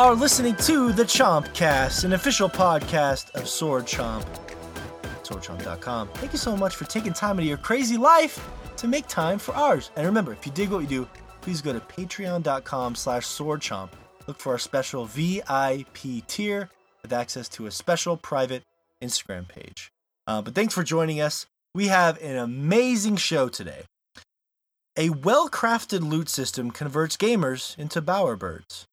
are listening to the Chomp Cast, an official podcast of Sword Chomp. SwordChomp.com. Thank you so much for taking time out of your crazy life to make time for ours. And remember, if you dig what we do, please go to patreon.com slash swordchomp. Look for our special VIP tier with access to a special private Instagram page. Uh, but thanks for joining us. We have an amazing show today. A well crafted loot system converts gamers into bowerbirds.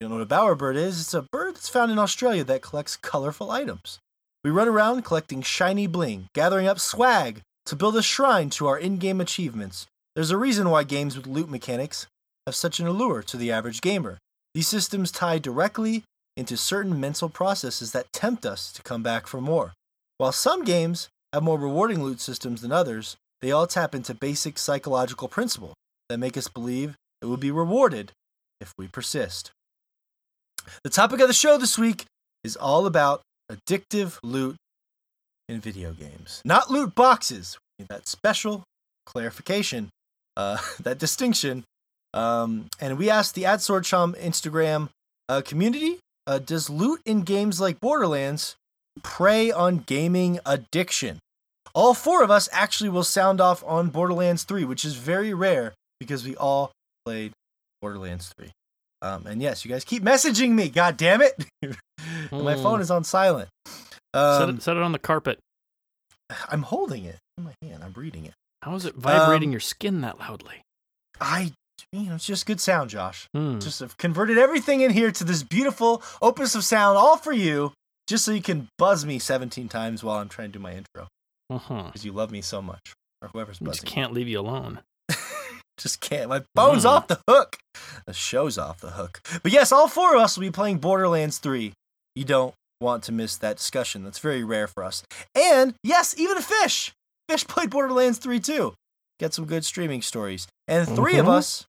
You don't know what a bowerbird is? It's a bird that's found in Australia that collects colorful items. We run around collecting shiny bling, gathering up swag to build a shrine to our in game achievements. There's a reason why games with loot mechanics have such an allure to the average gamer. These systems tie directly into certain mental processes that tempt us to come back for more. While some games have more rewarding loot systems than others, they all tap into basic psychological principles that make us believe it will be rewarded if we persist. The topic of the show this week is all about addictive loot in video games. Not loot boxes. We need that special clarification, uh, that distinction. Um, and we asked the at Swordchomp Instagram uh, community uh, Does loot in games like Borderlands prey on gaming addiction? All four of us actually will sound off on Borderlands 3, which is very rare because we all played Borderlands 3. Um, and yes, you guys keep messaging me. God damn it! My phone is on silent. set, Um, it, set it on the carpet. I'm holding it in my hand. I'm reading it. How is it vibrating um, your skin that loudly? I, you know, it's just good sound, Josh. Hmm. Just have converted everything in here to this beautiful opus of sound, all for you, just so you can buzz me 17 times while I'm trying to do my intro, Uh-huh. because you love me so much, or whoever's buzzing. I just can't leave you alone. Just can't. My phone's Mm. off the hook. The show's off the hook. But yes, all four of us will be playing Borderlands 3. You don't want to miss that discussion. That's very rare for us. And yes, even Fish. Fish played Borderlands 3 too. Get some good streaming stories. And 3 of Mhm. us,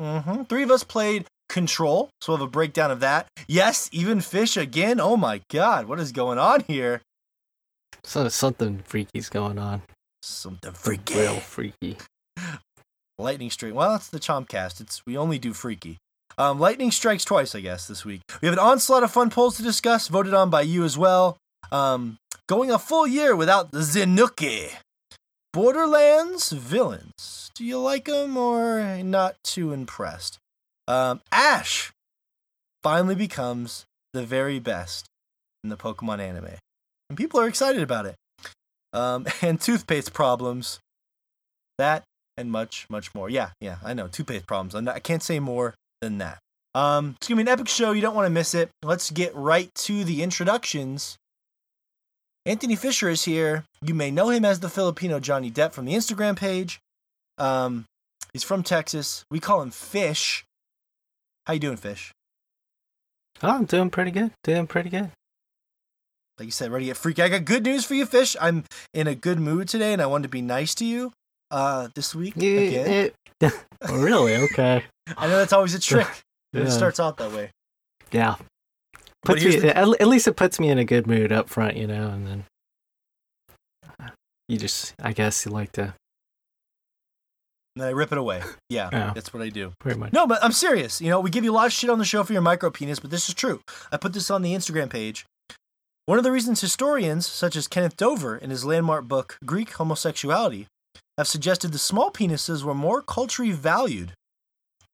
mhm, three of us played Control. So we'll have a breakdown of that. Yes, even Fish again. Oh my God, what is going on here? So something freaky's going on. Something freaky. Real freaky. Lightning strike. Well, it's the Chompcast. It's we only do freaky. Um, lightning strikes twice, I guess, this week. We have an onslaught of fun polls to discuss, voted on by you as well. Um, going a full year without the Zenuki. Borderlands villains. Do you like them or not too impressed? Um, Ash finally becomes the very best in the Pokemon anime, and people are excited about it. Um, and toothpaste problems. That and much, much more. Yeah, yeah, I know. Toothpaste problems. I'm not, I can't say more than that. Um, it's gonna be an epic show. You don't want to miss it. Let's get right to the introductions. Anthony Fisher is here. You may know him as the Filipino Johnny Depp from the Instagram page. Um, he's from Texas. We call him Fish. How you doing, Fish? Oh, I'm doing pretty good. Doing pretty good. Like you said, ready to get freaky. I got good news for you, Fish. I'm in a good mood today, and I wanted to be nice to you. Uh, this week again. Yeah, oh, really? Okay. I know that's always a trick. but It starts out that way. Yeah. Puts me, the- at, at least it puts me in a good mood up front, you know, and then you just, I guess, you like to And then I rip it away. Yeah, Yeah. that's what I do. pretty much. No, but I'm serious. You know, we give you a lot of shit on the show for your micro penis, but this is true. I put this on the Instagram page. One of the reasons historians, such as Kenneth Dover in his landmark book Greek Homosexuality, have suggested the small penises were more culturally valued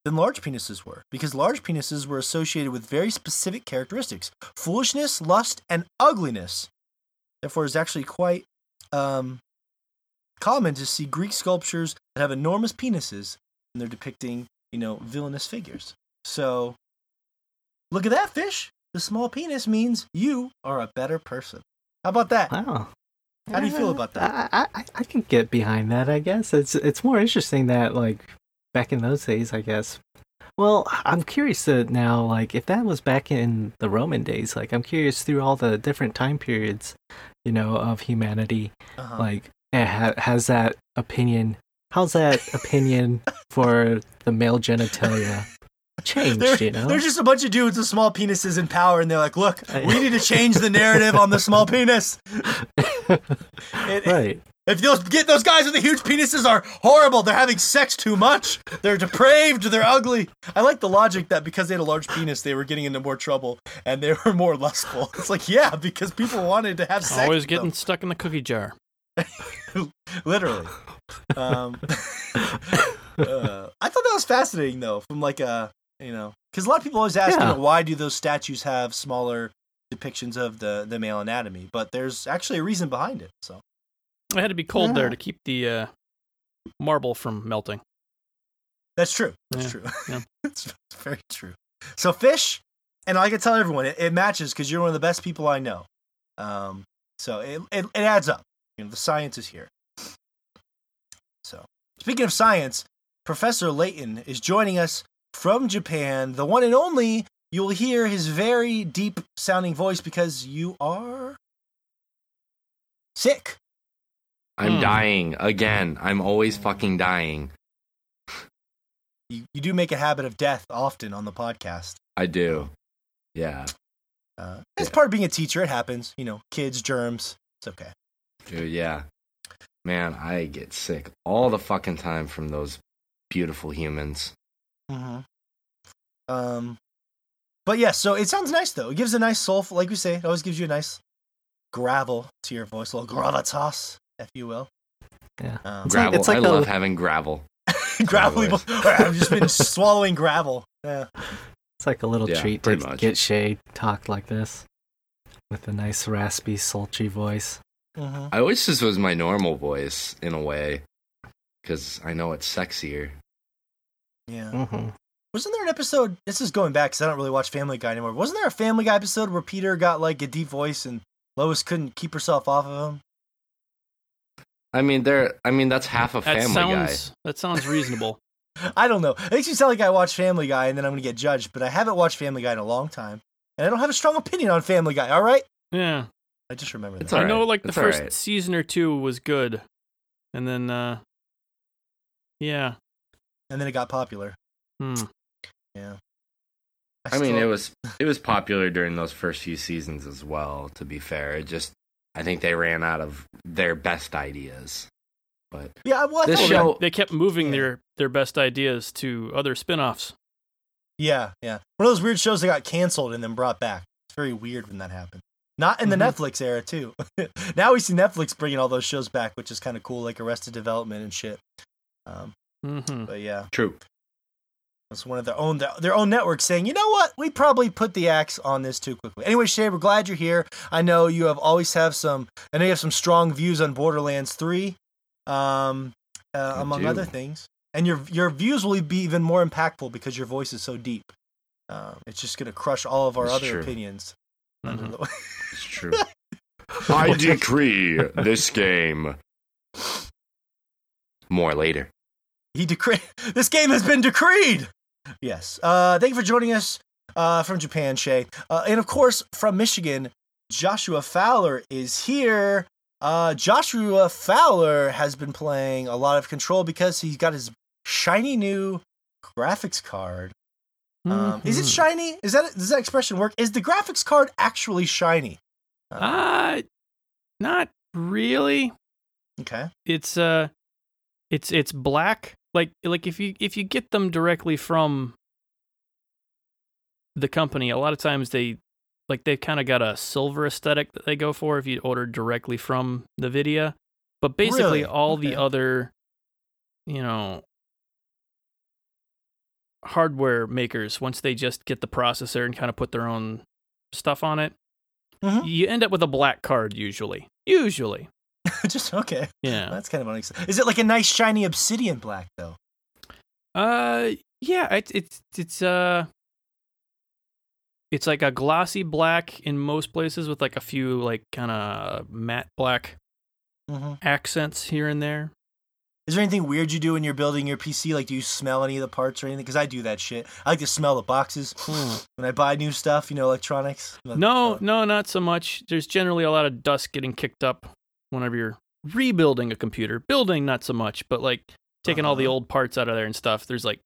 than large penises were, because large penises were associated with very specific characteristics foolishness, lust, and ugliness. Therefore, it's actually quite um, common to see Greek sculptures that have enormous penises and they're depicting, you know, villainous figures. So, look at that fish. The small penis means you are a better person. How about that? Wow. How do you feel about that? I, I, I can get behind that, I guess. It's it's more interesting that like back in those days, I guess. Well, I'm curious to now, like, if that was back in the Roman days, like, I'm curious through all the different time periods, you know, of humanity, Uh-huh. like, eh, ha- has that opinion, how's that opinion for the male genitalia changed, There- you know? There's just a bunch of dudes with small penises in power, and they're like, "Look, we need to change the narrative on the small penis." It- right. If those get those guys with the huge penises are horrible, they're having sex too much. They're depraved. They're ugly. I like the logic that because they had a large penis, they were getting into more trouble and they were more lustful. It's like yeah, because people wanted to have sex. Always getting stuck in the cookie jar. literally. Um, uh, I thought that was fascinating though, from like a you know, because a lot of people always ask, you know, why do those statues have smaller depictions of the the male anatomy? But there's actually a reason behind it. So It had to be cold Yeah. there to keep the uh, marble from melting. that's true. That's Yeah, true. yeah. it's, it's very true. So fish, and I can tell everyone it, it matches because you're one of the best people I know. Um, so it, it it adds up. You know, the science is here. So speaking of science, Professor Layton is joining us from Japan. The one and only. You'll hear his very deep sounding voice because you are sick. I'm Hmm. dying again. I'm always fucking dying. You, you do make a habit of death often on the podcast. I do. Yeah, Uh, it's Yeah. part of being a teacher. It happens. You know, kids, germs. It's okay. dude. Yeah, man, I get sick all the fucking time from those beautiful humans. Mm-hmm. Um, but yeah, so it sounds nice though. It gives a nice soulful, like we say, it always gives you a nice gravel to your voice, a little gravitas, if you will. Yeah. Um, It's like- gravel. it's like I a- love having gravel. gravelly. I've just been swallowing gravel. Yeah. It's like a little Yeah, treat to much. get Shay talk like this with a nice raspy, sultry voice. Mm-hmm. I wish this was my normal voice in a way, because I know it's sexier. Yeah. hmm Wasn't there an episode? This is going back because I don't really watch Family Guy anymore. Wasn't there a Family Guy episode where Peter got like a deep voice and Lois couldn't keep herself off of him? I mean, there. I mean, that's half a That Family sounds that sounds reasonable. I don't know. It makes me sound like I watch Family Guy and then I'm going to get judged, but I haven't watched Family Guy in a long time. And I don't have a strong opinion on Family Guy, all right? Yeah, I just remember that. all I know. Like the It's all first right. season or two was good, and then uh, yeah, And then it got popular. hmm. Yeah. I mean, still- it was it was popular during those first few seasons as well. To be fair, it just I think they ran out of their best ideas. But Yeah, well, I this thought- show- they kept moving Yeah. their their best ideas to other spin-offs. Yeah, yeah. One of those weird shows that got canceled and then brought back. It's very weird when that happened. Not in the Mhm. Netflix era, too. now we see Netflix bringing all those shows back, which is kind of cool, like Arrested Development and shit. Um, hmm but yeah, true. it's one of their own their own network saying, you know what, we probably put the axe on this too quickly. Anyway, Shay, we're glad you're here. I know you have always have some. I know you have some strong views on Borderlands Three, um, uh, among do. other things. And your your views will be even more impactful because your voice is so deep. Um, it's just gonna crush all of our It's other true. opinions. under Mhm. the- It's true. I decree this game. More later. He decreed this game has been decreed. Yes. Uh, thank you for joining us uh, from Japan, Shay, uh, and of course from Michigan. Joshua Fowler is here. Uh, Joshua Fowler has been playing a lot of Control because he's got his shiny new graphics card. Um, Is it Mhm. shiny? Is that does that expression work? Is the graphics card actually shiny? Uh, Uh, not really. okay. It's uh, it's it's black. Like like if you if you get them directly from the company, a lot of times they like they've kind of got a silver aesthetic that they go for if you order directly from the Nvidia. But basically, Really? all Okay. the other, you know, hardware makers once they just get the processor and kind of put their own stuff on it, Mhm. you end up with a black card usually. Usually, Just okay. yeah. That's kind of unexpected. Is it like a nice shiny obsidian black though? Uh, yeah, it's it's it's uh, it's like a glossy black in most places with like a few like kind of matte black Mm-hmm. accents here and there. Is there anything weird you do when you're building your PC? Like, do you smell any of the parts or anything? Because I do that shit. I like to smell the boxes when I buy new stuff. You know, electronics. No, uh, no, not so much. There's generally a lot of dust getting kicked up whenever you're rebuilding a computer. Building, not so much, but like taking all the Uh-huh. old parts out of there and stuff. There's like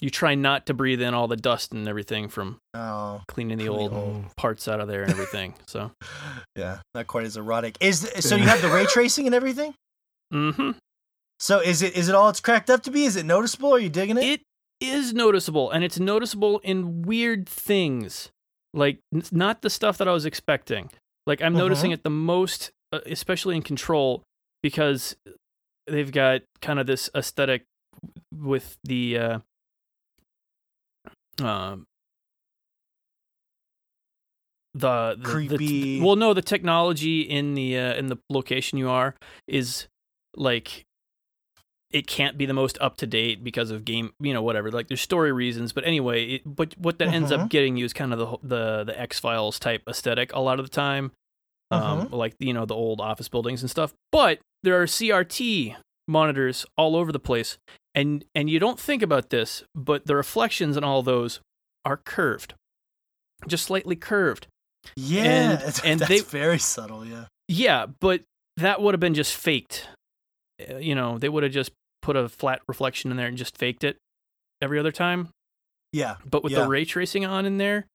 you try not to breathe in all the dust and everything from Oh, cleaning the old old. parts out of there and everything. So yeah, not quite as erotic. Is so you have the ray tracing and everything? Mm-hmm. So is it is it all it's cracked up to be? Is it noticeable? Are you digging it? It is noticeable, and it's noticeable in weird things, like n- not the stuff that I was expecting. Like I'm noticing it the most, especially in Control, because they've got kind of this aesthetic with the uh, um the, the the- Creepy. well, no, the technology in the uh, in the location you are is like it can't be the most up to date because of game, you know, whatever. Like there's story reasons, but anyway, it, but what that ends Mhm. up getting you is kind of the the the X Files type aesthetic a lot of the time, um, like you know the old office buildings and stuff. But there are CRT monitors all over the place, and and you don't think about this, but the reflections in all those are curved, just slightly curved. yeah, and- it's- and that's they- very subtle. Yeah. Yeah, but that would have been just faked. Uh, You know, they would have just put a flat reflection in there and just faked it every other time. Yeah. But with Yeah. the ray tracing on in there,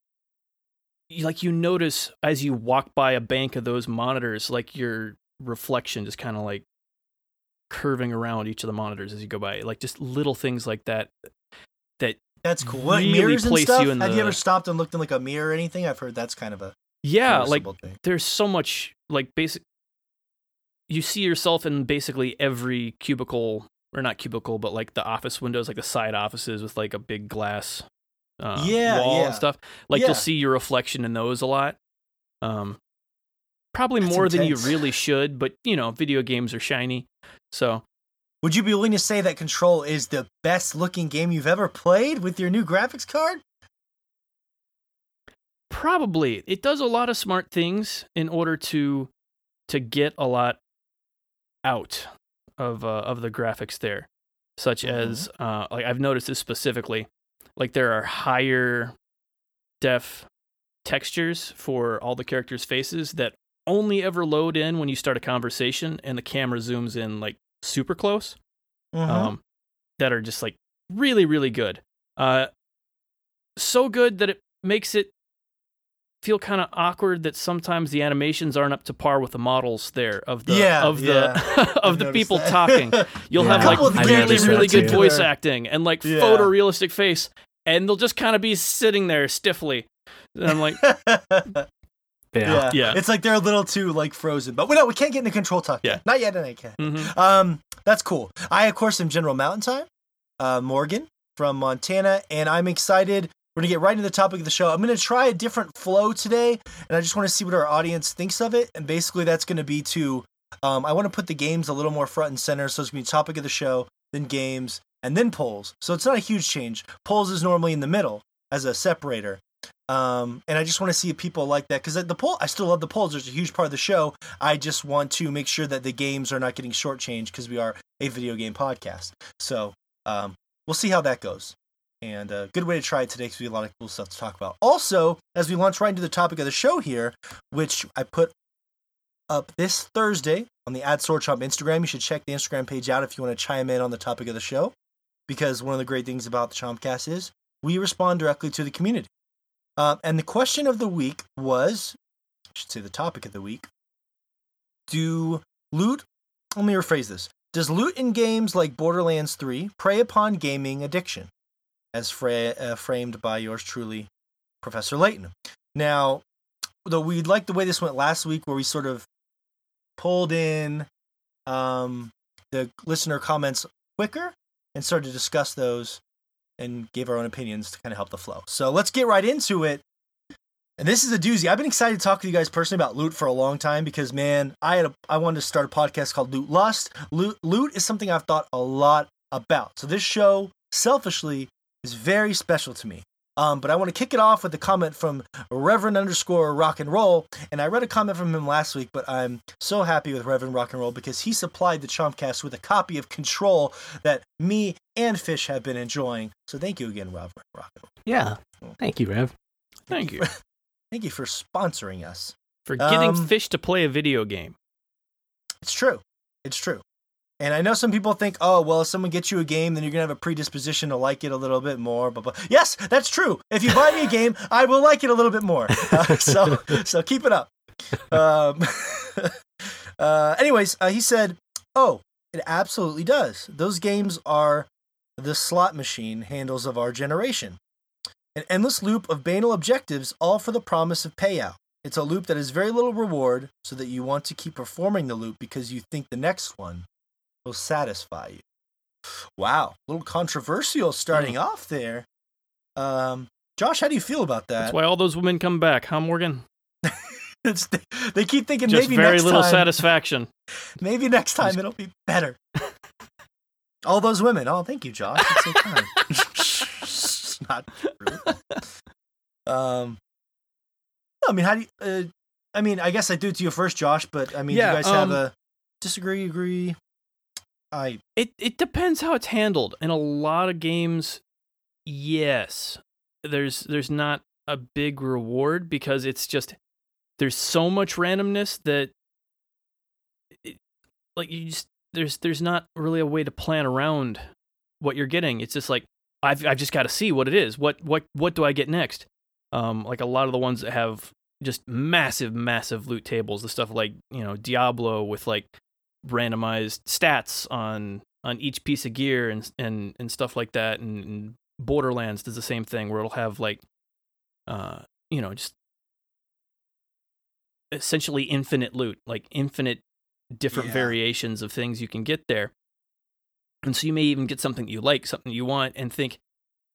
you, like you notice as you walk by a bank of those monitors, like your reflection just kind of like curving around each of the monitors as you go by, like just little things like that. That That's cool. What, Really mirrors and stuff? you in Have you ever stopped and looked in like a mirror or anything? I've heard that's kind of a yeah, like thing. there's so much like basic you see yourself in basically every cubicle or not cubicle but like the office windows like the side offices with like a big glass uh, Yeah, wall yeah. and stuff like Yeah. you'll see your reflection in those a lot um probably That's more than you really should but you know video games are shiny so Would you be willing to say that Control is the best looking game you've ever played with your new graphics card? probably it does a lot of smart things in order to to get a lot out of uh, of the graphics there such Mhm. as uh like I've noticed this specifically like there are higher def textures for all the characters faces that only ever load in when you start a conversation and the camera zooms in like super close Mhm. um, that are just like really, really good. Uh, so good that it makes it feel kind of awkward that sometimes the animations aren't up to par with the models there of the Yeah, of the yeah. of I've the people that. talking. You'll Yeah. have like couple of the really, really in good voice acting and like Yeah. photorealistic face, and they'll just kind of be sitting there stiffly. And I'm like, Yeah. yeah. Yeah. It's like they're a little too like frozen. But we no, we can't get into control talk. Yeah. Yet. Not yet, and I can. mhm. Um, that's cool. I of course am General Mountain Time, uh, Morgan from Montana, and I'm excited. We're gonna get right into the topic of the show. I'm gonna try a different flow today, and I just want to see what our audience thinks of it. And basically, that's gonna be to, um, I want to put the games a little more front and center. So it's gonna be topic of the show, then games, and then polls. So it's not a huge change. Polls is normally in the middle as a separator. Um, and I just want to see if people like that because the poll, I still love the polls. There's a huge part of the show. I just want to make sure that the games are not getting shortchanged because we are a video game podcast. So um, we'll see how that goes. And a good way to try it today because we have a lot of cool stuff to talk about. Also, as we launch right into the topic of the show here, which I put up this Thursday on the Ad Sword Chomp Instagram. You should check the Instagram page out if you want to chime in on the topic of the show. Because one of the great things about the Chompcast is we respond directly to the community. Um, and the question of the week was, I should say the topic of the week. Do loot? Let me rephrase this. Does loot in games like Borderlands 3 prey upon gaming addiction, as fra- uh, framed by yours truly, Professor Layton? Now, though we like the way this went last week, where we sort of pulled in um, the listener comments quicker and started to discuss those and gave our own opinions to kind of help the flow. So let's get right into it. And this is a doozy. I've been excited to talk to you guys personally about loot for a long time because man, I had a, I wanted to start a podcast called Loot Lust. Loot loot is something I've thought a lot about. So this show, selfishly, is very special to me. Um, but I want to kick it off with a comment from Reverend underscore Rock and Roll, and I read a comment from him last week. But I'm so happy with Reverend Rock and Roll because he supplied the Chompcast with a copy of Control that me and Fish have been enjoying. So thank you again, Reverend Rock and Roll. Yeah. Thank you, Rev. thank you Thank you for sponsoring us. for getting Um, fish to play a video game. It's true. It's true. And I know some people think, oh, well, if someone gets you a game, then you're going to have a predisposition to like it a little bit more. But, but yes, that's true. If you buy me a game, I will like it a little bit more. Uh, so, so keep it up. Um, uh, anyways, uh, he said, oh, It absolutely does. Those games are the slot machine handles of our generation. An endless loop of banal objectives, all for the promise of payout. It's a loop that has very little reward, so that you want to keep performing the loop because you think the next one will satisfy you. Wow, a little controversial starting mm. off there. Um, Josh, how do you feel about that? That's why all those women come back, huh, Morgan? they keep thinking maybe next time. Just maybe very next little time, satisfaction. Maybe next time it'll be better. all those women. Oh, thank you, Josh. That's so not true. Um, I mean, how do you? Uh, I mean, I guess I do it to you first, Josh. But I mean, yeah, you guys um, have a disagree, agree? I it it depends how it's handled. In a lot of games, yes, there's there's not a big reward because it's just there's so much randomness that it, like you just there's there's not really a way to plan around what you're getting. It's just like I've I've just got to see what it is. What what what do I get next? Um, like a lot of the ones that have just massive massive loot tables, the stuff like you know Diablo with like randomized stats on on each piece of gear and and and stuff like that, and, and Borderlands does the same thing where it'll have like uh you know just essentially infinite loot, like infinite different yeah. variations of things you can get there. And so you may even get something you like, something you want, and think,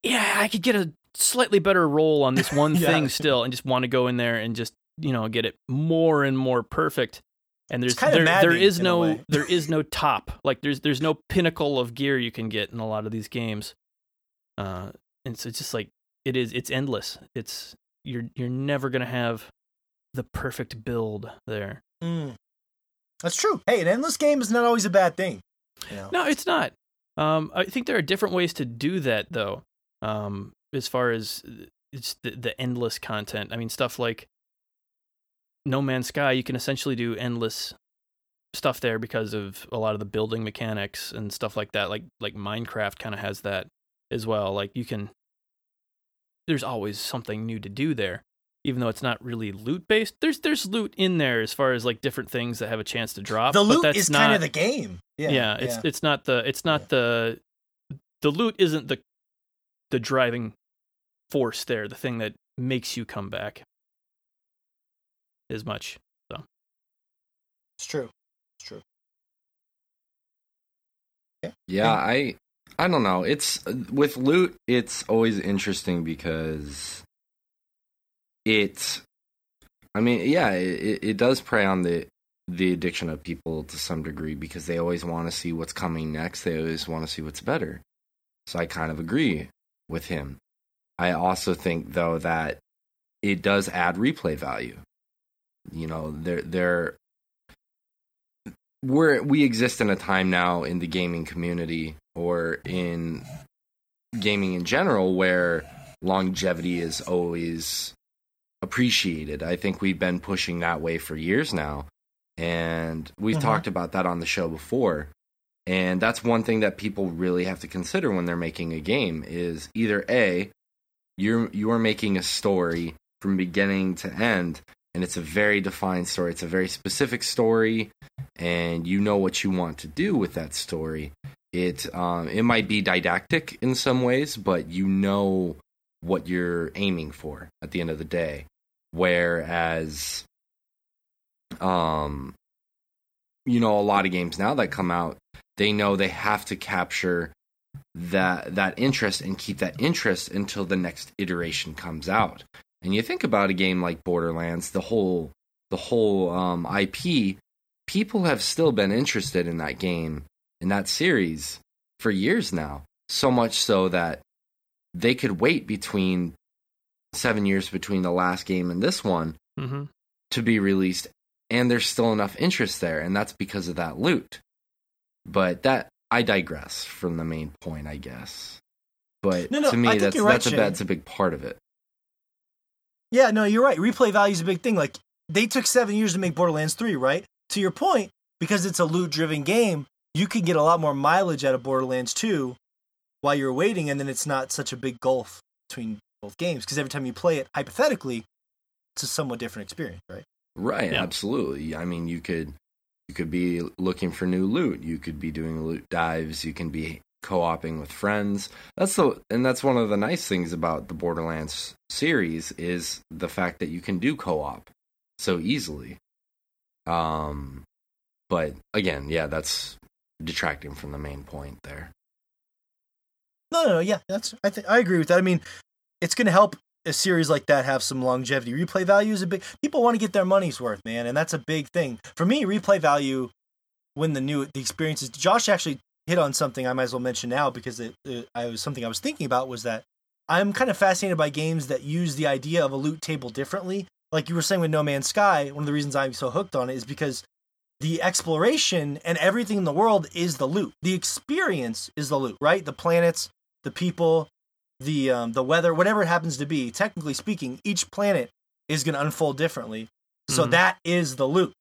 yeah, I could get a slightly better roll on this one yeah. thing still, and just want to go in there and just you know get it more and more perfect. And there's there, there is no there is no top like there's there's no pinnacle of gear you can get in a lot of these games, uh, and so it's just like it is it's endless. It's you're you're never gonna have the perfect build there. Mm. That's true. Hey, an endless game is not always a bad thing. You know? No, it's not. Um, I think there are different ways to do that, though. Um, as far as it's the, the endless content. I mean, stuff like No Man's Sky, you can essentially do endless stuff there because of a lot of the building mechanics and stuff like that. Like like Minecraft kind of has that as well. Like you can, there's always something new to do there even though it's not really loot based. There's there's loot in there as far as like different things that have a chance to drop. The loot is not, kind of the game. Yeah, yeah, it's yeah. it's not the it's not yeah. the the loot isn't the the driving force there. The thing that makes you come back as much. So it's true. It's true. Yeah, yeah I I don't know. It's with loot. It's always interesting because it i mean yeah it, it does prey on the the addiction of people to some degree because they always want to see what's coming next they always want to see what's better so i kind of agree with him i also think though that it does add replay value you know there there we're we exist in a time now in the gaming community or in gaming in general where longevity is always appreciated. I think we've been pushing that way for years now. And we've mm-hmm. talked about that on the show before. And that's one thing that people really have to consider when they're making a game is either A, you're you're making a story from beginning to end and it's a very defined story. It's a very specific story and you know what you want to do with that story. It um, it might be didactic in some ways, but you know what you're aiming for at the end of the day. Whereas, um, you know, a lot of games now that come out, they know they have to capture that that interest and keep that interest until the next iteration comes out. And you think about a game like Borderlands, the whole the whole um, IP, people have still been interested in that game in that series for years now. So much so that they could wait between seven years between the last game and this one mm-hmm. to be released, and there's still enough interest there, and that's because of that loot. But that I digress from the main point, I guess. But no, no, to me, that's right, that's a that's a big part of it. Yeah, no, you're right. Replay value is a big thing. Like they took seven years to make Borderlands three, right? To your point, because it's a loot driven game, you could get a lot more mileage out of Borderlands two while you're waiting, and then it's not such a big gulf between both games because every time you play it, hypothetically, it's a somewhat different experience, right? Right, yeah. absolutely. I mean, you could You could be looking for new loot. You could be doing loot dives. You can be co-oping with friends. That's the and that's one of the nice things about the Borderlands series is the fact that you can do co-op so easily. Um but again, yeah, that's detracting from the main point there. No, no, no yeah, that's I think I agree with that. I mean, it's going to help a series like that have some longevity. Replay value is a big. People want to get their money's worth, man, and that's a big thing for me. Replay value when the new the experiences. Josh actually hit on something I might as well mention now because it, it I was something I was thinking about was that I'm kind of fascinated by games that use the idea of a loot table differently. Like you were saying with No Man's Sky, one of the reasons I'm so hooked on it is because the exploration and everything in the world is the loot. The experience is the loot, right? The planets, the people, the um, the weather, whatever it happens to be. Technically speaking, each planet is going to unfold differently. So mm-hmm. that is the loot.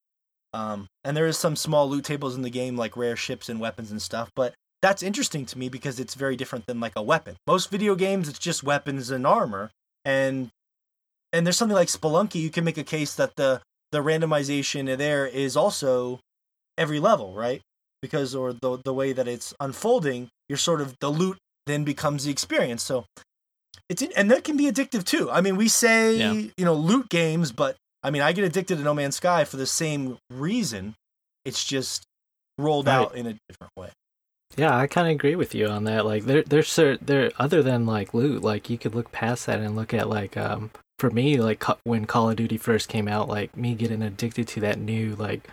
Um, and there is some small loot tables in the game, like rare ships and weapons and stuff. But that's interesting to me because it's very different than like a weapon. Most video games, it's just weapons and armor. And and there's something like Spelunky. You can make a case that the the randomization there is also every level, right? Because or the the way that it's unfolding, you're sort of the loot then becomes the experience. So it's in, and that can be addictive too. I mean, we say yeah. you know loot games, but I mean, I get addicted to No Man's Sky for the same reason. It's just rolled right. out in a different way. Yeah, I kind of agree with you on that. Like, there, there's there other than like loot, like you could look past that and look at like um for me like when Call of Duty first came out, like me getting addicted to that new like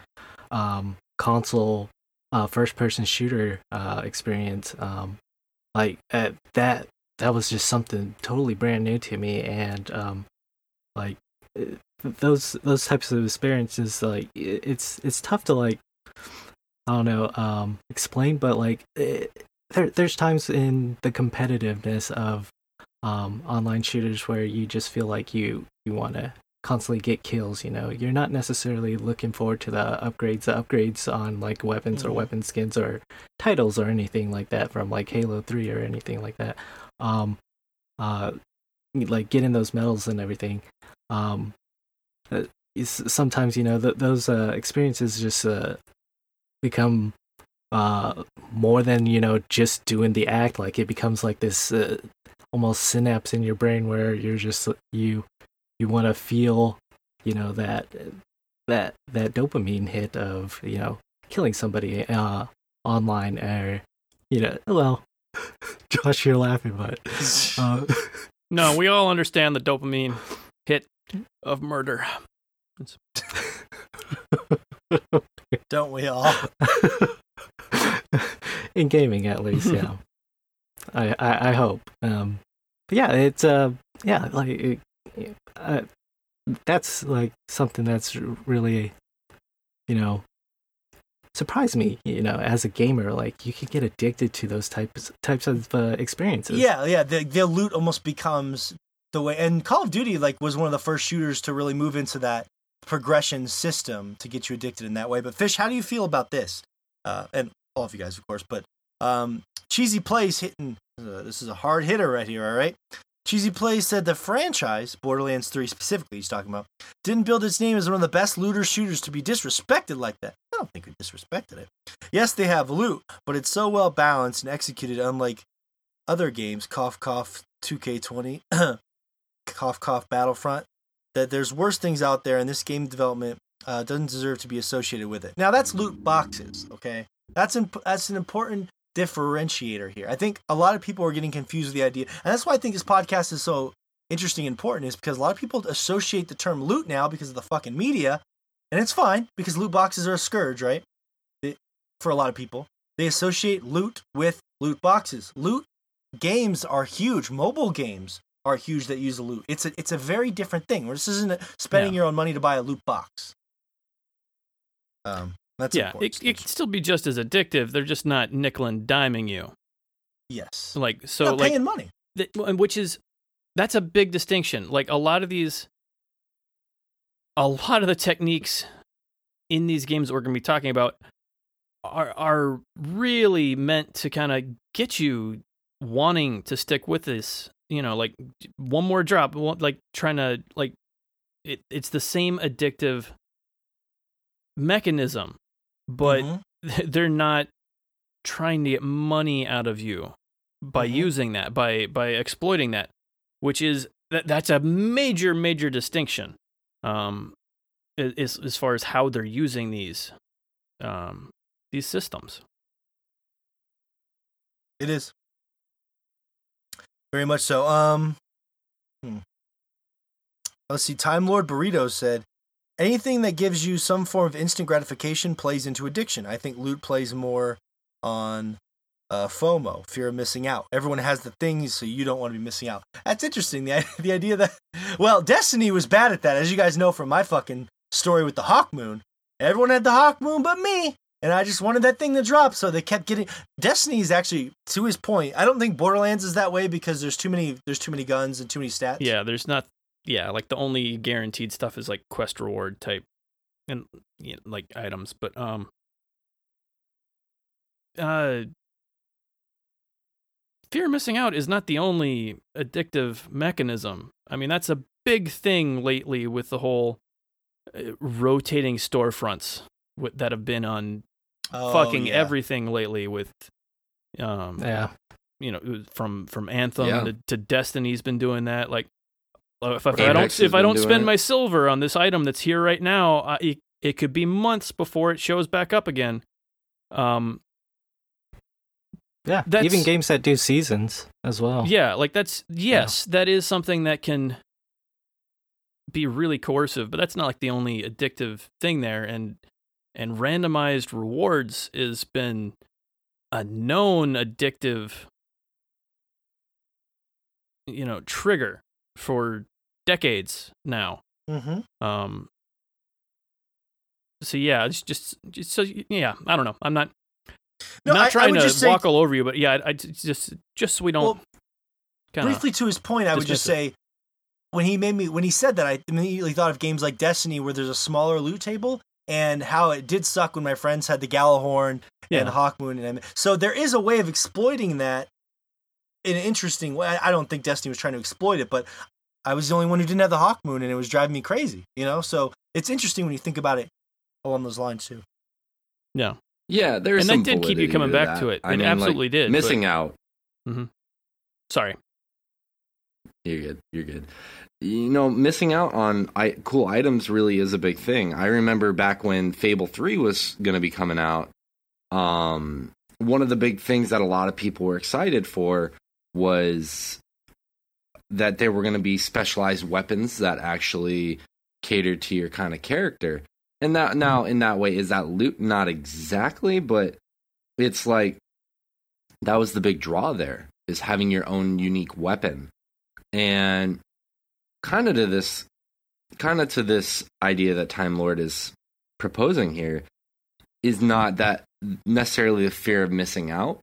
um console uh first person shooter uh experience um like uh, that that was just something totally brand new to me and um like those those types of experiences like it's it's tough to like i don't know um explain but like it, there there's times in the competitiveness of um online shooters where you just feel like you you want to constantly get kills you know? You're not necessarily looking forward to the upgrades the upgrades on like weapons mm-hmm. or weapon skins or titles or anything like that from like halo 3 or anything like that. Um uh like getting those medals and everything. Um uh, sometimes you know th- those uh experiences just uh become uh more than you know just doing the act. Like it becomes like this uh, almost synapse in your brain where you're just you you want to feel, you know, that that that dopamine hit of you know killing somebody uh, online or you know well. Josh you're laughing but uh, no we all understand the dopamine of murder don't we all in gaming at least yeah I, I i hope um but yeah it's uh yeah like it, uh, that's like something that's really, you know, surprised me. You know, as a gamer, like you can get addicted to those types types of uh, experiences. Yeah, yeah. The the loot almost becomes the way. And Call of Duty like was one of the first shooters to really move into that progression system to get you addicted in that way. But Fish, how do you feel about this? Uh, and all of you guys, of course, but um, Cheesy Plays hitting. Uh, this is a hard hitter right here. All right. Cheesy Plays said the franchise, Borderlands 3 specifically, he's talking about, didn't build its name as one of the best looter shooters to be disrespected like that. I don't think we disrespected it. Yes, they have loot, but it's so well balanced and executed, unlike other games, cough cough 2K20, cough cough Battlefront, that there's worse things out there, and this game development uh, doesn't deserve to be associated with it. Now that's loot boxes, okay? That's imp- that's an important differentiator here. I think a lot of people are getting confused with the idea, and that's why I think this podcast is so interesting and important, is because a lot of people associate the term loot now because of the fucking media, and it's fine because loot boxes are a scourge, right? for a lot of people, they associate loot with loot boxes. Loot games are huge. Mobile games are huge that use a loot. It's a it's a very different thing. This isn't spending yeah. your own money to buy a loot box. Um, that's yeah. It, it can still be just as addictive. They're just not nickel and diming you. Yes. Like so, not like paying money. The, which is that's a big distinction. Like a lot of these, a lot of the techniques in these games that we're going to be talking about are are really meant to kind of get you wanting to stick with this. You know, like one more drop, like trying to like it. It's the same addictive mechanism but Mhm. they're not trying to get money out of you by Mhm. using that by by exploiting that which is that that's a major major distinction um as as far as how they're using these um these systems It is. Very much so. Um hmm. Let's see. Time Lord Burrito said, anything that gives you some form of instant gratification plays into addiction. I think loot plays more on uh, FOMO, fear of missing out. Everyone has the things, so you don't want to be missing out. That's interesting. The, the idea that, well, Destiny was bad at that, as you guys know from my fucking story with the Hawkmoon. Everyone had the Hawkmoon but me. And I just wanted that thing to drop, so they kept getting. Destiny is actually, to his point, I don't think Borderlands is that way because there's too many, there's too many guns and too many stats. yeah there's not yeah like the only guaranteed stuff is like quest reward type and you know, like items but um uh fear of missing out is not the only addictive mechanism i mean that's a big thing lately with the whole uh, rotating storefronts that have been on Oh, fucking yeah. everything lately with um Yeah. you know from from anthem Yeah. to, to destiny's been doing that like uh, if, if i don't has if i don't spend it. my silver on this item that's here right now uh, it, it could be months before it shows back up again um Yeah. Even games that do seasons as well. yeah like that's yes that is something that can be really coercive but that's not like the only addictive thing there and and randomized rewards has been a known addictive you know trigger for decades now. Mhm. um so yeah it's just, just so yeah i don't know. I'm not No, not I- I trying would to say- walk all over you but yeah I, I just just so we don't Well, briefly to his point, I would just dismiss say when he made me when he said that, I immediately thought of games like Destiny where there's a smaller loot table and how it did suck when my friends had the Gjallarhorn yeah and Hawkmoon and so there is a way of exploiting that in an interesting way. I I don't think Destiny was trying to exploit it, but I was the only one who didn't have the Hawkmoon and it was driving me crazy, you know? So it's interesting when you think about it along those lines too. yeah Yeah, there's and that did keep you coming to back that. to it I it mean, like, absolutely did but- Missing out. Mm-hmm. sorry You're good. You're good. You know, missing out on I, cool items really is a big thing. I remember back when Fable 3 was going to be coming out, um, one of the big things that a lot of people were excited for was that there were going to be specialized weapons that actually catered to your kind of character. And that now in that way is that loot not exactly, but it's like that was the big draw there is having your own unique weapon and kind of to this kind of to this idea that time lord is proposing here is not that necessarily the fear of missing out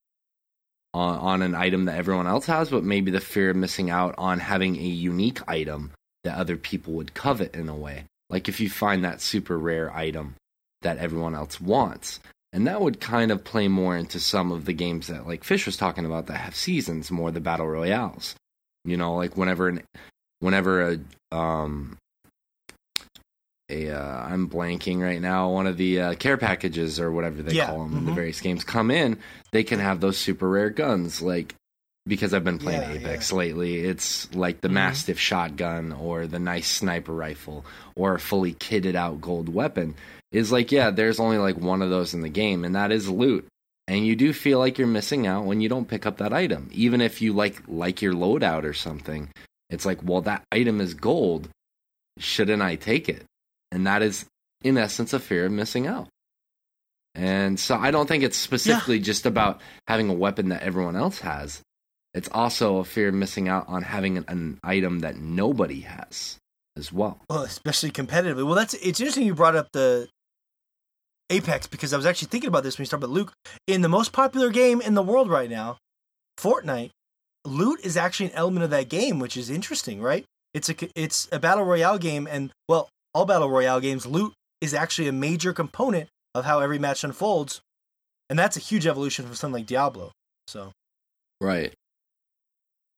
on, on an item that everyone else has but maybe the fear of missing out on having a unique item that other people would covet in a way. Like if you find that super rare item that everyone else wants. And that would kind of play more into some of the games that like fish was talking about that have seasons more the battle royales you know like whenever an whenever a um a uh, I'm blanking right now one of the uh, care packages or whatever they Yeah, call them in the various games come in they can have those super rare guns like because I've been playing Yeah, Apex lately it's like the Mhm. Mastiff shotgun or the nice sniper rifle or a fully kitted out gold weapon is like yeah there's only like one of those in the game and that is loot and you do feel like you're missing out when you don't pick up that item. Even if you like like your loadout or something it's like well that item is gold. Shouldn't i take it? And that is in essence a fear of missing out. And so i don't think it's specifically just about having a weapon that everyone else has. It's also a fear of missing out on having an, an item that nobody has as well. Well, especially competitively. Well, that's it's interesting you brought up the Apex because I was actually thinking about this when you started about Luke. In the most popular game in the world right now, Fortnite, loot is actually an element of that game, which is interesting, right? It's a it's a battle royale game, and well, all battle royale games, loot is actually a major component of how every match unfolds, and that's a huge evolution from something like Diablo. So Right.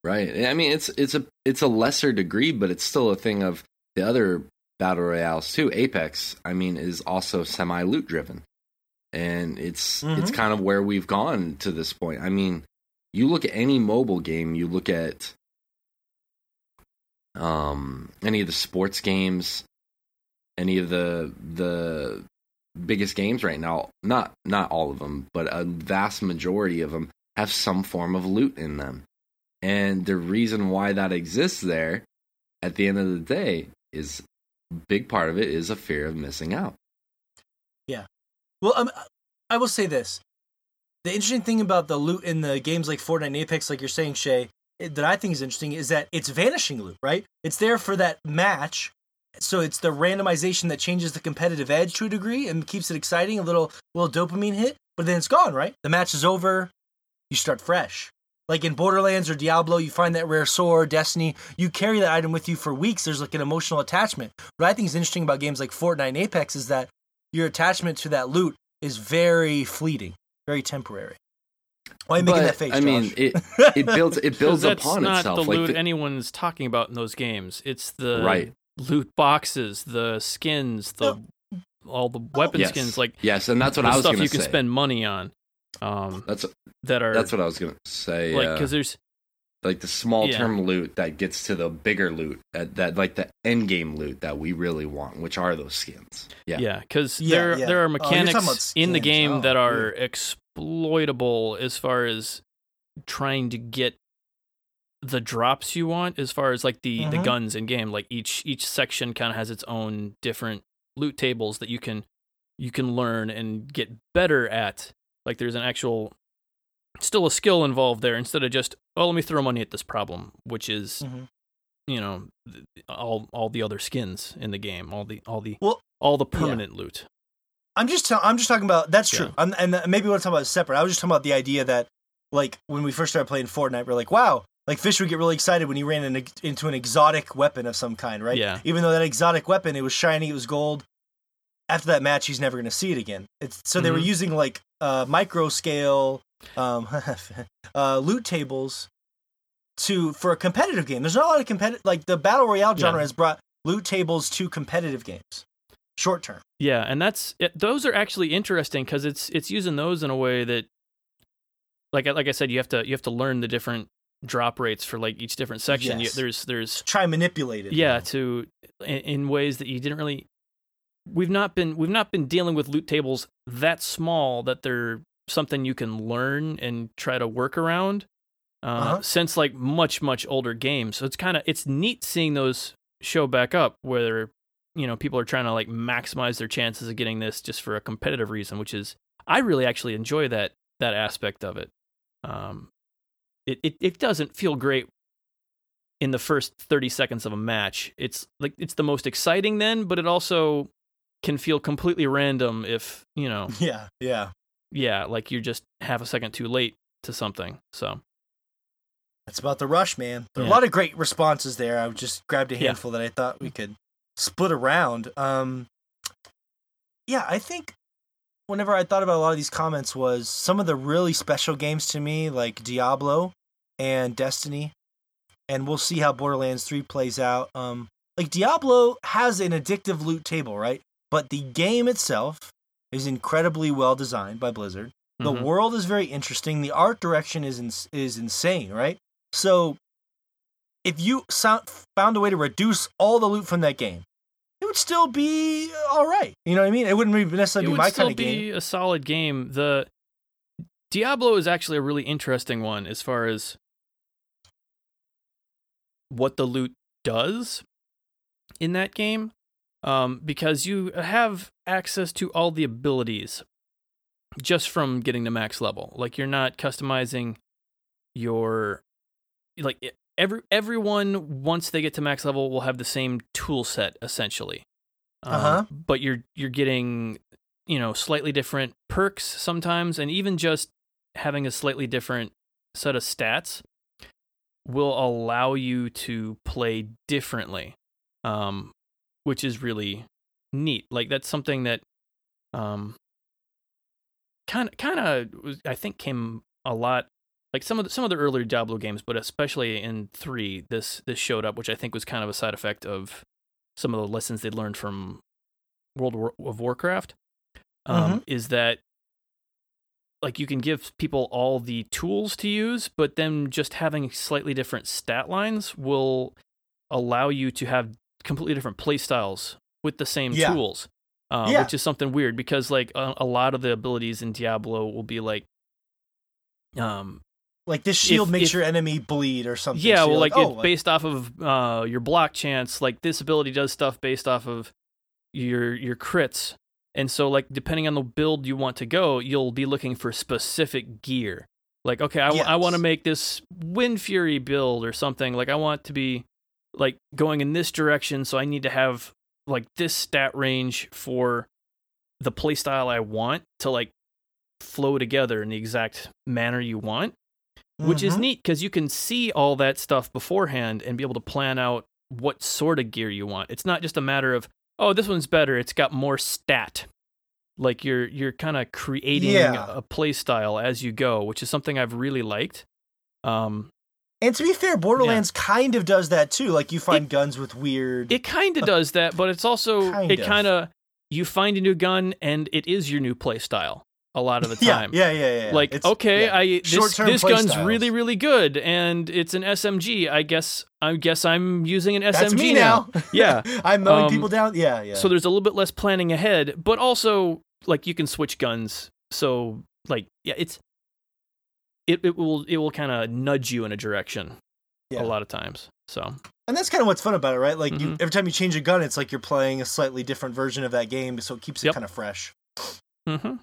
Right. I mean, it's it's a it's a lesser degree, but it's still a thing of the other battle royales too. Apex, I mean, is also semi loot driven. and it's Mhm. it's kind of where we've gone to this point. I mean, you look at any mobile game, you look at um any of the sports games, any of the the biggest games right now, not not all of them, but a vast majority of them have some form of loot in them. And the reason why that exists there at the end of the day is big part of it is a fear of missing out. Yeah. Well, um, I will say this: the interesting thing about the loot in the games like Fortnite and Apex, like you're saying, Shay, that I think is interesting is that it's vanishing loot, right? It's there for that match, so it's the randomization that changes the competitive edge to a degree and keeps it exciting, a little little dopamine hit. But then it's gone, right? The match is over. You start fresh. Like in Borderlands or Diablo, you find that rare sword, Destiny, you carry that item with you for weeks. There's like an emotional attachment. What I think is interesting about games like Fortnite and Apex is that your attachment to that loot is very fleeting, very temporary. Why are you making But, that face? I mean, Josh? it it builds it 'Cause builds that's upon not itself. the like loot the- anyone's talking about in those games. It's the Right. loot boxes, the skins, the all the weapon yes. skins, like yes, and that's what the I was stuff you can say. spend money on. Um, That's that are that's what I was going to say. like uh, because there's like the small Yeah. term loot that gets to the bigger loot that, that like the end game loot that we really want, which are those skins. Yeah. yeah because Yeah, there yeah. there are Oh, you're talking mechanics about in the game Oh, that are weird. exploitable as far as trying to get the drops you want as far as like the the Mhm. guns in game like each each section kind of has its own different loot tables that you can you can learn and get better at like there's an actual still a skill involved there instead of just oh let me throw money at this problem which is Mhm. you know all all the other skins in the game all the all the Well, all the yeah. permanent loot I'm just I'm just talking about that's true. Yeah. And maybe what I'm talking about is separate. I was just talking about the idea that like when we first started playing Fortnite, we're like, wow, like Fish would get really excited when he ran in, into an exotic weapon of some kind, right? Yeah. Even though that exotic weapon, it was shiny, it was gold. After that match, he's never going to see it again. It's, so they were Mhm. using like uh, micro scale um, uh, loot tables to for a competitive game. There's not a lot of competitive like the battle royale genre Yeah. has brought loot tables to competitive games, short term. Yeah, and that's it, those are actually interesting because it's it's using those in a way that, like I- like I said, you have to you have to learn the different drop rates for like each different section. You- Yes. there's there's Try manipulate it. yeah to in, in ways that you didn't really. We've not been we've not been dealing with loot tables that small that they're something you can learn and try to work around uh, Uh-huh. since like much much older games. So it's kind of it's neat seeing those show back up where you know people are trying to like maximize their chances of getting this just for a competitive reason, which is I really actually enjoy that that aspect of it. Um, it it it doesn't feel great in the first 30 seconds of a match. It's like it's the most exciting then, but it also can feel completely random if, you know, Yeah, yeah. yeah, like you're just half a second too late to something. So, That's about the rush, man. There are Yeah. a lot of great responses there. I just grabbed a Yeah. handful that I thought we could split around. Um, yeah, I think whenever I thought about a lot of these comments was some of the really special games to me, like Diablo and Destiny, and we'll see how Borderlands 3 plays out. Um, like Diablo has an addictive loot table, right? But the game itself is incredibly well designed by Blizzard. The mhm. world is very interesting. The art direction is ins- is insane, right? So, if you sound, found a way to reduce all the loot from that game, it would still be all right. You know what I mean? It wouldn't be necessarily it be would my kind of game. be a solid game. The Diablo is actually a really interesting one as far as what the loot does in that game, um, because you have access to all the abilities just from getting to max level. Like you're not customizing your like every everyone once they get to max level will have the same tool set essentially. Um, Uh-huh. But you're you're getting you know slightly different perks sometimes, and even just having a slightly different set of stats will allow you to play differently, um, which is really neat. Like that's something that um, kind of kind of I think came a lot like some of the, some of the earlier Diablo games, but especially in three, this this showed up, which I think was kind of a side effect of some of the lessons they learned from World War, of Warcraft. Um, Is that like you can give people all the tools to use, but then just having slightly different stat lines will allow you to have completely different play styles with the same Yeah. tools. Uh, Yeah. which is something weird because like a, a lot of the abilities in Diablo will be like um Like this shield If- makes if- your enemy bleed or something. yeah, so well you're like, oh, it's based off of uh your block chance, like this ability does stuff based off of your your crits. And so like depending on the build you want to go, you'll be looking for specific gear. Like okay, I, I want to make this Wind Fury build or something. Like I want to be like going in this direction, so I need to have like this stat range for the playstyle I want to like flow together in the exact manner you want which is Mhm. neat because you can see all that stuff beforehand and be able to plan out what sort of gear you want. It's not just a matter of oh this one's better, it's got more stat. Like you're you're kind of creating Yeah. a play style as you go, which is something I've really liked. Um, And to be fair, Borderlands kind of does that too. Like you find It- guns with weird. it kind of does that, but it's also Kind it kind of you find a new gun and it is your new play style a lot of the time. yeah, yeah, yeah. like It's- okay yeah. i this, this gun's styles. really really good and it's an smg i guess i guess i'm using an smg That's me now, now. Yeah. I'm mowing Um, people down. Yeah, yeah. so there's a little bit less planning ahead but also like you can switch guns so like yeah it's it, it will it will kind of nudge you in a direction Yeah. a lot of times so and that's kind of what's fun about it, right? Like you, Mhm. every time you change a gun, it's like you're playing a slightly different version of that game, so it keeps it Yep. kind of fresh. hmm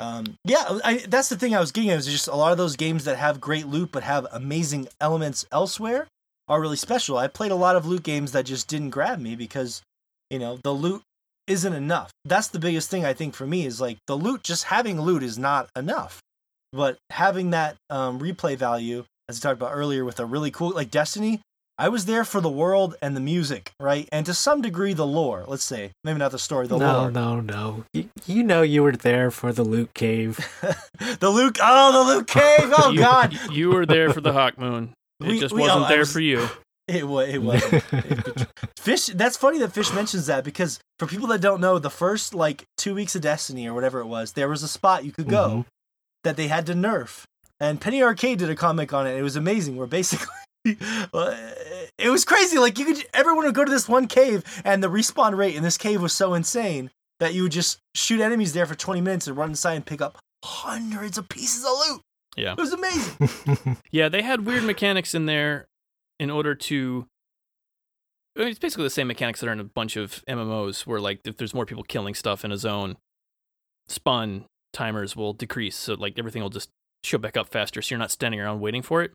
Um, yeah, I, that's the thing I was getting at. Is just a lot of those games that have great loot but have amazing elements elsewhere are really special. I played a lot of loot games that just didn't grab me because, you know, the loot isn't enough. That's the biggest thing I think for me is like the loot. Just having loot is not enough, but having that um, replay value, as I talked about earlier, with a really cool like Destiny. I was there for the world and the music, right? And to some degree, the lore. Let's say, maybe not the story, the no, lore. no, no. You, you know you were there for the Luke cave. the Luke, oh, the Luke cave. Oh you, God, you were there for the Hawkmoon it We- just we- wasn't oh, there was- for you it was. It was. Fish. That's funny that Fish mentions that because for people that don't know, the first like two weeks of Destiny or whatever it was, there was a spot you could go Mhm. That they had to nerf, and Penny Arcade did a comic on it. It was amazing. Where basically. It was crazy. Like you could, everyone would go to this one cave, and the respawn rate in this cave was so insane that you would just shoot enemies there for 20 minutes and run inside and pick up hundreds of pieces of loot. Yeah. It was amazing. Yeah, they had weird mechanics in there in order to. I mean, it's basically the same mechanics that are in a bunch of MMOs, where like if there's more people killing stuff in a zone, spawn timers will decrease, so like everything will just show back up faster, so you're not standing around waiting for it.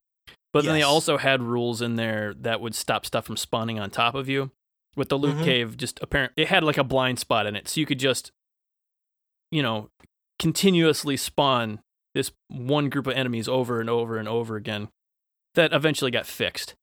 But then they also had rules in there that would stop stuff from spawning on top of you. With the loot Mhm. cave, just apparent, it had like a blind spot in it, so you could just, you know, continuously spawn this one group of enemies over and over and over again. That eventually got fixed.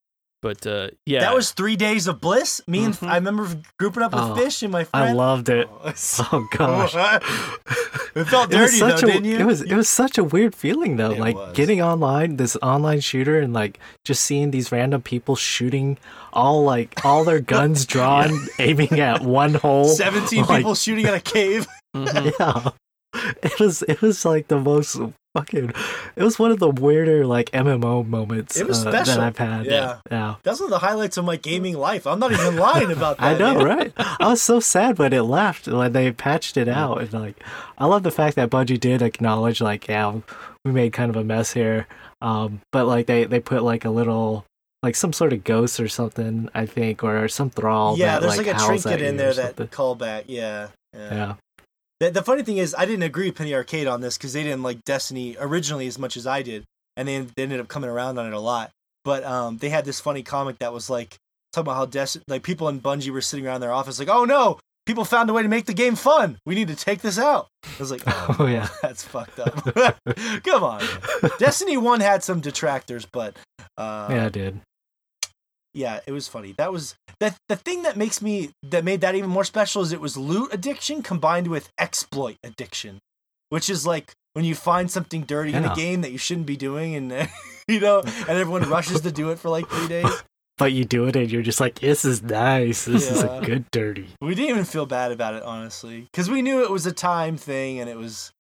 But uh, yeah, That was three days of bliss. Me and Mhm. I remember grouping up with Oh, Fish and my I loved it. Oh, Oh gosh. it felt It was dirty such though, a didn't you? it was it was such a weird feeling though. It like was. getting online, this online shooter, and like just seeing these random people shooting all like all their guns drawn, aiming at one hole. Seventeen like- people shooting at a cave. Mhm. Yeah, it was it was like the most fucking. It was one of the weirder like MMO moments It was uh, special. that I've had. Yeah. yeah. That's one of the highlights of my gaming life. I'm not even lying about that. I know, man. right? I was so sad when it left when they patched it out, and like, I love the fact that Bungie did acknowledge, like, yeah, we made kind of a mess here, um, but like they they put like a little, like some sort of ghost or something, I think, or some thrall. Yeah, that, there's like, like, a trinket in there that callback. Yeah. Yeah. Yeah, The, the funny thing is, I didn't agree with Penny Arcade on this because they didn't like Destiny originally as much as I did, and they, they ended up coming around on it a lot. But um, they had this funny comic that was like talking about how Des- like people in Bungie were sitting around their office like, oh no, people found a way to make the game fun. We need to take this out. I was like, oh, Oh, yeah. that's fucked up. Come on. Destiny One had some detractors, but uh, yeah, I did. Yeah, it was funny. That was that the thing that makes me that made that even more special is it was loot addiction combined with exploit addiction, which is like when you find something dirty in a game that you shouldn't be doing, and you know, and everyone rushes to do it for like three days. But you do it, and you're just like, this is nice. This is a good dirty. We didn't even feel bad about it, honestly, because we knew it was a time thing, and it was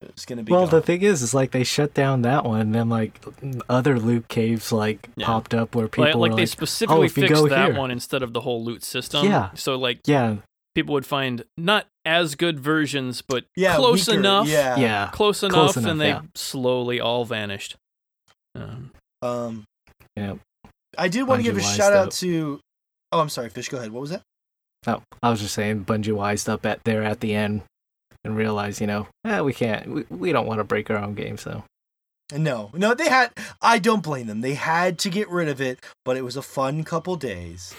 It's gonna be Well, gone. the thing is, is like they shut down that one, and then like other loot caves like Yeah. popped up where people like, were like like, they specifically if you fixed go that here- one instead of the whole loot system. Yeah. So like yeah, people would find not as good versions, but yeah, close weaker, enough. Yeah. yeah, Close enough, Close enough, and they yeah. slowly all vanished. Um, Um, yeah. I did want to give a shout out to. Oh, I'm sorry, Fish. Go ahead. What was that? Oh, I was just saying, Bungie wised up at there at the end and realized, you know, eh, we can't, we, we don't want to break our own game, so No, no, they had. I don't blame them. They had to get rid of it, but it was a fun couple days.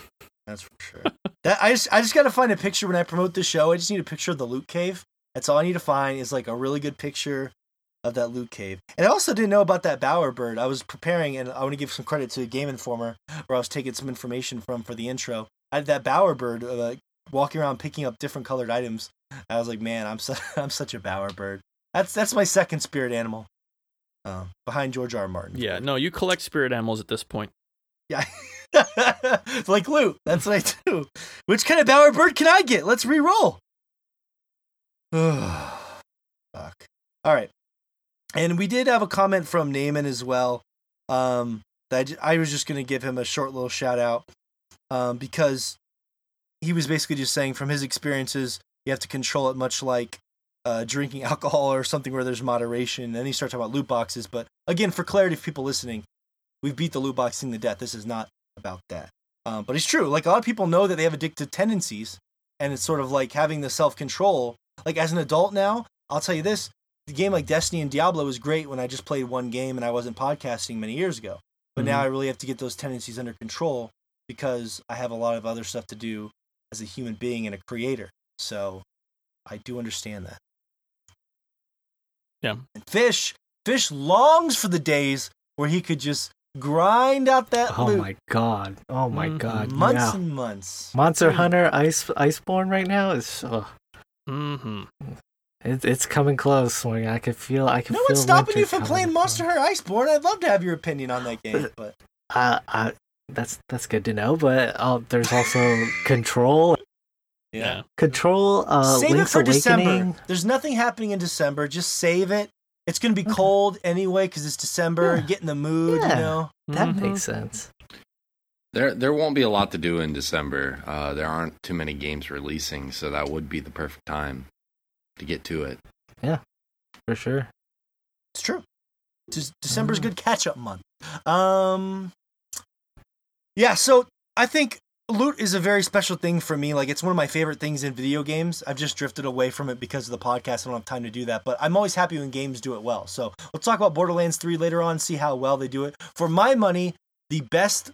That's for sure. that I just, I just gotta find a picture when I promote the show. I just need a picture of the loot cave. That's all I need to find is like a really good picture of that loot cave. And I also didn't know about that bower bird. I was preparing, and I want to give some credit to Game Informer, where I was taking some information from for the intro. I had that bower bird uh, walking around picking up different colored items. I was like, man, I'm su- I'm such a bowerbird. That's that's my second spirit animal, uh, behind George R. R. Martin. yeah, no, you collect spirit animals at this point. Yeah. it's like loot. That's what I do. Which kind of bowerbird can I get? Let's re-roll. Fuck. All right. And we did have a comment from Naaman as well. Um, that I, I was just going to give him a short little shout out um, because he was basically just saying from his experiences, you have to control it much like uh, drinking alcohol or something where there's moderation. And then he started talking about loot boxes. But again, for clarity of people listening, we've beat the loot box thing to death. This is not about that. Um, but it's true. Like a lot of people know that they have addictive tendencies, and it's sort of like having the self control. Like as an adult now, I'll tell you this: the game like Destiny and Diablo was great when I just played one game and I wasn't podcasting many years ago. But now I really have to get those tendencies under control because I have a lot of other stuff to do as a human being and a creator. So I do understand that. Yeah. And Fish, Fish longs for the days where he could just grind out that oh loot my god, oh my Mhm. god, months yeah. and months. Monster Mm. Hunter Ice Iceborne right now is, oh, Mm-hmm. it, it's coming close. Like, I can feel, I can No feel one's stopping you from playing. Monster Hunter Iceborne. I'd love to have your opinion on that game, but I, uh, that's that's good to know. But uh, there's also Control, Yeah. Control, uh, save Link's it for Awakening. December. There's nothing happening in December. Just save it. It's gonna be cold anyway because it's December. Yeah. Get in the mood, Yeah. you know. That Mhm. makes sense. There, there won't be a lot to do in December. Uh, there aren't too many games releasing, so that would be the perfect time to get to it. Yeah, for sure. It's true. Just December's Mm. good catch up month. Um, yeah. So I think loot is a very special thing for me. Like it's one of my favorite things in video games. I've just drifted away from it because of the podcast. I don't have time to do that, but I'm always happy when games do it well. So we'll talk about Borderlands 3 later on, see how well they do it. For my money, the best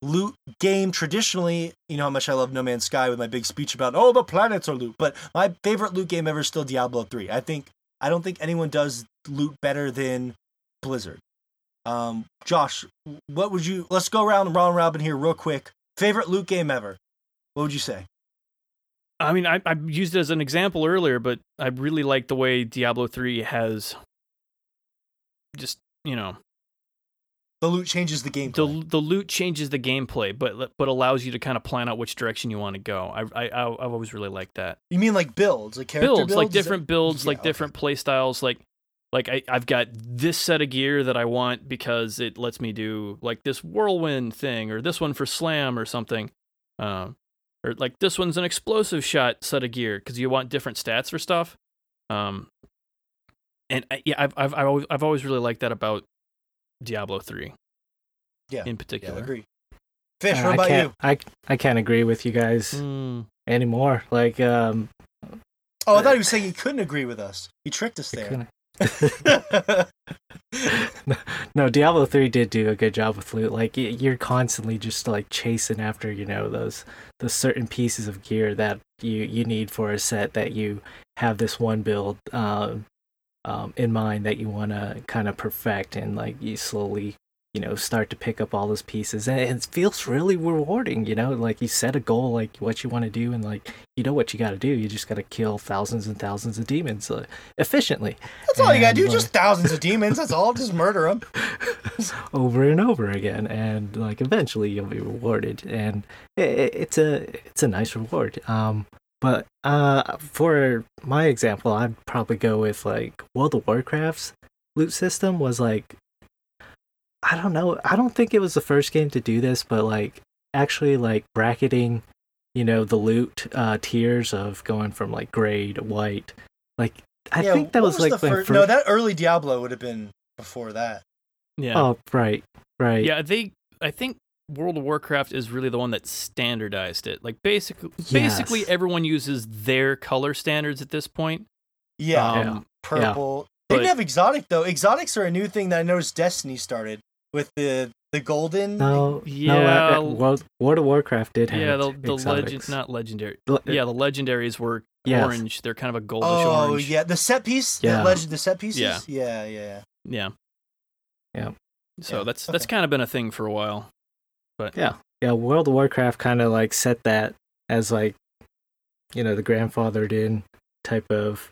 loot game traditionally, you know how much I love No Man's Sky with my big speech about oh the planets are loot, but my favorite loot game ever is still Diablo 3. I think I don't think anyone does loot better than Blizzard. Um, Josh, what would you? Let's go around round robin here real quick. Favorite loot game ever? What would you say? I mean, I, I used it as an example earlier, but I really like the way Diablo 3 has just, you know, The loot changes the game. the the loot changes the gameplay, but but allows you to kind of plan out which direction you want to go. I I I- I've always really liked that. You mean like builds, like character builds, like different builds, Yeah, like okay. different play styles, like like I, I've got this set of gear that I want because it lets me do like this whirlwind thing or this one for slam or something. Um or like this one's an explosive shot set of gear because you want different stats for stuff. Um and I, yeah, I've I've I've always, I've always really liked that about Diablo 3 Yeah, in particular. Yeah, particular. agree. Fish, Uh, what I about can't, you? I I can't agree with you guys Mm. anymore. Like um, Oh, I thought he was saying he couldn't agree with us. He tricked us I there. No, Diablo three did do a good job with loot. Like you're constantly just like chasing after you know those those certain pieces of gear that you you need for a set that you have this one build um, um, in mind that you want to kind of perfect and like you slowly you know start to pick up all those pieces and it feels really rewarding you know like you set a goal like what you want to do and like you know what you got to do you just got to kill thousands and thousands of demons uh, efficiently That's all you gotta do. like- Just thousands of demons. That's all. Just murder them. over and over again and like eventually you'll be rewarded and i i- it's a it's a nice reward um But uh, for my example, I'd probably go with like World of Warcraft's loot system was like I don't know. I don't think it was the first game to do this, but like actually like bracketing, you know, the loot uh, tiers of going from like gray to white. Like I yeah, think that what was, like the my first, no, that early Diablo would have been before that. Yeah. Oh, right, right. Yeah, they I think World of Warcraft is really the one that standardized it. Like basically Yes. basically everyone uses their color standards at this point. Yeah, Um, purple. They didn't have exotic though. Exotics are a new thing that I noticed Destiny started with the the golden. No, Yeah, no. Uh, uh, World, World of Warcraft did have Yeah, the the legend not legendary. Le- Yeah, the legendaries were Yes. orange. They're kind of a goldish Oh orange. yeah, the set piece. Yeah. The legend. The set pieces. Yeah. yeah, yeah. Yeah. Yeah. So Yeah, that's that's kind of been a thing for a while. But Yeah. Yeah, World of Warcraft kind of like set that as like, you know, the grandfathered in type of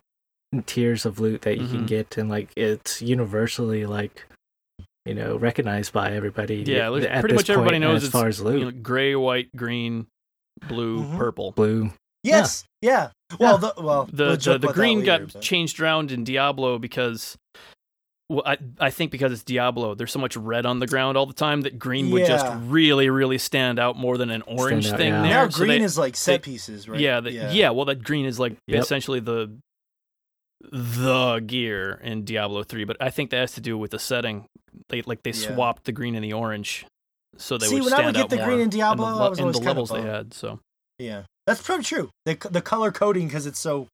tiers of loot that you can Mhm. get, and like it's universally like, you know, recognized by everybody. Yeah, at- there's- at pretty this much everybody knows as it's, far as loot, you know, gray, white, green, blue, Mhm. purple. blue. Yes. Yeah. Well, the well The the, the green later, got but- changed around in Diablo because well, I I think because it's Diablo, there's so much red on the ground all the time that green would just really really stand out more than an orange out, thing yeah. there. Now So green they- is like set they- pieces, right? Yeah, the, yeah, Well, that green is like Yep. essentially the the gear in Diablo three, but I think that has to do with the setting. They like they Yeah. swapped the green and the orange, so they See, would when I would get the green in Diablo, the, I was in always the levels they had. So Yeah, that's probably true. The the color coding because it's so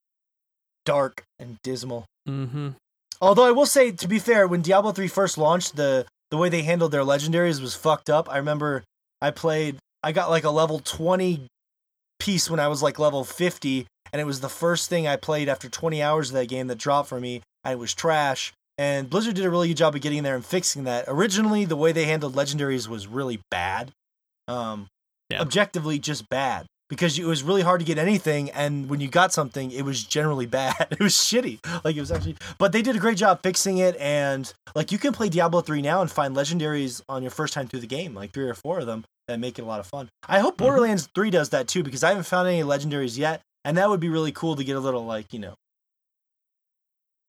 dark and dismal. hmm Although I will say, to be fair, when Diablo three first launched, the the way they handled their legendaries was fucked up. I remember I played, I got like a level twenty piece when I was like level fifty, and it was the first thing I played after twenty hours of that game that dropped for me, and it was trash. And Blizzard did a really good job of getting there and fixing that. Originally, the way they handled legendaries was really bad. Um, Yeah. objectively just bad because it was really hard to get anything and when you got something it was generally bad it was shitty like it was actually but they did a great job fixing it and like you can play diablo 3 now and find legendaries on your first time through the game like three or four of them that make it a lot of fun i hope Mhm. borderlands 3 does that too because i haven't found any legendaries yet and that would be really cool to get a little like you know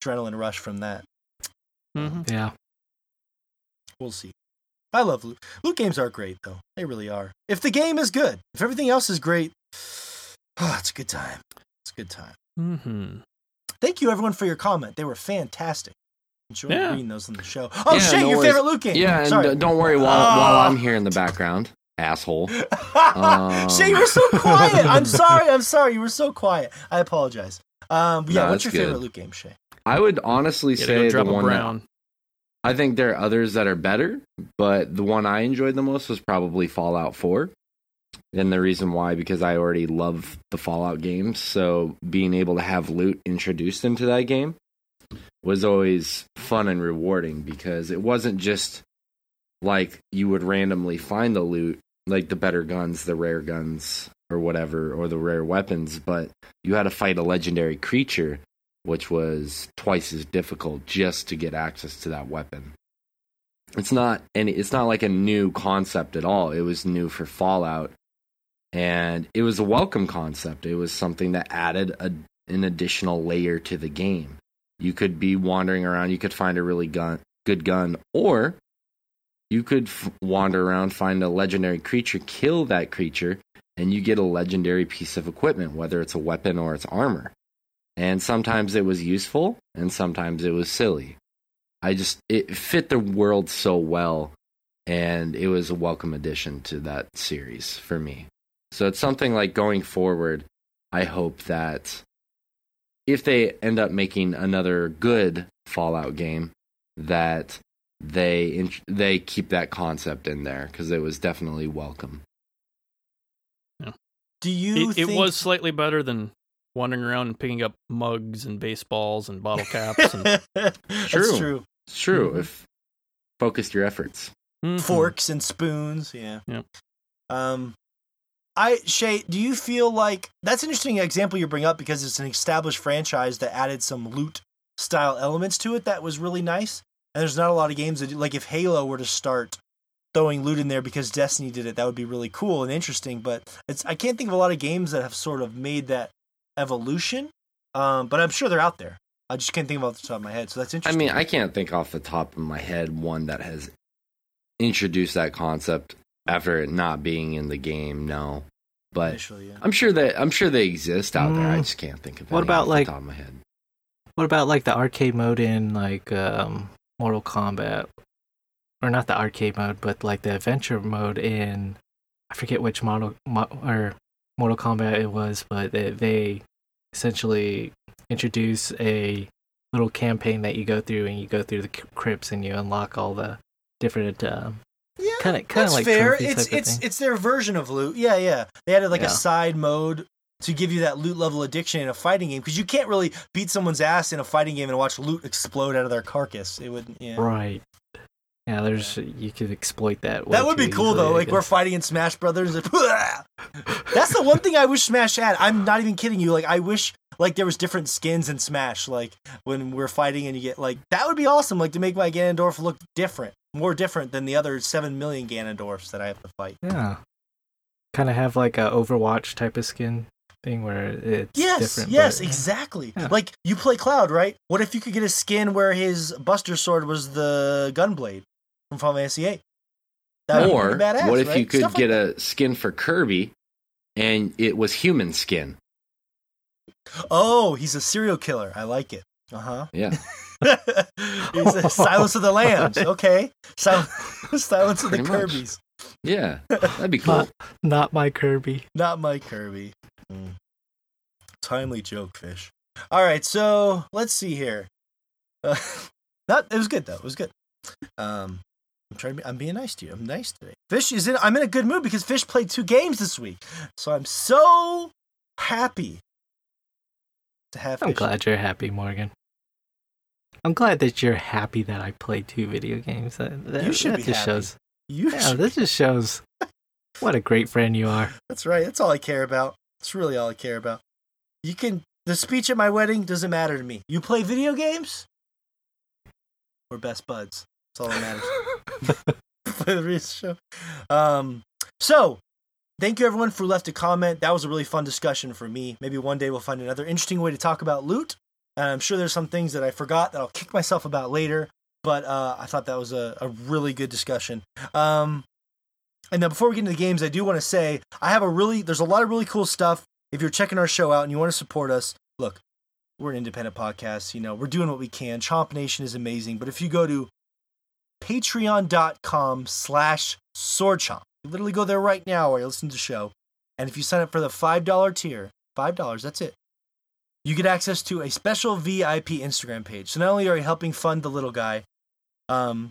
adrenaline rush from that hmm Yeah, we'll see i love loot loot games are great though they really are if the game is good if everything else is great oh, it's a good time it's a good time hmm Thank you everyone for your comment. They were fantastic. Enjoyed Yeah. reading those on the show. Oh, Yeah, Shay, no your worries. favorite Luke game. Yeah, and Sorry. uh, don't worry while, while Ah. I'm here in the background, asshole. Um, Shay, you were so quiet. I'm sorry. I'm sorry. You were so quiet. I apologize. Um, yeah, No, what's your that's favorite loot game, Shay? I would honestly Yeah, say the drop a one that. I think there are others that are better, but the one I enjoyed the most was probably Fallout 4. And the reason why, because I already love the Fallout games, so being able to have loot introduced into that game was always fun and rewarding because it wasn't just like you would randomly find the loot, like the better guns, the rare guns, or whatever, or the rare weapons, but you had to fight a legendary creature which was twice as difficult just to get access to that weapon. It's not any it's not like a new concept at all. It was new for Fallout and it was a welcome concept. It was something that added a, an additional layer to the game. You could be wandering around, you could find a really gun, good gun or you could f- wander around, find a legendary creature, kill that creature, and you get a legendary piece of equipment, whether it's a weapon or it's armor. And sometimes it was useful and sometimes it was silly. I just it fit the world so well and it was a welcome addition to that series for me. So it's something like going forward i hope that if they end up making another good fallout game that they they keep that concept in there because it was definitely welcome Do you It, it was slightly better than wandering around and picking up mugs and baseballs and bottle caps and That's True. true. it's true Mhm. if focused your efforts Mhm. Forks and spoons. Yeah. Yep. Um, I Shay, do you feel like that's an interesting example you bring up because it's an established franchise that added some loot style elements to it that was really nice. And there's not a lot of games that like if Halo were to start throwing loot in there because Destiny did it, that would be really cool and interesting. But it's I can't think of a lot of games that have sort of made that Evolution, um, but I'm sure they're out there. I just can't think of off the top of my head. So that's interesting. I mean, I can't think off the top of my head one that has introduced that concept after it not being in the game. No, but initially, yeah. I'm sure that I'm sure they exist out there. I Mm. just can't think of What about, off like- the top of my head. What about like the arcade mode in like um, Mortal Kombat, or not the arcade mode, but like the adventure mode in I forget which model mo- or Mortal Kombat it was, but they, they essentially introduce a little campaign that you go through, and you go through the crypts and you unlock all the different um, Yeah, kind of kind of like fair. It's it's thing. it's their version of loot. Yeah, yeah. They added like Yeah. a side mode to give you that loot level addiction in a fighting game because you can't really beat someone's ass in a fighting game and watch loot explode out of their carcass. It would. Yeah. right. Yeah, there's you could exploit that. That would be cool easily, though. Like we're fighting in Smash Brothers. like, That's the one thing I wish Smash had. I'm not even kidding you. Like I wish like there was different skins in Smash. Like when we're fighting and you get like that would be awesome. Like to make my Ganondorf look different, more different than the other seven million Ganondorfs that I have to fight. Yeah. Kind of have like a Overwatch type of skin thing where it's Yes, different. yes, but- exactly. Yeah. Like you play Cloud, right? What if you could get a skin where his Buster Sword was the Gunblade from Final Fantasy VIII? That would be Or badass, what if you could Stuff get that. a skin for Kirby and it was human skin? Oh, he's a serial killer. I like it. Uh huh. Yeah. he's a Silence of the Lambs. Okay, Sil- Silence of the Pretty much. Kirby's. Yeah. That'd be cool. Not, not my Kirby. Not my Kirby. Mm. Timely joke, fish. All right, so let's see here. Uh, not it was good though. It was good. Um, I'm trying. To be, I'm being nice to you. I'm nice today. Fish is in. I'm in a good mood because Fish played two games this week, so I'm so happy to have. I'm Fish. glad you're happy, Morgan. I'm glad that you're happy that I played two video games. That, that, You should that be just happy. shows. You. Yeah, should- this just shows what a great friend you are. That's right. That's all I care about. That's really all I care about. You can. The speech at my wedding doesn't matter to me. You play video games. We're best buds. That's all that matters. for the real show. Um, so, thank you everyone for left a comment. That was a really fun discussion for me. Maybe one day we'll find another interesting way to talk about loot. And I'm sure there's some things that I forgot that I'll kick myself about later. But uh, I thought that was a, a really good discussion. Um, and now before we get into the games, I do want to say I have a really there's a lot of really cool stuff. If you're checking our show out and you want to support us, look, we're an independent podcast. You know, we're doing what we can. Chomp Nation is amazing. But if you go to patreon.com slash swordchomp. You literally go there right now while you listen to the show. And if you sign up for the $5 tier, $5, that's it. You get access to a special VIP Instagram page. So not only are you helping fund the little guy, um,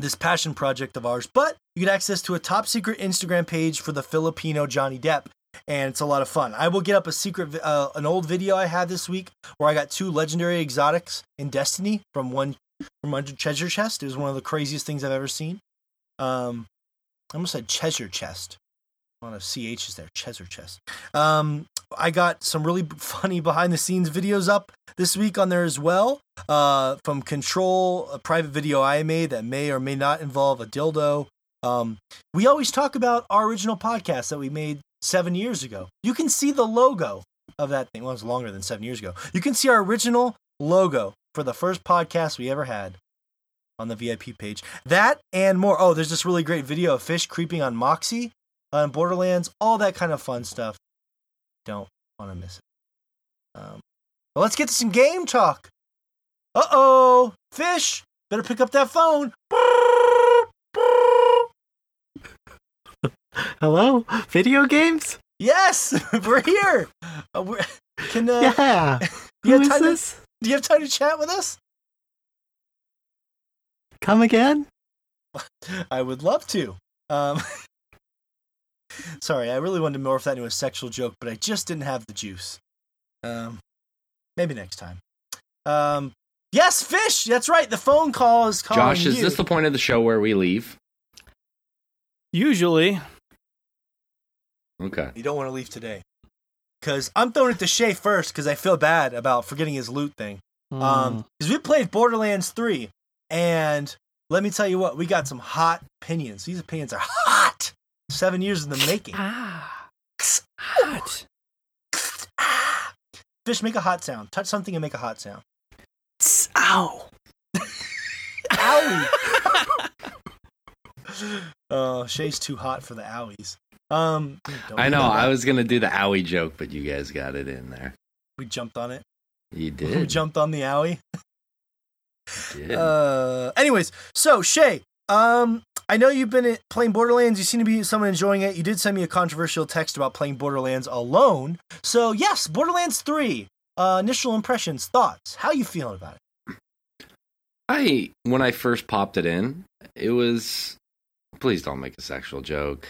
this passion project of ours, but you get access to a top secret Instagram page for the Filipino Johnny Depp. And it's a lot of fun. I will get up a secret, uh, an old video I had this week where I got two legendary exotics in Destiny from one from under treasure chest. It was one of the craziest things I've ever seen. Um, I almost said treasure chest. A lot of CHs there, treasure chest. Um, I got some really funny behind the scenes videos up this week on there as well. Uh, from Control, a private video I made that may or may not involve a dildo. Um, we always talk about our original podcast that we made seven years ago. You can see the logo of that thing. Well, it's longer than seven years ago. You can see our original logo for the first podcast we ever had on the VIP page. That and more. Oh, there's this really great video of fish creeping on Moxxi on Borderlands. All that kind of fun stuff. Don't want to miss it. Um, let's get to some game talk. Uh oh, fish! Better pick up that phone. Hello, video games? Yes, we're here. Uh, we're, can uh, yeah. you Who have is time to- do you have time to chat with us? Come again? I would love to. Um, sorry, I really wanted to morph that into a sexual joke, but I just didn't have the juice. Um, maybe next time. Um, yes, fish. That's right. The phone call is calling Josh, is you. this the point of the show where we leave? Usually, Okay. You don't want to leave today. Because I'm throwing it to Shay first because I feel bad about forgetting his loot thing. Hmm. Um, because we played Borderlands 3, and let me tell you what, we got some hot opinions. These opinions are hot. Seven years in the making. ah, hot. Fish, make a hot sound. Touch something and make a hot sound. Ow! Owie. Oh, Shay's too hot for the owies. Um, I know. I was gonna do the owie joke, but you guys got it in there. We jumped on it. You did. We jumped on the owie. Uh, anyways, so Shay, um, I know you've been playing Borderlands. You seem to be someone enjoying it. You did send me a controversial text about playing Borderlands alone. So yes, Borderlands Three. Uh, initial impressions, thoughts. How you feeling about it? I when I first popped it in, it was. Please don't make a sexual joke.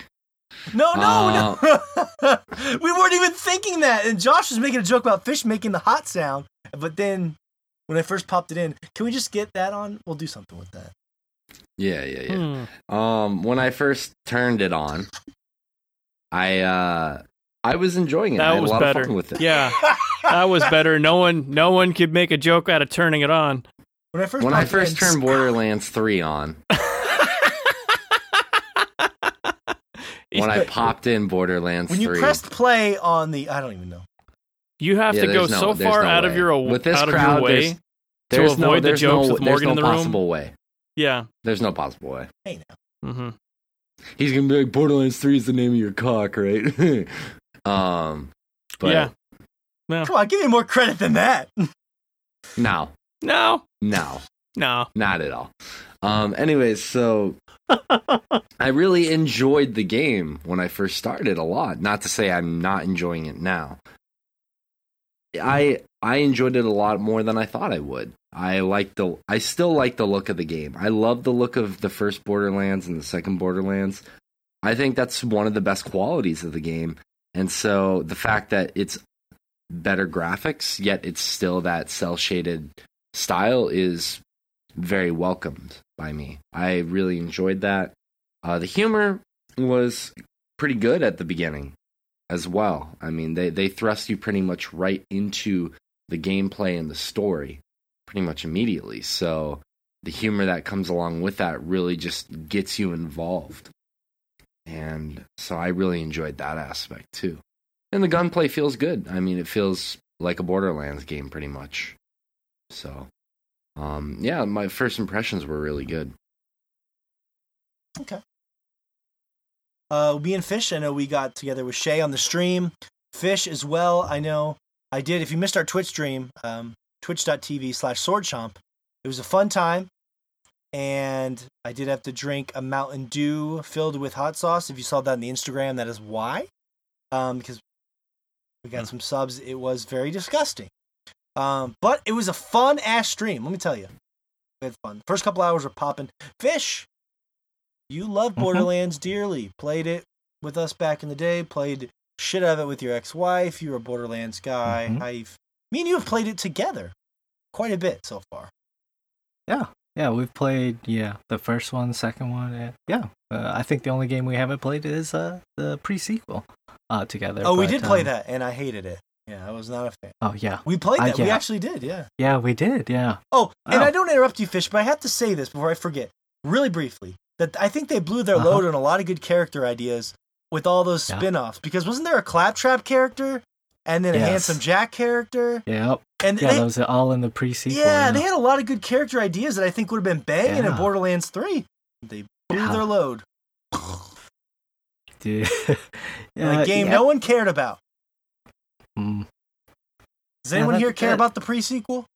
No, no, no. we weren't even thinking that. And Josh was making a joke about fish making the hot sound. But then when I first popped it in, can we just get that on? We'll do something with that. Yeah, yeah, yeah. Hmm. Um, when I first turned it on, I uh, I was enjoying it. I That had was a lot better. of fun with it. Yeah, that was better. No one, no one could make a joke out of turning it on. When I first When I first in- turned Borderlands three on, when I popped in Borderlands when you three, pressed play on the, I don't even know. you have Yeah, to go no- so far no out of way. your With this out of crowd, your way. there's- there's no, avoid the there's jokes no, with Morgan no in the room? possible way. Yeah. There's no possible way. Hey now. hmm He's gonna be like Borderlands three is the name of your cock, right? um, but Yeah. Come on, give me more credit than that. no, No. no, No. not at all. Um, anyways, so I really enjoyed the game when I first started a lot. Not to say I'm not enjoying it now. I I enjoyed it a lot more than I thought I would. I like the I still like the look of the game. I love the look of the first Borderlands and the second Borderlands. I think that's one of the best qualities of the game. And so the fact that it's better graphics yet it's still that cell shaded style is very welcomed by me. I really enjoyed that. Uh, the humor was pretty good at the beginning as well. I mean, they, they thrust you pretty much right into the gameplay and the story pretty much immediately. So the humor that comes along with that really just gets you involved. And so I really enjoyed that aspect too. And the gunplay feels good. I mean, it feels like a Borderlands game pretty much. So, um, yeah, my first impressions were really good. Okay. Uh, me and Fish, I know we got together with Shay on the stream. Fish as well, I know I did. If you missed our Twitch stream, um, twitch.tv slash swordchomp, it was a fun time. And I did have to drink a Mountain Dew filled with hot sauce. If you saw that on the Instagram, that is why. Um, because we got some subs. It was very disgusting. Um, but it was a fun ass stream, let me tell you. We had fun. First couple hours were popping. Fish, you love Mhm. Borderlands dearly. Played it with us back in the day. Played shit out of it with your ex-wife. You're a Borderlands guy. Mhm. I've me and you have played it together quite a bit so far. Yeah, yeah, we've played yeah the first one, second one, and yeah. Uh, I think the only game we haven't played is uh the pre sequel uh together. oh, we but, did play um, that, and I hated it. Yeah, I was not a fan. Oh yeah, We played that. We actually did. Yeah. yeah, we did. Yeah, Oh, and Oh. I don't interrupt you, Fish, but I have to say this before I forget, really briefly, that I think they blew their Uh-huh. load on a lot of good character ideas with all those Yeah. spin-offs. Because wasn't there a Claptrap character and then a Handsome Jack character? yep, And yeah. they, those are all in the pre sequel. yeah, they had a lot of good character ideas that I think would have been banging in Borderlands 3. They blew Yeah. their load. Dude. in a game yeah. no one cared about. Mm, Does Yeah, anyone that- here care that- about the pre-sequel?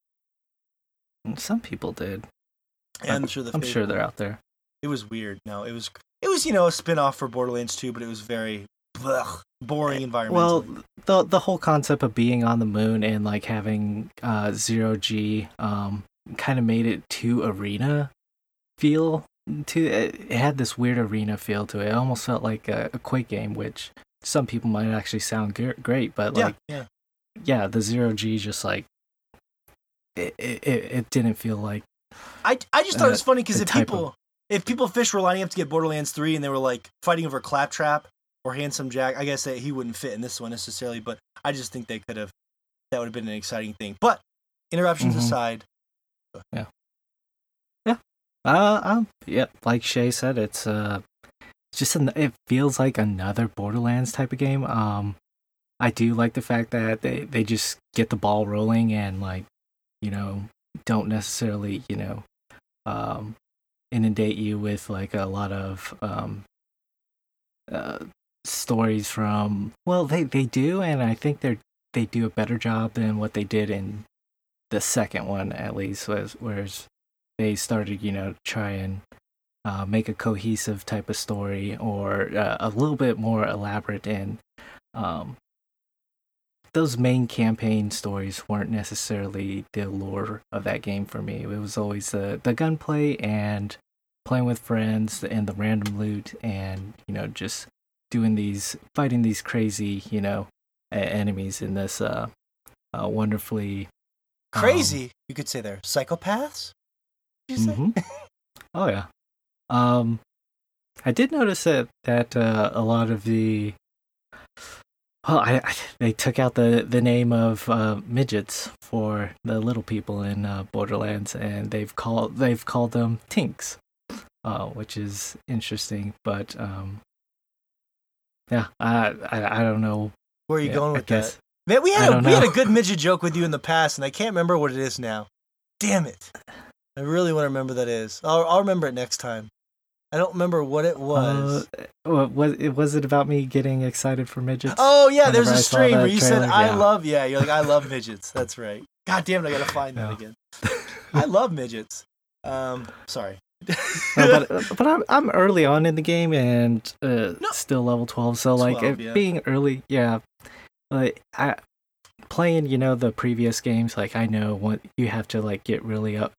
some people did. Yeah, I'm sure the I'm sure they're out there. It was weird. No, it was it was you know a spin-off for Borderlands 2, but it was very blech, boring environment. Well, the the whole concept of being on the moon and like having uh zero G um kind of made it too arena feel to it, had this weird arena feel to it. It almost felt like a, a Quake game, which some people might actually sound gr- great, but like yeah. yeah, yeah, the zero G just like it it, it didn't feel like I, I just thought it was uh, funny because if people if people fish were lining up to get Borderlands 3 and they were like fighting over Claptrap or Handsome Jack, I guess that he wouldn't fit in this one necessarily, but I just think they could have that would have been an exciting thing. But interruptions Mhm. aside, Uh, um, yeah, like Shay said, it's uh, just an, it feels like another Borderlands type of game. Um, I do like the fact that they they just get the ball rolling and like you know don't necessarily you know um, inundate you with like a lot of um, uh, stories from well they they do and I think they're they do a better job than what they did in the second one at least was whereas they started you know try and uh, make a cohesive type of story or uh, a little bit more elaborate and um, those main campaign stories weren't necessarily the allure of that game for me. It was always the the gunplay and playing with friends and the random loot and you know just doing these fighting these crazy you know enemies in this uh, uh wonderfully crazy um, you could say they're psychopaths. Mm-hmm. oh yeah. Um, I did notice that that uh, a lot of the well, I, I, they took out the, the name of uh, midgets for the little people in uh, Borderlands, and they've called they've called them tinks, uh, which is interesting. But um, yeah, I, I, I don't know where are you yeah, going with that. Man, we had a, we had a good midget joke with you in the past, and I can't remember what it is now. Damn it! I really want to remember that is. I'll I'll remember it next time. I don't remember what it was. Uh, was it was it about me getting excited for midgets? Oh yeah, there's a stream where you trailer? said I yeah. love yeah. You're like I love midgets. That's right. God damn it, I gotta find that again. I love midgets. Um, sorry. no, but but I'm I'm early on in the game and uh, no. still level twelve. So 12, like yeah. being early, yeah. Like I playing, you know, the previous games. Like I know what you have to like get really up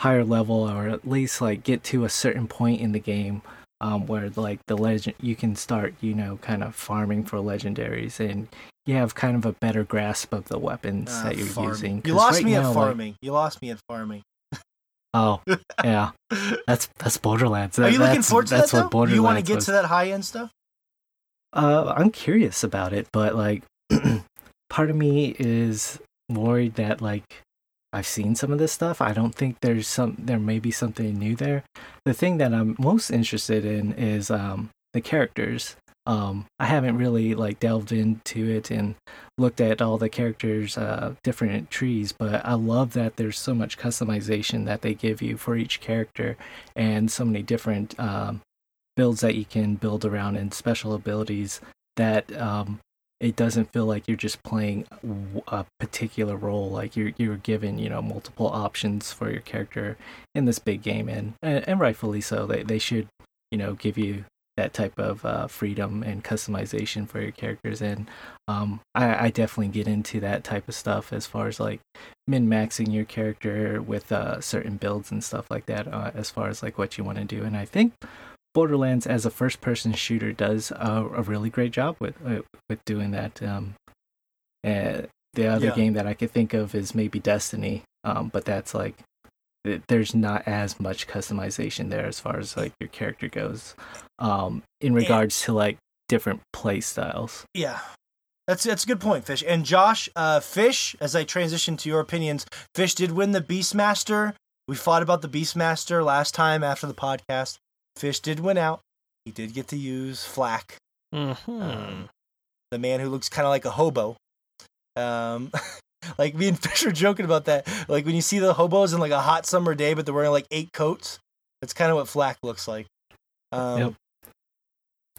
higher level or at least like get to a certain point in the game um, where like the legend you can start you know kind of farming for legendaries and you have kind of a better grasp of the weapons uh, that you're farming. using. You lost right me now, at farming. Like, you lost me at farming. oh yeah, that's that's Borderlands. That, Are you looking forward to that's that? What Borderlands Do you want to get was. to that high end stuff? Uh, I'm curious about it, but like, part of me is worried that like I've seen some of this stuff. I don't think there's some there may be something new there. The thing that I'm most interested in is um the characters. Um I haven't really like delved into it and looked at all the characters uh different trees, but I love that there's so much customization that they give you for each character and so many different um builds that you can build around and special abilities that um it doesn't feel like you're just playing a particular role like you're you're given you know multiple options for your character in this big game and and, and rightfully so. They, they should you know give you that type of uh, freedom and customization for your characters and um, I, I definitely get into that type of stuff as far as like min maxing your character with uh, certain builds and stuff like that uh, as far as like what you want to do and I think Borderlands as a first person shooter does a, a really great job with uh, with doing that. Um, uh, the other yeah. game that I could think of is maybe Destiny, um, but that's like there's not as much customization there as far as like your character goes um, in regards and, to like different play styles. Yeah. That's that's a good point, Fish. And Josh, uh, Fish, as I transition to your opinions, Fish did win the Beastmaster. We fought about the Beastmaster last time after the podcast. Fish did win out. He did get to use Flack. mm-hmm. um, the man who looks kind of like a hobo. Um, like me and Fish were joking about that. Like when you see the hobos in like a hot summer day, but they're wearing like eight coats. That's kind of what Flack looks like. Um, yep.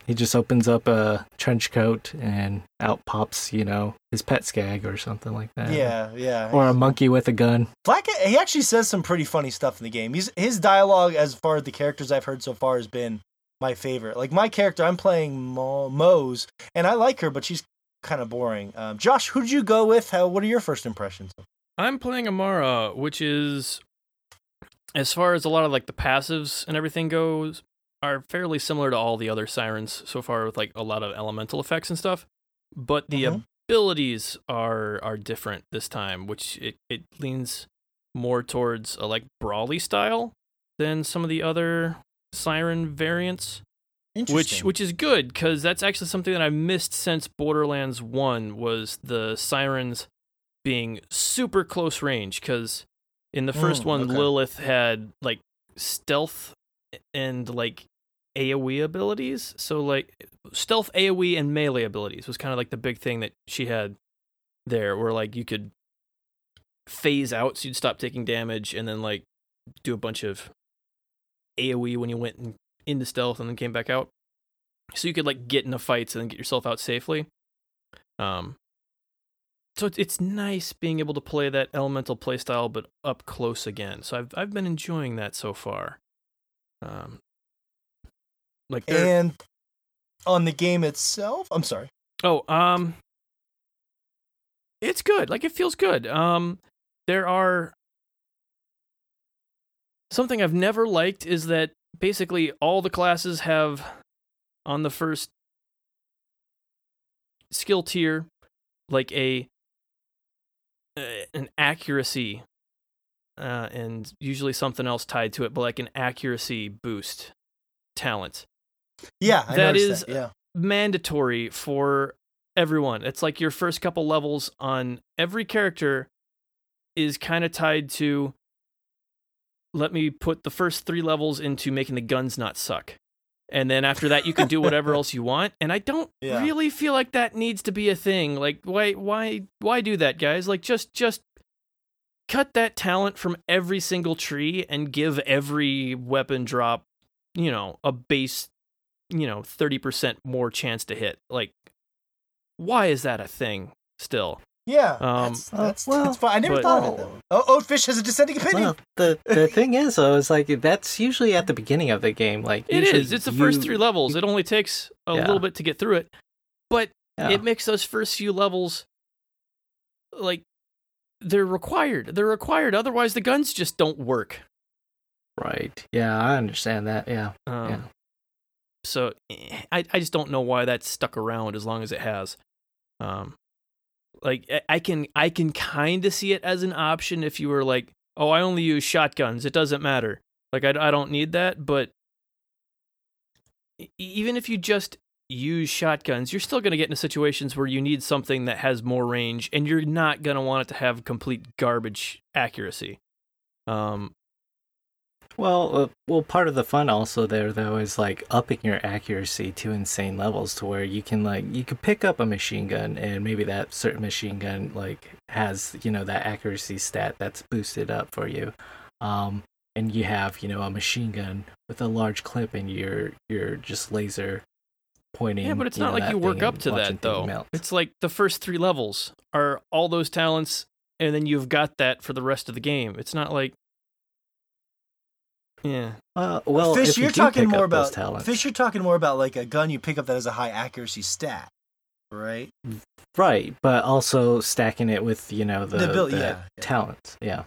He just opens up a trench coat and out pops, you know, his pet skag or something like that. Yeah, yeah. Or a monkey with a gun. Flak, he actually says some pretty funny stuff in the game. He's his dialogue, as far as the characters I've heard so far, has been my favorite. Like my character, I'm playing Mo- Moze, and I like her, but she's kind of boring. Um, Josh, who'd you go with? How? What are your first impressions? I'm playing Amara, which is, as far as a lot of like the passives and everything goes, are fairly similar to all the other sirens so far with like a lot of elemental effects and stuff but the mm-hmm. abilities are are different this time which it, it leans more towards a like brawly style than some of the other siren variants which which is good because that's actually something that i missed since borderlands 1 was the sirens being super close range because in the first mm, one okay. lilith had like stealth and like AoE abilities. So like stealth AoE and melee abilities was kind of like the big thing that she had there, where like you could phase out, so you'd stop taking damage, and then like do a bunch of AoE when you went in, into stealth and then came back out. So you could like get into fights and then get yourself out safely. Um, so it's it's nice being able to play that elemental playstyle, but up close again. So I've I've been enjoying that so far. Um, like And on the game itself, I'm sorry. Oh, um it's good. Like it feels good. Um there are something I've never liked is that basically all the classes have on the first skill tier like a uh, an accuracy uh, and usually something else tied to it, but like an accuracy boost talent Yeah, I That is- that. Yeah. mandatory for everyone. It's like your first couple levels on every character is kind of tied to let me put the first 3 levels into making the guns not suck. And then after that you can do whatever else you want. And I don't Yeah. really feel like that needs to be a thing. Like why why why do that, guys? Like just just cut that talent from every single tree and give every weapon drop, you know, a base you know 30% more chance to hit like why is that a thing still Yeah. Um, that's, uh, well, that's fine. I never but- thought of it though. Oh, Oatfish has a dissenting opinion. Well, the the thing is though, is like that's usually at the beginning of the game. Like it is. it's the first three levels it only takes a Yeah. little bit to get through it but yeah. it makes those first few levels like they're required they're required otherwise the guns just don't work right. Yeah, I understand that. Yeah. um, Yeah. so eh, I, I just don't know why that's stuck around as long as it has um like I- i can i can kind of see it as an option if you were like oh i only use shotguns it doesn't matter like i, I don't need that but even if you just use shotguns you're still going to get into situations where you need something that has more range and you're not going to want it to have complete garbage accuracy. Um Well, uh, well, part of the fun also there though is like upping your accuracy to insane levels to where you can like you can pick up a machine gun and maybe that certain machine gun like has you know that accuracy stat that's boosted up for you, um, and you have you know a machine gun with a large clip and you're just laser pointing. Yeah, but it's not know, like you work up to that though. melt. It's like the first three levels are all those talents, and then you've got that for the rest of the game. It's not like, yeah, Uh, well, Fish, if you you're do talking pick more about talents, Fish. You're talking more about like a gun you pick up that has a high accuracy stat, right? Right, but also stacking it with you know the, The build- the yeah, yeah. talents, yeah,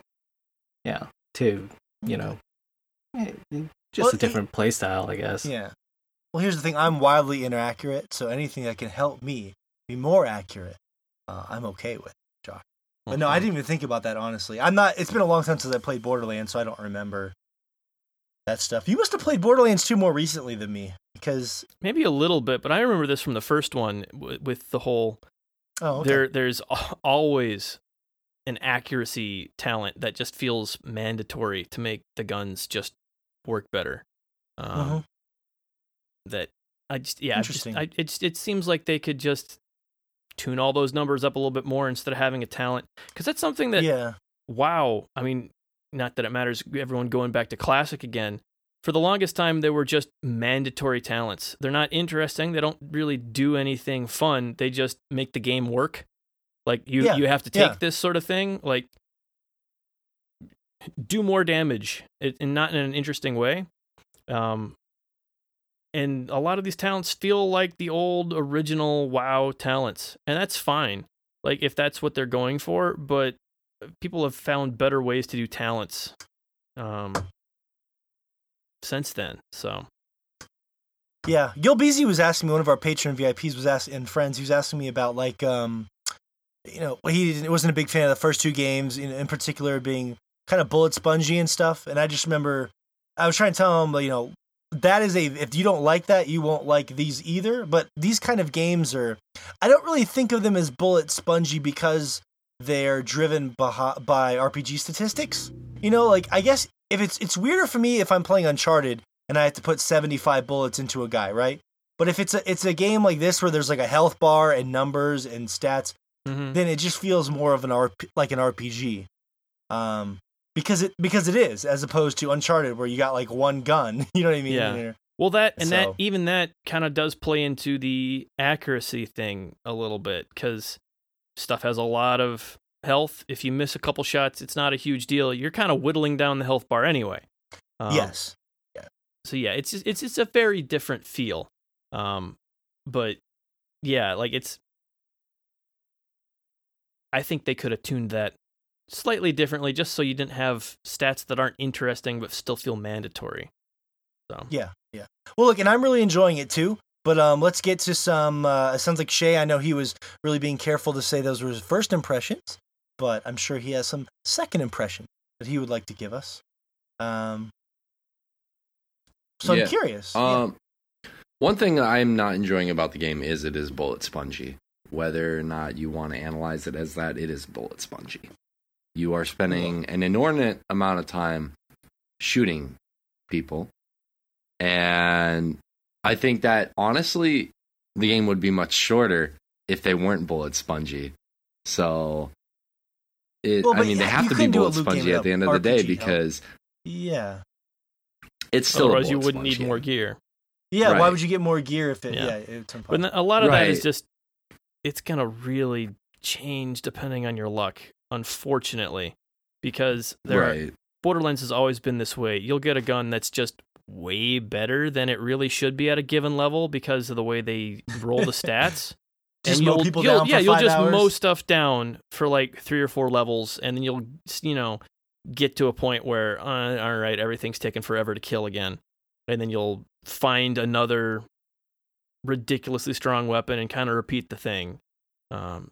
yeah, to you know, eh, just Well, a different play style, I guess. Yeah. Well, here's the thing. I'm wildly inaccurate, so anything that can help me be more accurate, uh, I'm okay with. Josh. But no, I Mm-hmm. didn't even think about that honestly. I'm not. It's been a long time since I played Borderlands, so I don't remember that stuff. You must have played Borderlands 2 more recently than me, because maybe a little bit, but I remember this from the first one w- with the whole oh, okay. there. There's al- always an accuracy talent that just feels mandatory to make the guns just work better. Um, Mhm. That I just yeah, I just, Interesting. I, it's it seems like they could just tune all those numbers up a little bit more instead of having a talent because that's something that yeah, wow. I mean, not that it matters. Everyone going back to classic again. For the longest time, they were just mandatory talents. They're not interesting. They don't really do anything fun. They just make the game work. Like you, Yeah, you have to take yeah. this sort of thing. Like do more damage, it, and not in an interesting way. Um, and a lot of these talents feel like the old original WoW talents, and that's fine. Like if that's what they're going for, but people have found better ways to do talents um since then so yeah. Gil Beasy was asking me. One of our patron VIPs was asking, and friends. He was asking me about like, um, you know, he wasn't a big fan of the first two games, in, in particular being kind of bullet spongy and stuff. And I just remember I was trying to tell him, you know, that is a if you don't like that, you won't like these either. But these kind of games are, I don't really think of them as bullet spongy because they're driven by, by RPG statistics. You know, like I guess if it's it's weirder for me if I'm playing Uncharted and I have to put 75 bullets into a guy, right? But if it's a it's a game like this where there's like a health bar and numbers and stats, Mhm. then it just feels more of an RP, like an RPG. Um because it because it is as opposed to Uncharted where you got like one gun, you know what I mean? Yeah. Well, that and that even that kind of does play into the accuracy thing a little bit because stuff has a lot of health. If you miss a couple shots, it's not a huge deal. You're kind of whittling down the health bar anyway. Um, yes. So yeah, it's just, it's it's a very different feel. Um, but yeah, like it's. I think they could have tuned that slightly differently, just so you didn't have stats that aren't interesting but still feel mandatory. So Yeah, yeah. Well, look, and I'm really enjoying it too. But um, let's get to some. Uh, it sounds like Shay. I know he was really being careful to say those were his first impressions, but I'm sure he has some second impression that he would like to give us. Um, so Yeah. I'm curious. Yeah. Um, one thing I'm not enjoying about the game is it is bullet spongy. Whether or not you want to analyze it as that, it is bullet spongy. You are spending an inordinate amount of time shooting people, and I think that honestly, the game would be much shorter if they weren't bullet spongy. So, it, Well, I but mean, they have to be couldn't do a bullet spongy at the end of the day RPG, because yeah. it's still a otherwise, you wouldn't need sponge more gear. Yeah. Why would you get more gear if it? Yeah. Yeah. it's. But a lot of that is just it's gonna really change depending on your luck, unfortunately, because there are, Borderlands has always been this way. You'll get a gun that's just way better than it really should be at a given level because of the way they roll the stats. And you'll, you'll- yeah, you'll just hours? mow stuff down for like three or four levels, and then you'll you know get to a point where uh, all right, everything's taking forever to kill again, and then you'll find another ridiculously strong weapon and kind of repeat the thing um,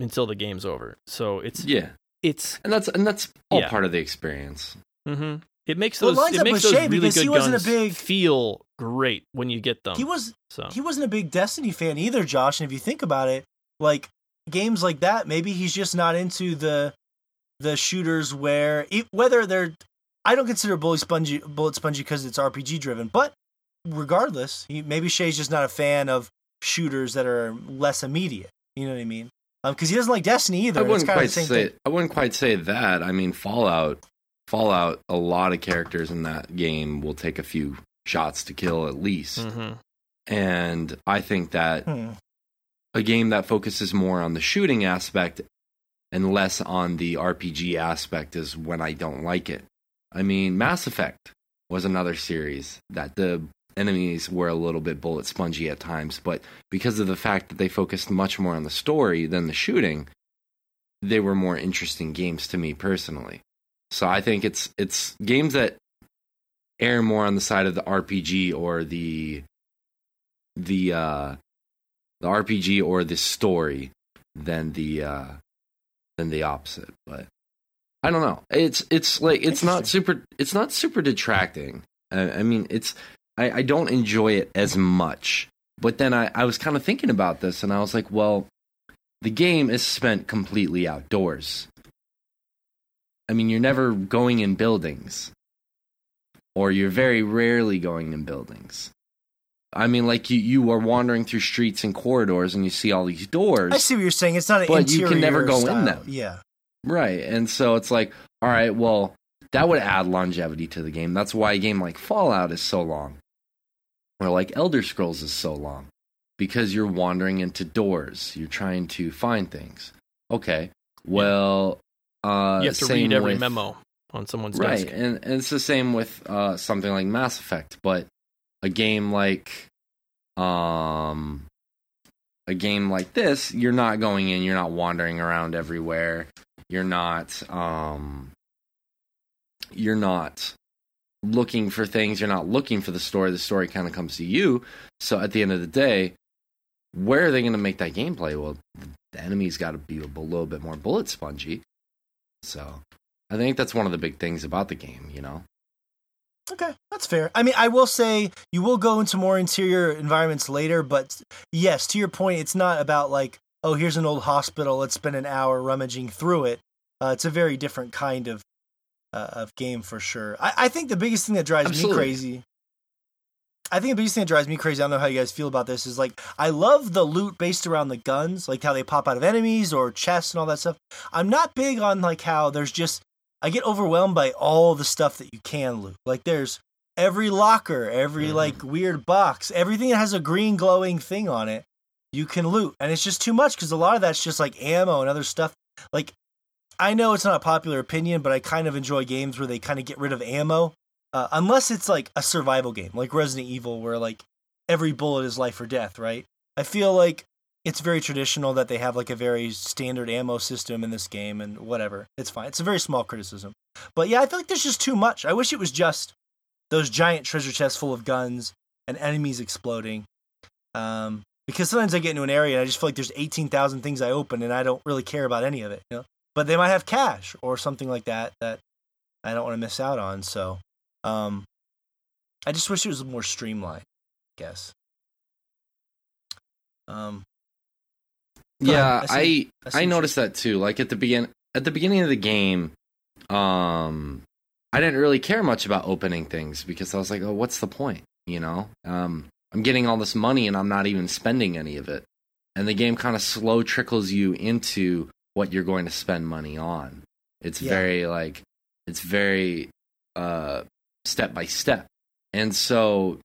until the game's over. So it's Yeah. it's and that's and that's all Yeah. part of the experience. Mm-hmm. it makes Well, it those it makes those really because good he wasn't a guns big- feel great when you get them. he was so he wasn't a big Destiny fan either, Josh. And if you think about it, like games like that, maybe he's just not into the the shooters where e- whether they're. I don't consider bullet spongy bullet spongy because it's RPG driven, but regardless, he, maybe Shay's just not a fan of shooters that are less immediate. You know what I mean? Because he doesn't like Destiny either. I wouldn't kind quite say thing. I wouldn't quite say that. I mean, Fallout, Fallout. A lot of characters in that game will take a few shots to kill at least, mhm. and I think that Hmm. a game that focuses more on the shooting aspect and less on the RPG aspect is when I don't like it. I mean, Mass Effect was another series that the enemies were a little bit bullet spongy at times, but because of the fact that they focused much more on the story than the shooting, they were more interesting games to me personally. So I think it's it's games that err more on the side of the RPG or the the uh the RPG or the story than the uh than the opposite. But I don't know. It's it's like it's not super it's not super detracting. I, I mean, it's I, I don't enjoy it as much. But then I, I was kind of thinking about this and I was like, well, the game is spent completely outdoors. I mean, you're never going in buildings. Or you're very rarely going in buildings. I mean, like you, you are wandering through streets and corridors and you see all these doors. I see what you're saying. It's not an But you can never go in them. Yeah. Right. And so it's like, all right, well, that would add longevity to the game. That's why a game like Fallout is so long. Or like Elder Scrolls is so long. Because you're wandering into doors. You're trying to find things. Okay. Well, uh you have to same read every with- memo on someone's desk. Right. desk. And, and it's the same with uh something like Mass Effect, but a game like um a game like this, you're not going in, you're not wandering around everywhere. You're not um you're not looking for things, you're not looking for the story, the story kind of comes to you. So at the end of the day, where are they going to make that gameplay? Well, the enemy's got to be a little bit more bullet spongy. So, I think that's one of the big things about the game, you know. Okay, that's fair. I mean, I will say you will go into more interior environments later, but yes, to your point, it's not about like, oh, here's an old hospital, let's spend an hour rummaging through it. Uh, it's a very different kind of uh, of game for sure. I, I think the biggest thing that drives Absolutely. me crazy, I think the biggest thing that drives me crazy. I don't know how you guys feel about this. Is like I love the loot based around the guns, like how they pop out of enemies or chests and all that stuff. I'm not big on like how there's just I get overwhelmed by all the stuff that you can loot. Like there's every locker, every mm-hmm. like weird box, everything that has a green glowing thing on it, you can loot. And it's just too much because a lot of that's just like ammo and other stuff. Like, I know it's not a popular opinion, but I kind of enjoy games where they kind of get rid of ammo. Uh, unless it's like a survival game, like Resident Evil, where like every bullet is life or death, right? I feel like it's very traditional that they have like a very standard ammo system in this game and whatever. It's fine. It's a very small criticism. But yeah, I feel like there's just too much. I wish it was just those giant treasure chests full of guns and enemies exploding. Um, because sometimes I get into an area and I just feel like there's 18,000 things I open and I don't really care about any of it, you know. But they might have cash or something like that that I don't want to miss out on. So, um, I just wish it was more streamlined. I guess. Um. Yeah, I I, I, I noticed that too. Like at the begin at the beginning of the game, um, I didn't really care much about opening things because I was like, oh, what's the point? You know, um, I'm getting all this money and I'm not even spending any of it. And the game kind of slow trickles you into what you're going to spend money on. It's yeah. very like, it's very uh, step by step. And so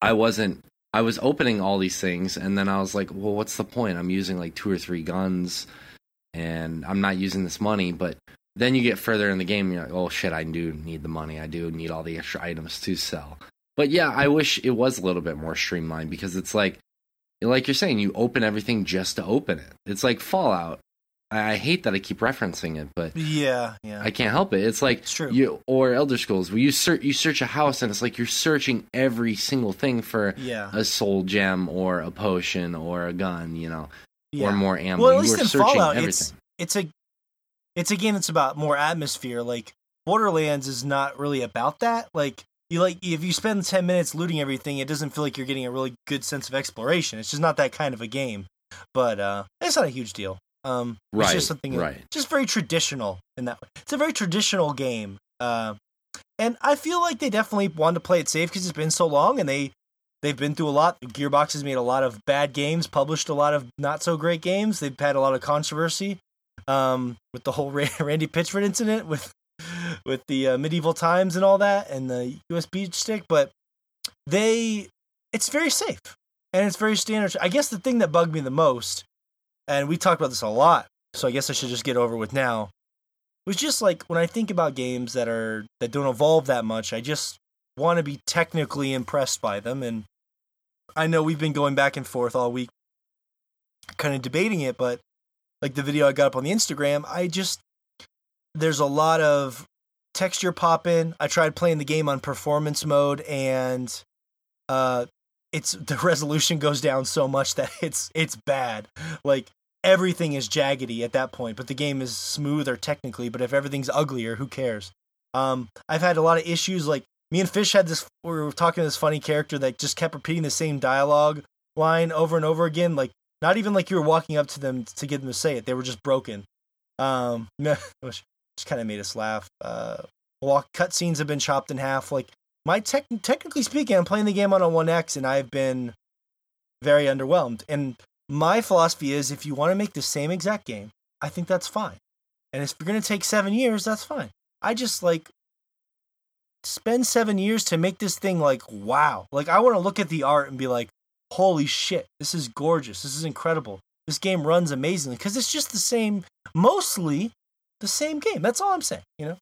I wasn't, I was opening all these things and then I was like, well, what's the point? I'm using like two or three guns and I'm not using this money, but then you get further in the game, you're like, oh shit, I do need the money. I do need all the extra items to sell. But yeah, I wish it was a little bit more streamlined because it's like, like you're saying, you open everything just to open it. It's like Fallout. I hate that I keep referencing it, but yeah, yeah, I can't help it. It's like it's true. You or Elder Scrolls, where you search you search a house and it's like you're searching every single thing for yeah. a soul gem or a potion or a gun, you know, yeah. or more ammo. Well, at least in Fallout, everything. it's it's a it's a game that's about more atmosphere. Like Borderlands is not really about that. Like you like if you spend 10 minutes looting everything, it doesn't feel like you're getting a really good sense of exploration. It's just not that kind of a game. But uh it's not a huge deal. Um right, it's just something right. just very traditional in that way. It's a very traditional game. Uh and I feel like they definitely wanted to play it safe because it's been so long and they they've been through a lot. Gearbox has made a lot of bad games, published a lot of not so great games. They've had a lot of controversy um, with the whole Randy Pitchford incident with with the uh, medieval times and all that and the USB stick, but they it's very safe and it's very standard. I guess the thing that bugged me the most, and we talked about this a lot, so I guess I should just get over with now, was just like when I think about games that are that don't evolve that much, I just want to be technically impressed by them and I know we've been going back and forth all week kind of debating it, but like the video I got up on the Instagram, I just there's a lot of texture popping. I tried playing the game on performance mode and uh it's the resolution goes down so much that it's it's bad. Like everything is jaggedy at that point, but the game is smoother technically, but if everything's uglier, who cares? Um I've had a lot of issues like me and Fish had this we were talking to this funny character that just kept repeating the same dialogue line over and over again like not even like you were walking up to them to get them to say it. They were just broken. Um, just kind of made us laugh. Uh, walk cutscenes have been chopped in half. Like my tech, technically speaking, I'm playing the game on a One X, and I've been very underwhelmed. And my philosophy is, if you want to make the same exact game, I think that's fine. And if you're gonna take seven years, that's fine. I just like spend seven years to make this thing like wow. Like I want to look at the art and be like, holy shit, this is gorgeous. This is incredible. This game runs amazingly because it's just the same, mostly the same game. That's all I'm saying, you know?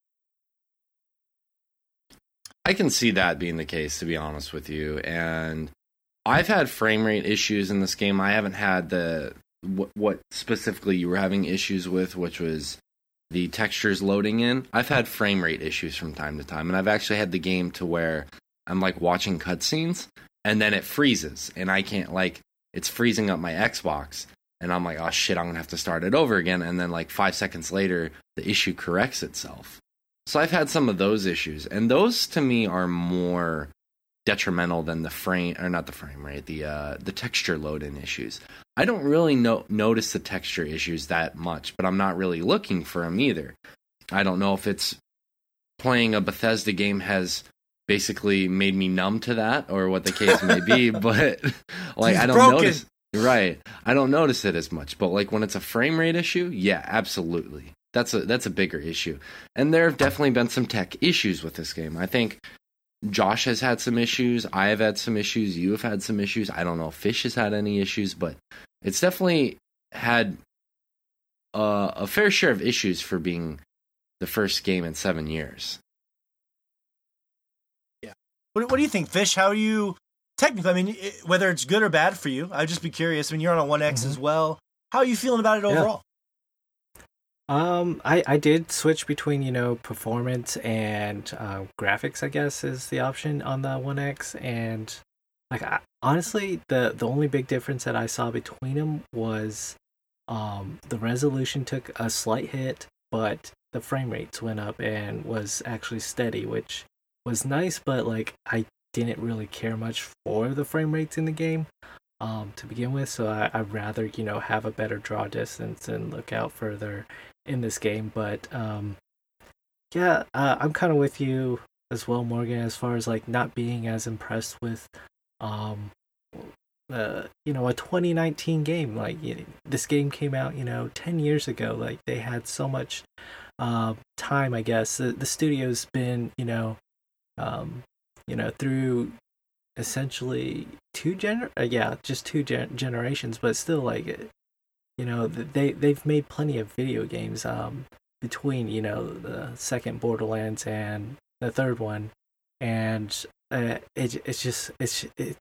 I can see that being the case, to be honest with you. And I've had frame rate issues in this game. I haven't had the what, what specifically you were having issues with, which was the textures loading in. I've had frame rate issues from time to time, and I've actually had the game to where I'm like watching cutscenes and then it freezes and I can't like it's freezing up my Xbox and I'm like, oh shit, I'm gonna have to start it over again. And then like five seconds later, the issue corrects itself. So I've had some of those issues, and those to me are more detrimental than the frame or not the frame rate, the uh, the texture load in issues. I don't really no- notice the texture issues that much, but I'm not really looking for them either. I don't know if it's playing a Bethesda game has basically made me numb to that or what the case may be but like He's i don't broken. notice right. I don't notice it as much but like when it's a frame rate issue yeah absolutely. That's a that's a bigger issue. And there have definitely been some tech issues with this game. I think josh has had some issues. I have had some issues. You have had some issues. I don't know if fish has had any issues but it's definitely had uh, a fair share of issues for being the first game in seven years. Yeah. What, what do you think, Fish? How are you technically? I mean, i- whether it's good or bad for you, I'd just be curious. I mean, you're on a One X Mhm. as well. How are you feeling about it Yeah. overall? Um, I I did switch between you know performance and uh, graphics. I guess is the option on the One X, and like I, honestly, the the only big difference that I saw between them was, um, the resolution took a slight hit, but the frame rates went up and was actually steady, which was nice. But like I didn't really care much for the frame rates in the game um, to begin with. So I, I'd rather, you know, have a better draw distance and look out further in this game. But um, yeah, uh, I'm kind of with you as well, Morgan, as far as like not being as impressed with, um, uh, you know, a 2019 game. Like y- this game came out, you know, 10 years ago. Like they had so much uh, time, I guess. The, the studio's been, you know, um, you know, through essentially two gener uh, yeah just two gen- generations but still like you know they they've made plenty of video games um between you know the second borderlands and the third one. And uh, it it's just it's it,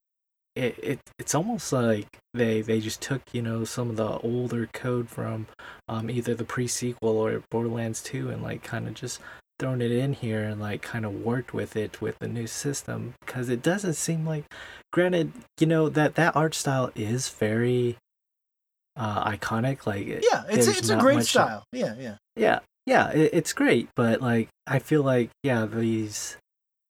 it, it it's almost like they they just took you know some of the older code from um either the pre-sequel or borderlands 2 and like kind of just thrown it in here and like kind of worked with it with the new system because it doesn't seem like granted you know that that art style is very uh iconic like Yeah, it's it's a great style. Yeah, yeah. yeah yeah it, it's great but like i feel like yeah these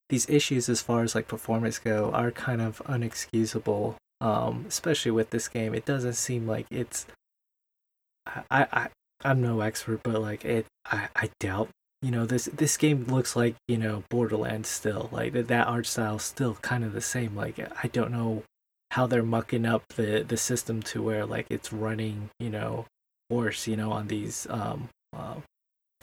these issues as far as like performance go are kind of unexcusable um especially with this game it doesn't seem like it's i i i'm no expert but like it i i doubt you know this this game looks like you know borderlands still like that that art style still kind of the same like i don't know how they're mucking up the the system to where like it's running you know worse you know on these um uh,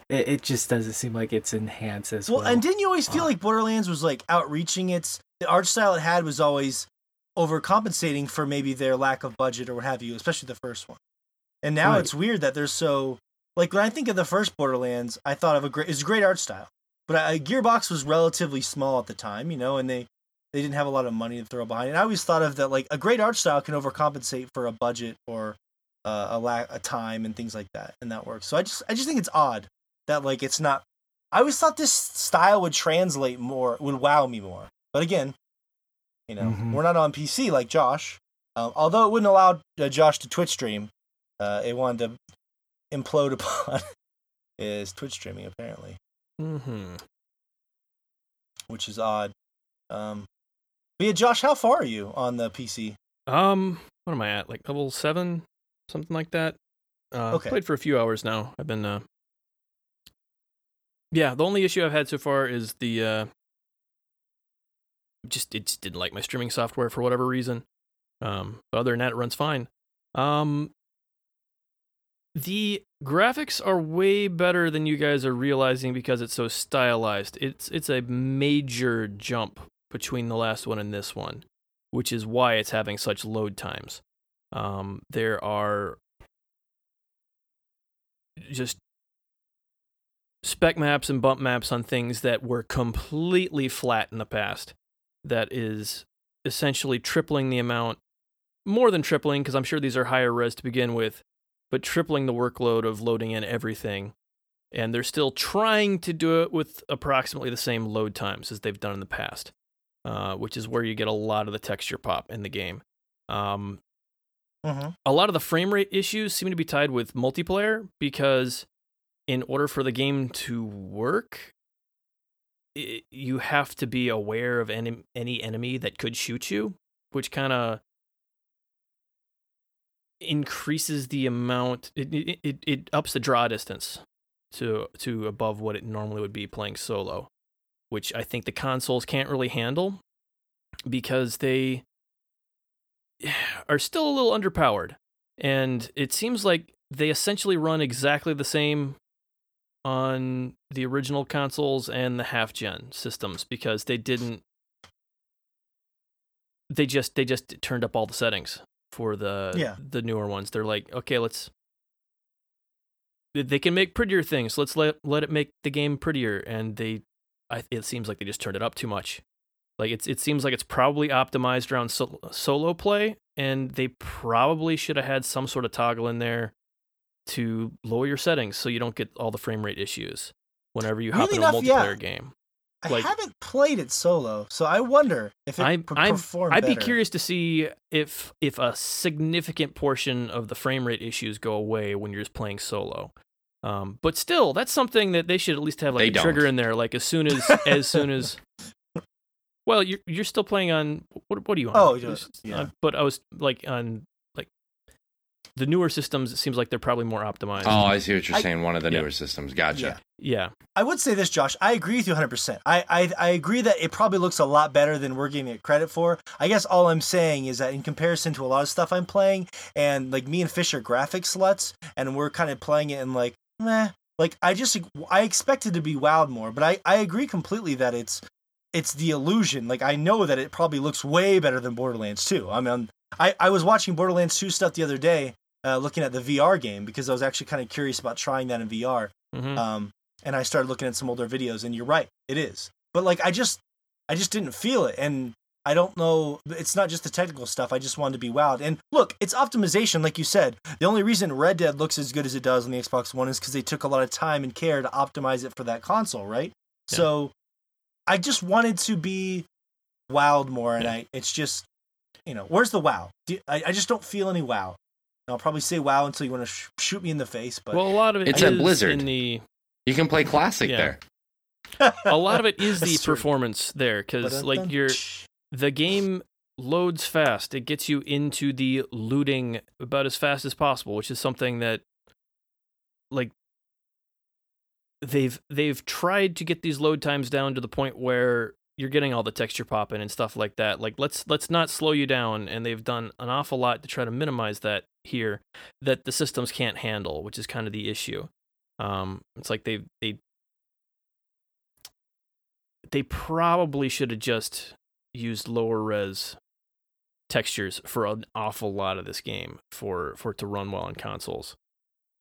it, it just doesn't seem like it's enhanced as well, Well, and didn't you always feel uh, like Borderlands was like outreaching its the art style it had was always overcompensating for maybe their lack of budget or what have you, especially the first one. And now Right. it's weird that they're so like when I think of the first Borderlands, I thought of a great it's a great art style, but uh, Gearbox was relatively small at the time, you know, and they they didn't have a lot of money to throw behind. And I always thought of that like a great art style can overcompensate for a budget or uh, a lack a time and things like that, and that works. So I just I just think it's odd that like it's not. I always thought this style would translate more, would wow me more. But again, you know, Mhm. we're not on PC like Josh. Um, although it wouldn't allow uh, Josh to Twitch stream, uh, it wanted to implode upon is Twitch streaming apparently, Mm-hmm. which is odd. Um, but yeah, Josh, how far are you on the PC? Um, what am I at? Like level seven, something like that. Uh, Okay. Played for a few hours now. I've been. Uh... Yeah, the only issue I've had so far is the. Uh... Just it just didn't like my streaming software for whatever reason. Um, but other than that, it runs fine. Um, the graphics are way better than you guys are realizing because it's so stylized. It's it's a major jump between the last one and this one, which is why it's having such load times. Um, there are just spec maps and bump maps on things that were completely flat in the past. That is essentially tripling the amount, more than tripling, because I'm sure these are higher res to begin with, but tripling the workload of loading in everything. And they're still trying to do it with approximately the same load times as they've done in the past, uh, which is where you get a lot of the texture pop in the game. Um, Mm-hmm. a lot of the frame rate issues seem to be tied with multiplayer because in order for the game to work i you have to be aware of any, any enemy that could shoot you which kind of increases the amount it, it, it, it ups the draw distance to to above what it normally would be playing solo which I think the consoles can't really handle because they are still a little underpowered. And it seems like they essentially run exactly the same on the original consoles and the half gen systems because they didn't they just they just turned up all the settings for the Yeah. the newer ones. They're like, okay, let's they can make prettier things. Let's let let it make the game prettier and they I, it seems like they just turned it up too much. Like it's it seems like it's probably optimized around sol- solo play and they probably should have had some sort of toggle in there to lower your settings so you don't get all the frame rate issues whenever you hop Really into a multiplayer yeah. game. I haven't played it solo, so I wonder if it I'm- p- I'm- performed I'd be curious to see if if a significant portion of the frame rate issues go away when you're just playing solo. Um, but still, that's something that they should at least have like They a trigger don't. in there, like as soon as as soon as. Well, you're you're still playing on what? What are you on? Oh, yeah, Just- yeah. uh, but I was like on like the newer systems. It seems like they're probably more optimized. Oh, I see what you're I- saying. One of the Yeah. newer systems. Gotcha. Yeah. yeah, I would say this, Josh. I agree with you 100%. I, I I agree that it probably looks a lot better than we're giving it credit for. I guess all I'm saying is that in comparison to a lot of stuff I'm playing, and like me and Fish are graphic sluts, and we're kind of playing it in like, meh. Like I just I expected to be wowed more, but I I agree completely that it's it's the illusion. Like I know that it probably looks way better than Borderlands 2. I mean, I I was watching Borderlands 2 stuff the other day, uh, looking at the VR game because I was actually kind of curious about trying that in VR hmm um, and I started looking at some older videos, and you're right, it is. But like, I just, I just didn't feel it, and I don't know. It's not just the technical stuff. I just wanted to be wowed. And look, it's optimization, like you said. The only reason Red Dead looks as good as it does on the Xbox One is because they took a lot of time and care to optimize it for that console, right? Yeah. So, I just wanted to be wowed more, and Yeah. I, it's just, you know, where's the wow? I, I just don't feel any wow. I'll probably say wow until you want to sh- shoot me in the face, but well, a lot of it It's at is Blizzard. in the You can play classic Yeah. there. a lot of it is the That's true. performance there because like Ba-dun-dun. you're the game loads fast. It gets you into the looting about as fast as possible, which is something that like they've they've tried to get these load times down to the point where you're getting all the texture popping and stuff like that. Like let's let's not slow you down and they've done an awful lot to try to minimize that here that the systems can't handle, which is kind of the issue. Um it's like they they they probably should have just used lower res textures for an awful lot of this game for for it to run well on consoles.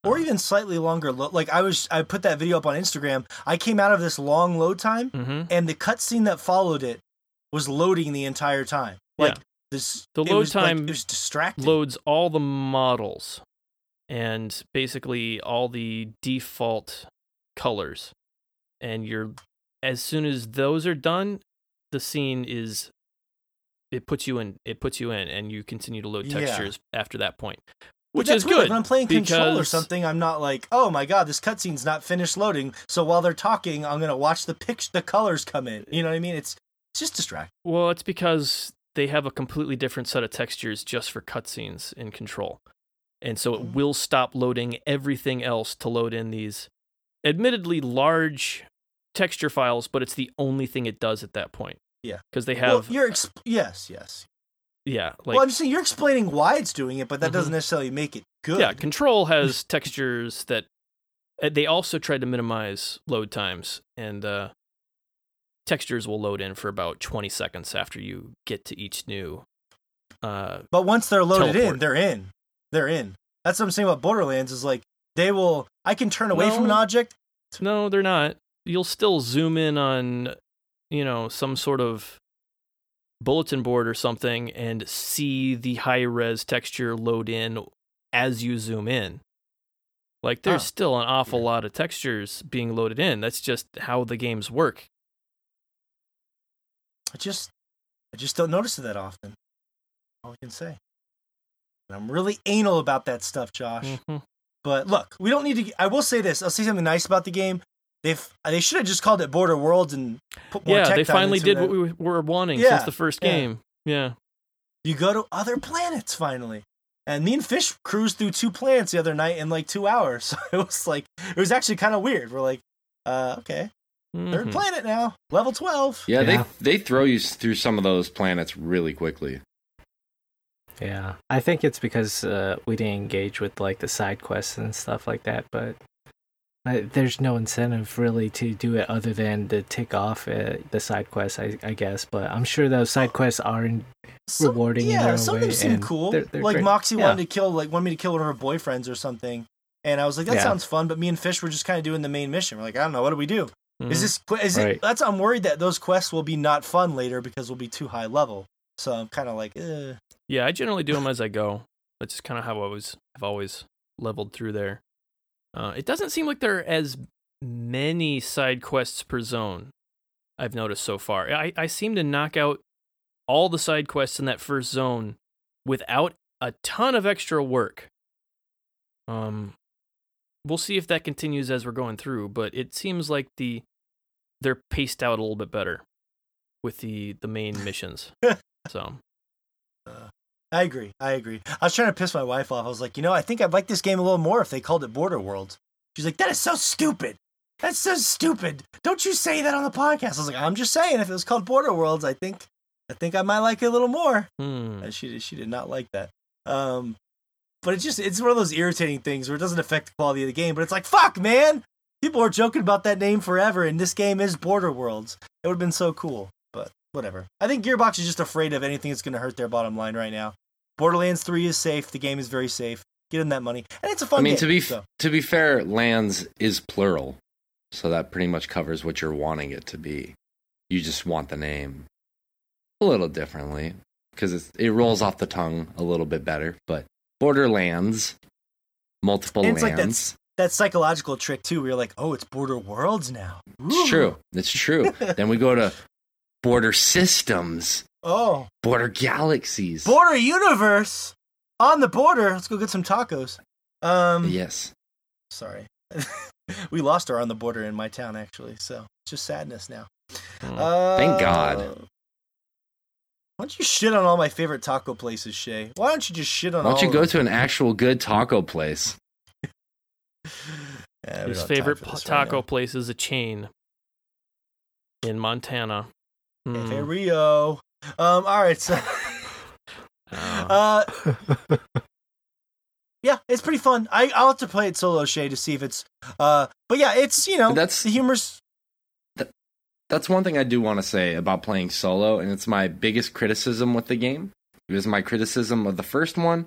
Or even slightly longer lo- like i was i put that video up on instagram. I came out of this long load time hmm and the cutscene that followed it was loading the entire time. Like Yeah. this The load was, like, time it was distracting. loads all the models and basically all the default colors. And you're as soon as those are done the scene is it puts you in it puts you in and you continue to load Yeah. textures after that point which is good when i'm playing control or something i'm not like oh my god this cutscene's not finished loading so while they're talking i'm gonna watch the picture, the colors come in you know what i mean it's it's just distracting Well, it's because they have a completely different set of textures just for cutscenes in Control. And so it Mhm. will stop loading everything else to load in these admittedly large texture files, but it's the only thing it does at that point. Yeah. Because they well have, you're exp- yes yes yeah, like, well i'm just saying you're explaining why it's doing it but that Mhm. doesn't necessarily make it good yeah, Control has textures that uh, they also tried to minimize load times, and uh, textures will load in for about 20 seconds after you get to each new. Uh, But once they're loaded in, they're in. They're in. That's what I'm saying about Borderlands is like they will I can turn away from an object. No, they're not. You'll still zoom in on, you know, some sort of bulletin board or something and see the high res texture load in as you zoom in. Like there's Huh. still an awful lot of textures being loaded in. That's just how the games work. I just I just don't notice it that often. All I can say. And I'm really anal about that stuff, Josh. Mhm. But look, we don't need to I will say this. I'll say something nice about the game. They've they should have just called it Border Worlds and put more Yeah, tech they finally did it. what we were wanting Yeah, since the first yeah. game. Yeah. You go to other planets finally. And me and Fish cruised through two planets the other night in like two hours. So it was like it was actually kind of weird. We're like, uh, okay. Mhm. Third planet now, level twelve. Yeah, Yeah. they they throw you through some of those planets really quickly. Yeah, I think it's because uh, we didn't engage with like the side quests and stuff like that. But uh, there's no incentive really to do it other than to tick off uh, the side quests, I, I guess. But I'm sure those side quests are in, Some- rewarding in Yeah, their some own of them seem cool. they're- they're like great. Moxxi Yeah. wanted to kill, like wanted me to kill one of her boyfriends or something, and I was like, that Yeah. sounds fun. But me and Fish were just kind of doing the main mission. We're like, I don't know, what do we do? Mhm. Is this qu- is it? That's I'm worried that those quests will be not fun later because we'll be too high level. So I'm kind of like, eh. Yeah, I generally do them as I go. That's just kind of how I was. I've always leveled through there. Uh, it doesn't seem like there are as many side quests per zone. I've noticed so far. I, I seem to knock out all the side quests in that first zone without a ton of extra work. Um, we'll see if that continues as we're going through, but it seems like the they're paced out a little bit better with the the main missions. so I agree. I agree. I was trying to piss my wife off. I was like, you know, I think I'd like this game a little more if they called it Border Worlds. She's like, that is so stupid. That's so stupid. Don't you say that on the podcast. I was like, I'm just saying, if it was called Border Worlds, I think, I think I might like it a little more. hmm. And she she did not like that. Um, but it's just it's one of those irritating things where it doesn't affect the quality of the game. But it's like, fuck, man. People are joking about that name forever, and this game is Border Worlds. It would have been so cool, whatever. I think Gearbox is just afraid of anything that's going to hurt their bottom line right now. Borderlands 3 is safe. The game is very safe. Get them that money, and it's a fun game. I mean, game. to be so. to be fair, lands is plural, so that pretty much covers what you're wanting it to be. You just want the name a little differently because it rolls off the tongue a little bit better. But Borderlands, multiple And it's like lands. that psychological trick too, where you're like, oh, it's Border Worlds now. it's true. It's true. then we go to Border Systems, Oh, Border Galaxies. Border Universe on the border. Let's go get some tacos. Um, yes. Sorry. we lost our on the border in my town, actually. So it's just sadness now. Hmm. Uh, Thank God. Why don't you shit on all my favorite taco places, Shay? Why don't you just shit on Why don't you of go them? to an actual good taco place? Yeah, His don't have time favorite for right taco now. place is a chain in Montana. Cafe Rio. Um, all right, so Uh, uh, yeah, it's pretty fun. I I'll have to play it solo, Shay, to see if it's uh, but yeah, it's you know That's- the humor's That's one thing I do want to say about playing solo, and it's my biggest criticism with the game. It was my criticism of the first one,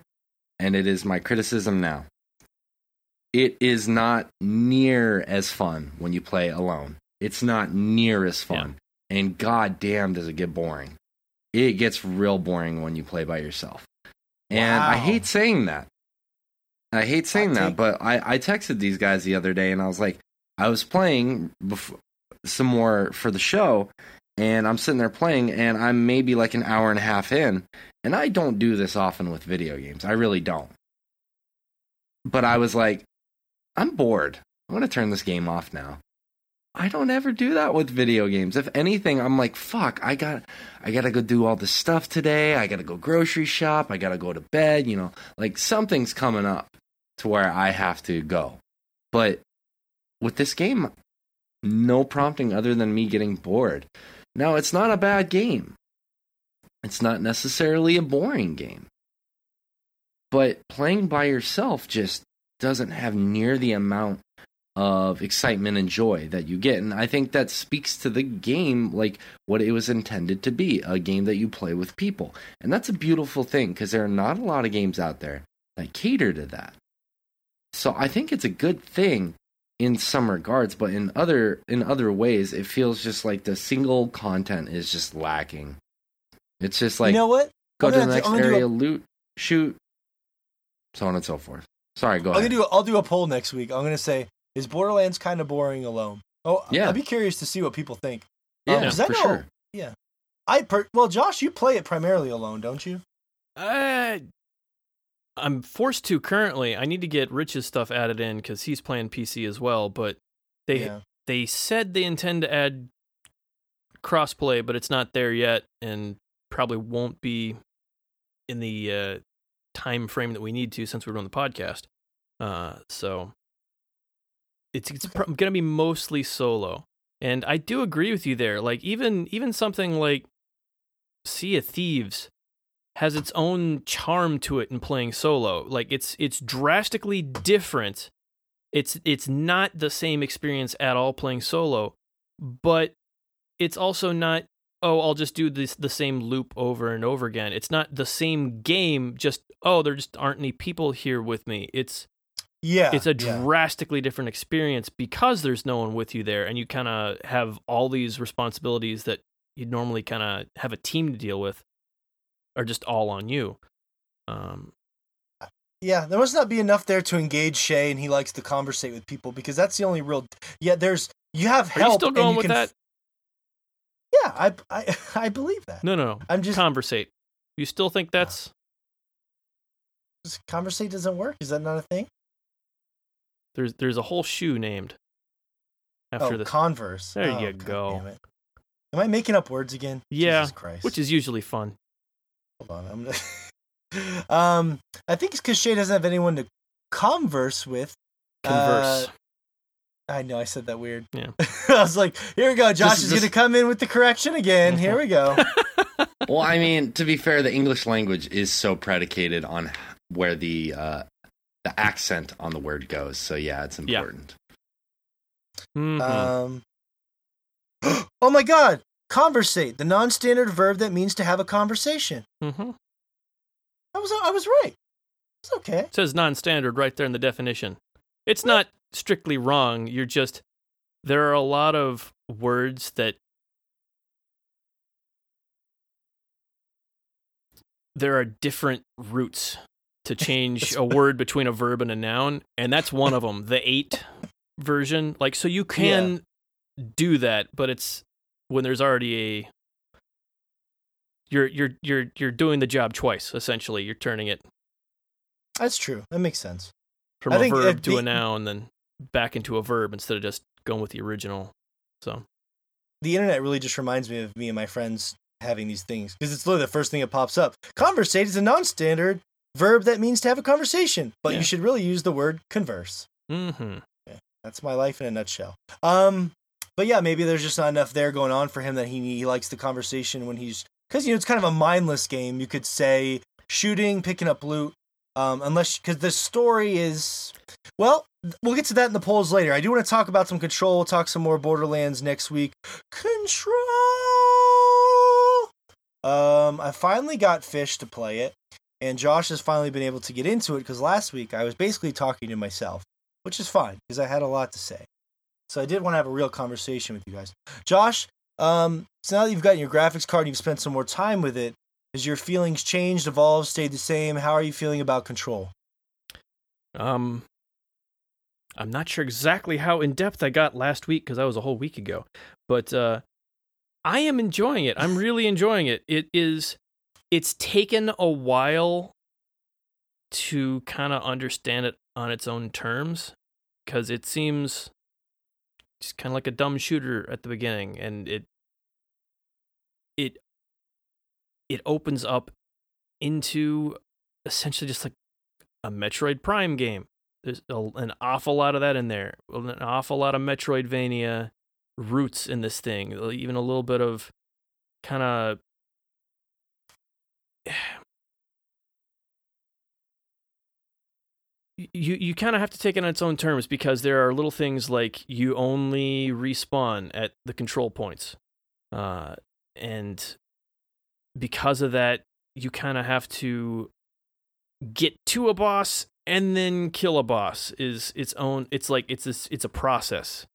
and it is my criticism now. It is not near as fun when you play alone. It's not near as fun. And god damn does it get boring. It gets real boring when you play by yourself. And I hate saying that. I hate saying that, but I, I texted these guys the other day and I was like, I was playing before, some more for the show, and I'm sitting there playing, and I'm maybe like an hour and a half in, and I don't do this often with video games. I really don't. But I was like, I'm bored. I'm gonna turn this game off now. I don't ever do that with video games. If anything, I'm like, fuck, I got I gotta go do all this stuff today. I gotta go grocery shop. I gotta go to bed, you know, like something's coming up to where I have to go. But with this game, no prompting other than me getting bored. Now, it's not a bad game. It's not necessarily a boring game. But playing by yourself just doesn't have near the amount of excitement and joy that you get. And I think that speaks to the game like what it was intended to be a game that you play with people. And that's a beautiful thing because there are not a lot of games out there that cater to that. So I think it's a good thing in some regards, but in other in other ways, it feels just like the single content is just lacking. It's just like you know what? go I'm to the next do area, a- loot, shoot, so on and so forth. Sorry, go I'm ahead. gonna do. I'll do a poll next week. I'm gonna say, is Borderlands kind of boring alone? Oh, Yeah. I'd be curious to see what people think. yeah, Um, 'cause I for know- sure. I per- well, Josh, you play it primarily alone, don't you? Uh, I'm forced to currently. I need to get Rich's stuff added in because he's playing PC as well. But they yeah. they said they intend to add crossplay, but it's not there yet, and probably won't be in the uh, time frame that we need to since we're doing the podcast. Uh, so it's it's pr- gonna be mostly solo, And I do agree with you there. Like even even something like Sea of Thieves has its own charm to it in playing solo. Like it's it's drastically different. It's it's not the same experience at all playing solo, but it's also not oh, I'll just do this the same loop over and over again. It's not the same game, just oh, there just aren't any people here with me. It's yeah, it's a yeah. drastically different experience because there's no one with you there and you kind of have all these responsibilities that you'd normally kind of have a team to deal with are just all on you. Um Yeah, there must not be enough there to engage Shay, and he likes to conversate with people because that's the only real. Yeah, there's you have help. are you still and going you with that? Yeah, I, I I believe that. No, no, no. I'm just Conversate. You still think that's conversate doesn't work. Is that not a thing? There's there's a whole shoe named after oh, this, Converse. There Oh, you God go. Am I making up words again? Yeah, Jesus Christ. which is usually fun. Hold on. I'm gonna... um, I think it's because Shay doesn't have anyone to converse with. Converse. Uh, I know I said that weird. Yeah. I was like, here we go. Josh This- is this- gonna come in with the correction again. Here we go. Well, I mean, to be fair, the English language is so predicated on where the uh, the accent on the word goes. So yeah, it's Yeah. important. Mhm. Um. oh my God! Conversate, the non-standard verb that means to have a conversation. Mhm. I was I was right. It's okay. It says non-standard right there in the definition. It's not strictly wrong. You're just there are a lot of words that there are different routes to change a word between a verb and a noun, and that's one of them. The eight version, like so, you can do that, but it's when there's already a you're you're you're you're doing the job twice. Essentially, you're turning it That's true. That makes sense. from I a verb to a noun, then back into a verb instead of just going with the original. So the internet really just reminds me of me and my friends having these things because it's literally the first thing that pops up. Conversate is a non-standard verb that means to have a conversation, but Yeah. you should really use the word converse. hmm That's my life in a nutshell. Um, but yeah, maybe there's just not enough there going on for him that he he likes the conversation when he's because you know it's kind of a mindless game. You could say shooting, picking up loot, um, unless because the story is well. We'll get to that in the polls later. I do want to talk about some control. We'll talk some more Borderlands next week. Control. Um, I finally got Fish to play it, and Josh has finally been able to get into it because last week I was basically talking to myself which is fine because I had a lot to say. So I did want to have a real conversation with you guys. Josh, um, so now that you've gotten your graphics card and you've spent some more time with it, has your feelings changed, evolved, stayed the same? How are you feeling about Control? um, I'm not sure exactly how in depth I got last week because that was a whole week ago, but uh, I am enjoying it. I'm really enjoying it. It is. It's taken a while to kind of understand it on its own terms because it seems just kind of like a dumb shooter at the beginning and it it it opens up into essentially just like a Metroid Prime game. There's a, an awful lot of that in there. An awful lot of Metroidvania roots in this thing. Even a little bit of kind of you you kind of have to take it on its own terms because there are little things like you only respawn at the control points, uh, and because of that, you kind of have to get to a boss and then kill a boss. Is its own. It's like it's. It's a process,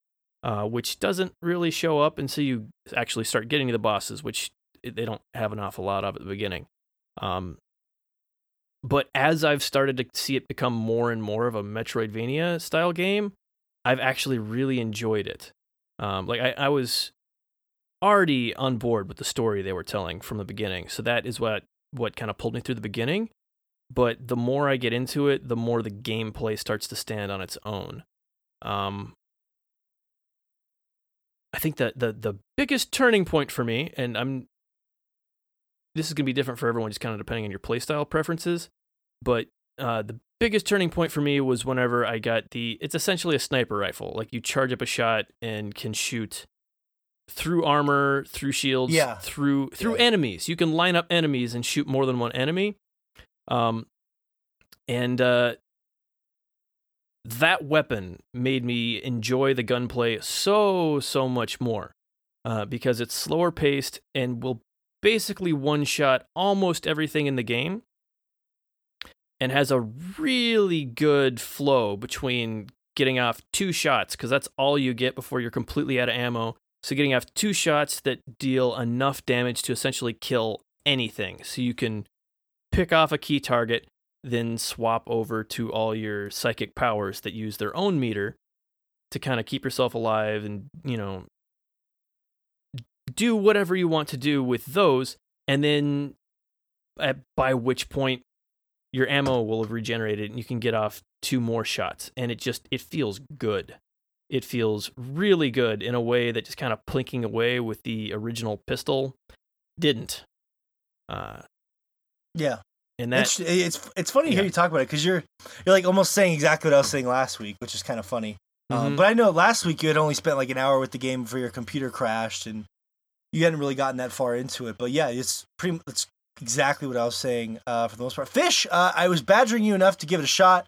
uh, which doesn't really show up until you actually start getting to the bosses, which they don't have an awful lot of at the beginning. Um, but as I've started to see it become more and more of a Metroidvania style game, I've actually really enjoyed it. Um, like I, I was already on board with the story they were telling from the beginning, so that is what what kind of pulled me through the beginning. But the more I get into it, the more the gameplay starts to stand on its own. Um, I think that the the biggest turning point for me, and I'm this is going to be different for everyone, just kind of depending on your playstyle preferences. But uh, the biggest turning point for me was whenever I got the. It's essentially a sniper rifle. Like you charge up a shot and can shoot through armor, through shields, Yeah. through through Yeah. enemies. You can line up enemies and shoot more than one enemy. Um, and uh, that weapon made me enjoy the gunplay so so much more uh, because it's slower paced and will basically one shot almost everything in the game and has a really good flow between getting off two shots because that's all you get before you're completely out of ammo. So getting off two shots that deal enough damage to essentially kill anything. So you can pick off a key target then swap over to all your psychic powers that use their own meter to kind of keep yourself alive and you know do whatever you want to do with those and then at, by which point your ammo will have regenerated and you can get off two more shots and it just it feels good it feels really good in a way that just kind of plinking away with the original pistol didn't uh Yeah. and that it's, it's it's funny to hear you talk about it because you're you're like almost saying exactly what I was saying last week, which is kind of funny. Um, Mhm. but I know last week you had only spent like an hour with the game before your computer crashed, and you hadn't really gotten that far into it. But yeah, it's pretty. It's exactly what I was saying uh, for the most part. Fish, uh, I was badgering you enough to give it a shot.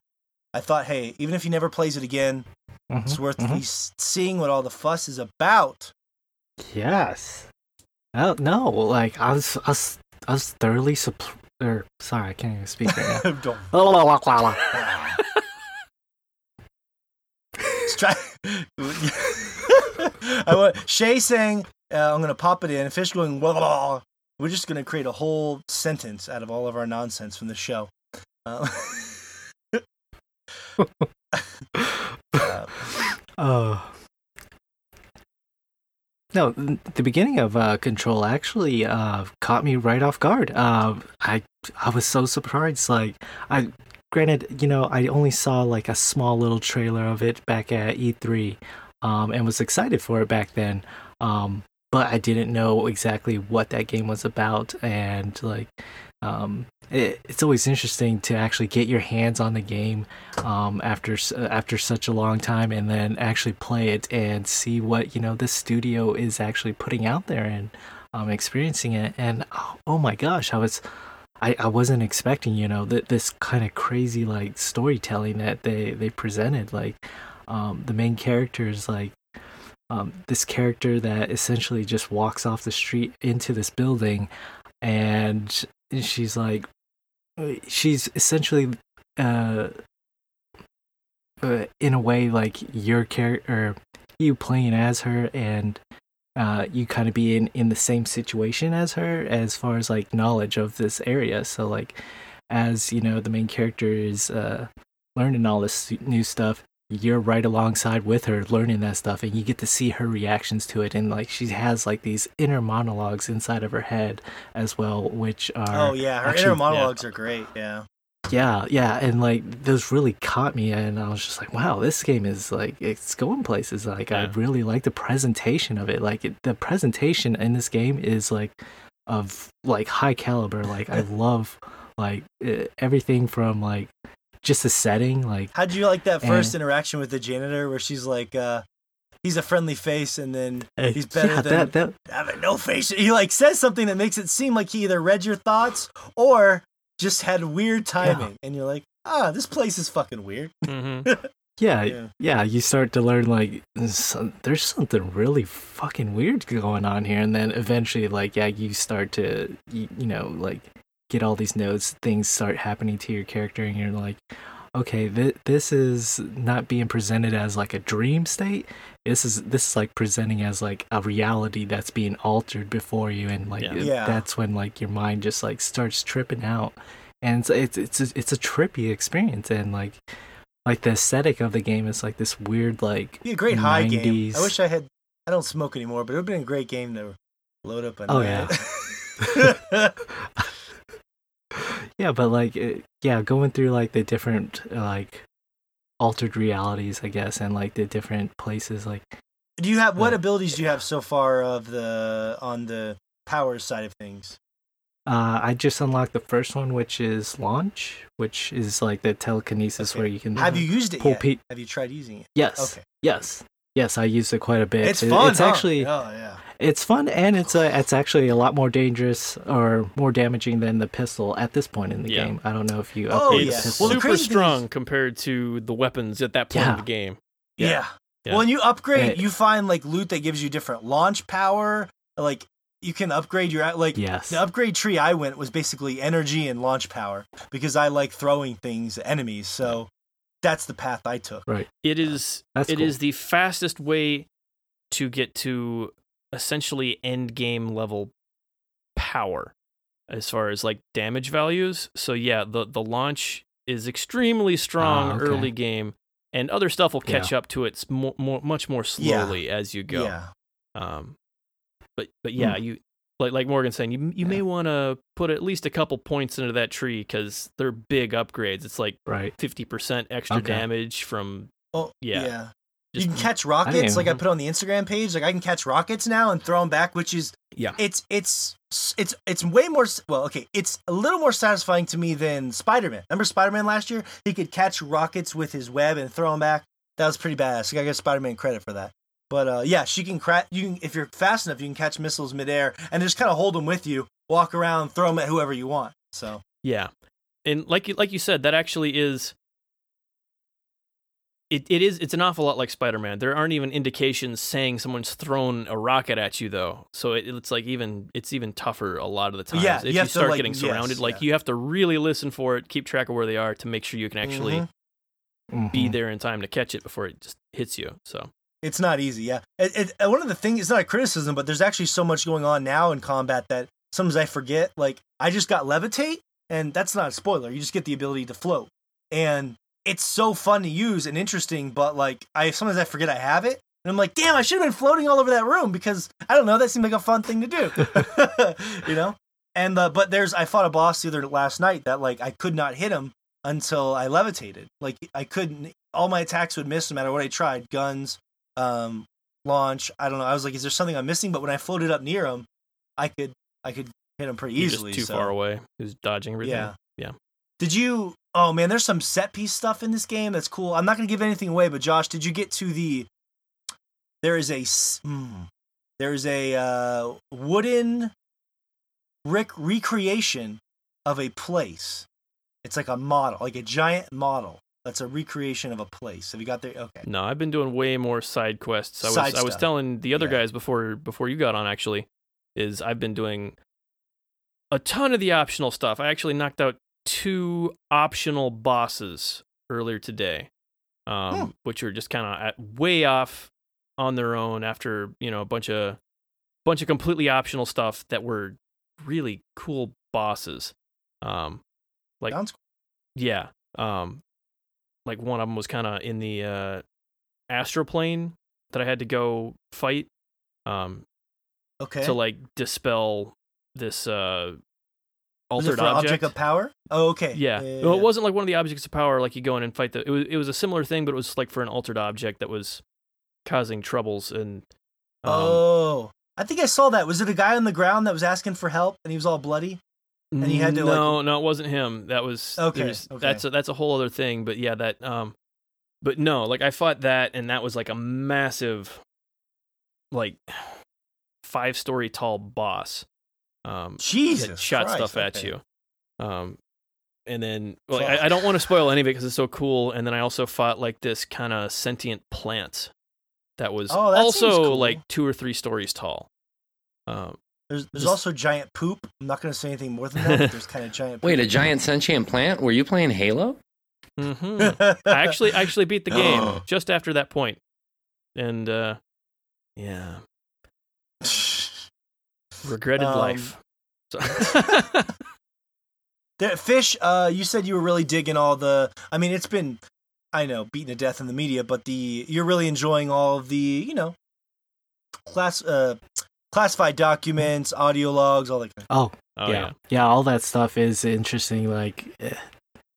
I thought, hey, even if he never plays it again, it's Mhm, worth at mhm. least seeing what all the fuss is about. Yes. Oh no! Like I was, I was, I was thoroughly supp- or sorry, I can't even speak right now. Don't I Let's try. I want Shay saying, uh, "I'm gonna pop it in." Fish going, "Blah, blah, blah." We're just gonna create a whole sentence out of all of our nonsense from the show. Uh, uh, Oh. No, the beginning of uh, Control actually uh, caught me right off guard. Uh, I I was so surprised. Like I, granted, you know, I only saw like a small little trailer of it back at E3, um, and was excited for it back then. Um, but I didn't know exactly what that game was about, and like, um, it, it's always interesting to actually get your hands on the game um, after uh, after such a long time, and then actually play it and see what you know this studio is actually putting out there and um, experiencing it. And oh, oh my gosh, I was I, I wasn't expecting you know that this kind of crazy like storytelling that they they presented. Like um, the main character is like um, this character that essentially just walks off the street into this building, and she's like she's essentially uh uh, in a way like your character you playing as her and uh, you kind of be in, in the same situation as her as far as like knowledge of this area. So like as you know the main character is uh, learning all this new stuff you're right alongside with her learning that stuff and you get to see her reactions to it and like she has like these inner monologues inside of her head as well which are oh yeah, her actually- inner monologues are great. Yeah. yeah, yeah, and like those really caught me, and I was just like, wow, this game is like it's going places. Like I really like the presentation of it. Like it, the presentation in this game is like of like high caliber. Like I love like uh, everything from like just the setting. Like How'd you like that And- first interaction with the janitor where she's like, uh, he's a friendly face, and then he's better yeah, than that that having no face. He like says something that makes it seem like he either read your thoughts or just had weird timing, and you're like, ah, this place is fucking weird. hmm yeah, Yeah. yeah, you start to learn like some, there's something really fucking weird going on here, and then eventually, like, yeah, you start to, you, you know, like get all these notes, things start happening to your character, and you're like, okay, th- this is not being presented as like a dream state. This is this is like presenting as like a reality that's being altered before you, and like Yeah. it- Yeah. that's when like your mind just like starts tripping out, and it's it's it's a, it's a trippy experience, and like like the aesthetic of the game is like this weird like Be a great high game. I wish I had. I don't smoke anymore, but it would have been a great game to load up. Oh, yeah. yeah but like it, yeah going through like the different like altered realities i guess and like the different places like do you have what Uh, abilities do you have so far of the on the power side of things? uh i just unlocked the first one which is launch which is like the telekinesis Okay. where you can Have you used it pull yet? pe- Have you tried using it? yes Okay. yes Yes, I used it quite a bit. It's It- fun. It's huh? actually Oh yeah. It's fun and it's uh, it's actually a lot more dangerous or more damaging than the pistol at this point in the Yeah. game. I don't know if you Oh, upgrade yeah. the pistol. Well, the super crazy strong is- compared to the weapons at that point Yeah. in the game. Yeah. Yeah. Well, when you upgrade, It- you find like loot that gives you different launch power. Like you can upgrade your like yes. the upgrade tree I went was basically energy and launch power because I like throwing things at enemies. So that's the path I took. Right. It is That's it is cool. the fastest way to get to essentially end game level power as far as like damage values. So yeah, the the launch is extremely strong Ah, okay. early game and other stuff will Yeah. catch up to it more, more much more Yeah. slowly as you go. Yeah. Um but but yeah, you like like Morgan saying you you may want to put at least a couple points into that tree cuz they're big upgrades. It's like right. 50% extra Okay. damage from Oh Yeah. Just you can catch rockets didn't- like I put on the Instagram page. Like I can catch rockets now and throw them back, which is Yeah. It's it's it's it's way more. Well, okay, it's a little more satisfying to me than Spider Man. Remember Spider Man last year? He could catch rockets with his web and throw them back. That was pretty badass. I gotta give Spider Man credit for that. But uh, yeah, she can crack. You can if you're fast enough, you can catch missiles midair and just kind of hold them with you, walk around, throw them at whoever you want. So Yeah, and like you like you said, that actually is. It, it is it's an awful lot like Spider-Man. There aren't even indications saying someone's thrown a rocket at you though. So it, it's like even it's even tougher a lot of the times. Yeah, if you you, have to, start like, getting yes, surrounded, like yeah. you have to really listen for it, keep track of where they are to make sure you can actually Mhm. be Mhm. there in time to catch it before it just hits you. So It's not easy, yeah. It, it, one of the things, it's not a criticism, but there's actually so much going on now in combat that sometimes I forget. Like, I just got levitate, and that's not a spoiler. You just get the ability to float. And it's so fun to use and interesting, but like, I sometimes I forget I have it. And I'm like, damn, I should have been floating all over that room because I don't know, that seemed like a fun thing to do. you know? And, uh, but there's, I fought a boss the other last night that like I could not hit him until I levitated. Like, I couldn't, all my attacks would miss no matter what I tried guns, um launch i don't know i was like is there something i'm missing but when i floated up near him i could i could hit him pretty you're easily just too so- far away. Who's dodging everything? Yeah. Did you oh man there's some set piece stuff in this game that's cool i'm not gonna give anything away but josh did you get to the There is a hmm, there is a uh wooden rick recreation of a place it's like a model like a giant model that's a recreation of a place have you got there okay No, I've been doing way more side quests. I was Side I was telling the other Yeah. guys before before you got on actually is I've been doing a ton of the optional stuff. I actually knocked out two optional bosses earlier today. Um, Hmm. which are just kind of way off on their own after, you know, a bunch of bunch of completely optional stuff that were really cool bosses. Um like Sounds yeah. Um like one of them was kind of in the uh Astral Plane that I had to go fight um okay to like dispel this uh altered for object. of power? Oh, okay. yeah. yeah, Well, it wasn't like one of the objects of power like you go in and fight the it was it was a similar thing but it was like for an altered object that was causing troubles and um, oh, I think I saw that. Was it a guy on the ground that was asking for help and he was all bloody? and he had to, like- no no it wasn't him that was Okay, okay. that's a, that's a whole other thing but yeah that um but no like i fought that and that was like a massive like five story tall boss um Jesus, shot Christ, stuff at okay. you um and then well, I, I don't want to spoil any of it because it's so cool and then i also fought like this kind of sentient plant that was Oh, that also cool. like two or three stories tall um There's, there's Just- also giant poop. I'm not going to say anything more than that. but there's kind of giant. Wait, a giant sentient plant? Were you playing Halo? Mm-hmm. I actually actually beat the game just after that. And uh yeah, regretted Um, life. So There- Fish, uh, you said you were really digging all the. I mean, it's been, I know, beaten to death in the media, but the you're really enjoying all of the, you know, class, uh, classified documents, audio logs, all that. Kind Oh, oh yeah. yeah. yeah. all that stuff is interesting. Like, eh,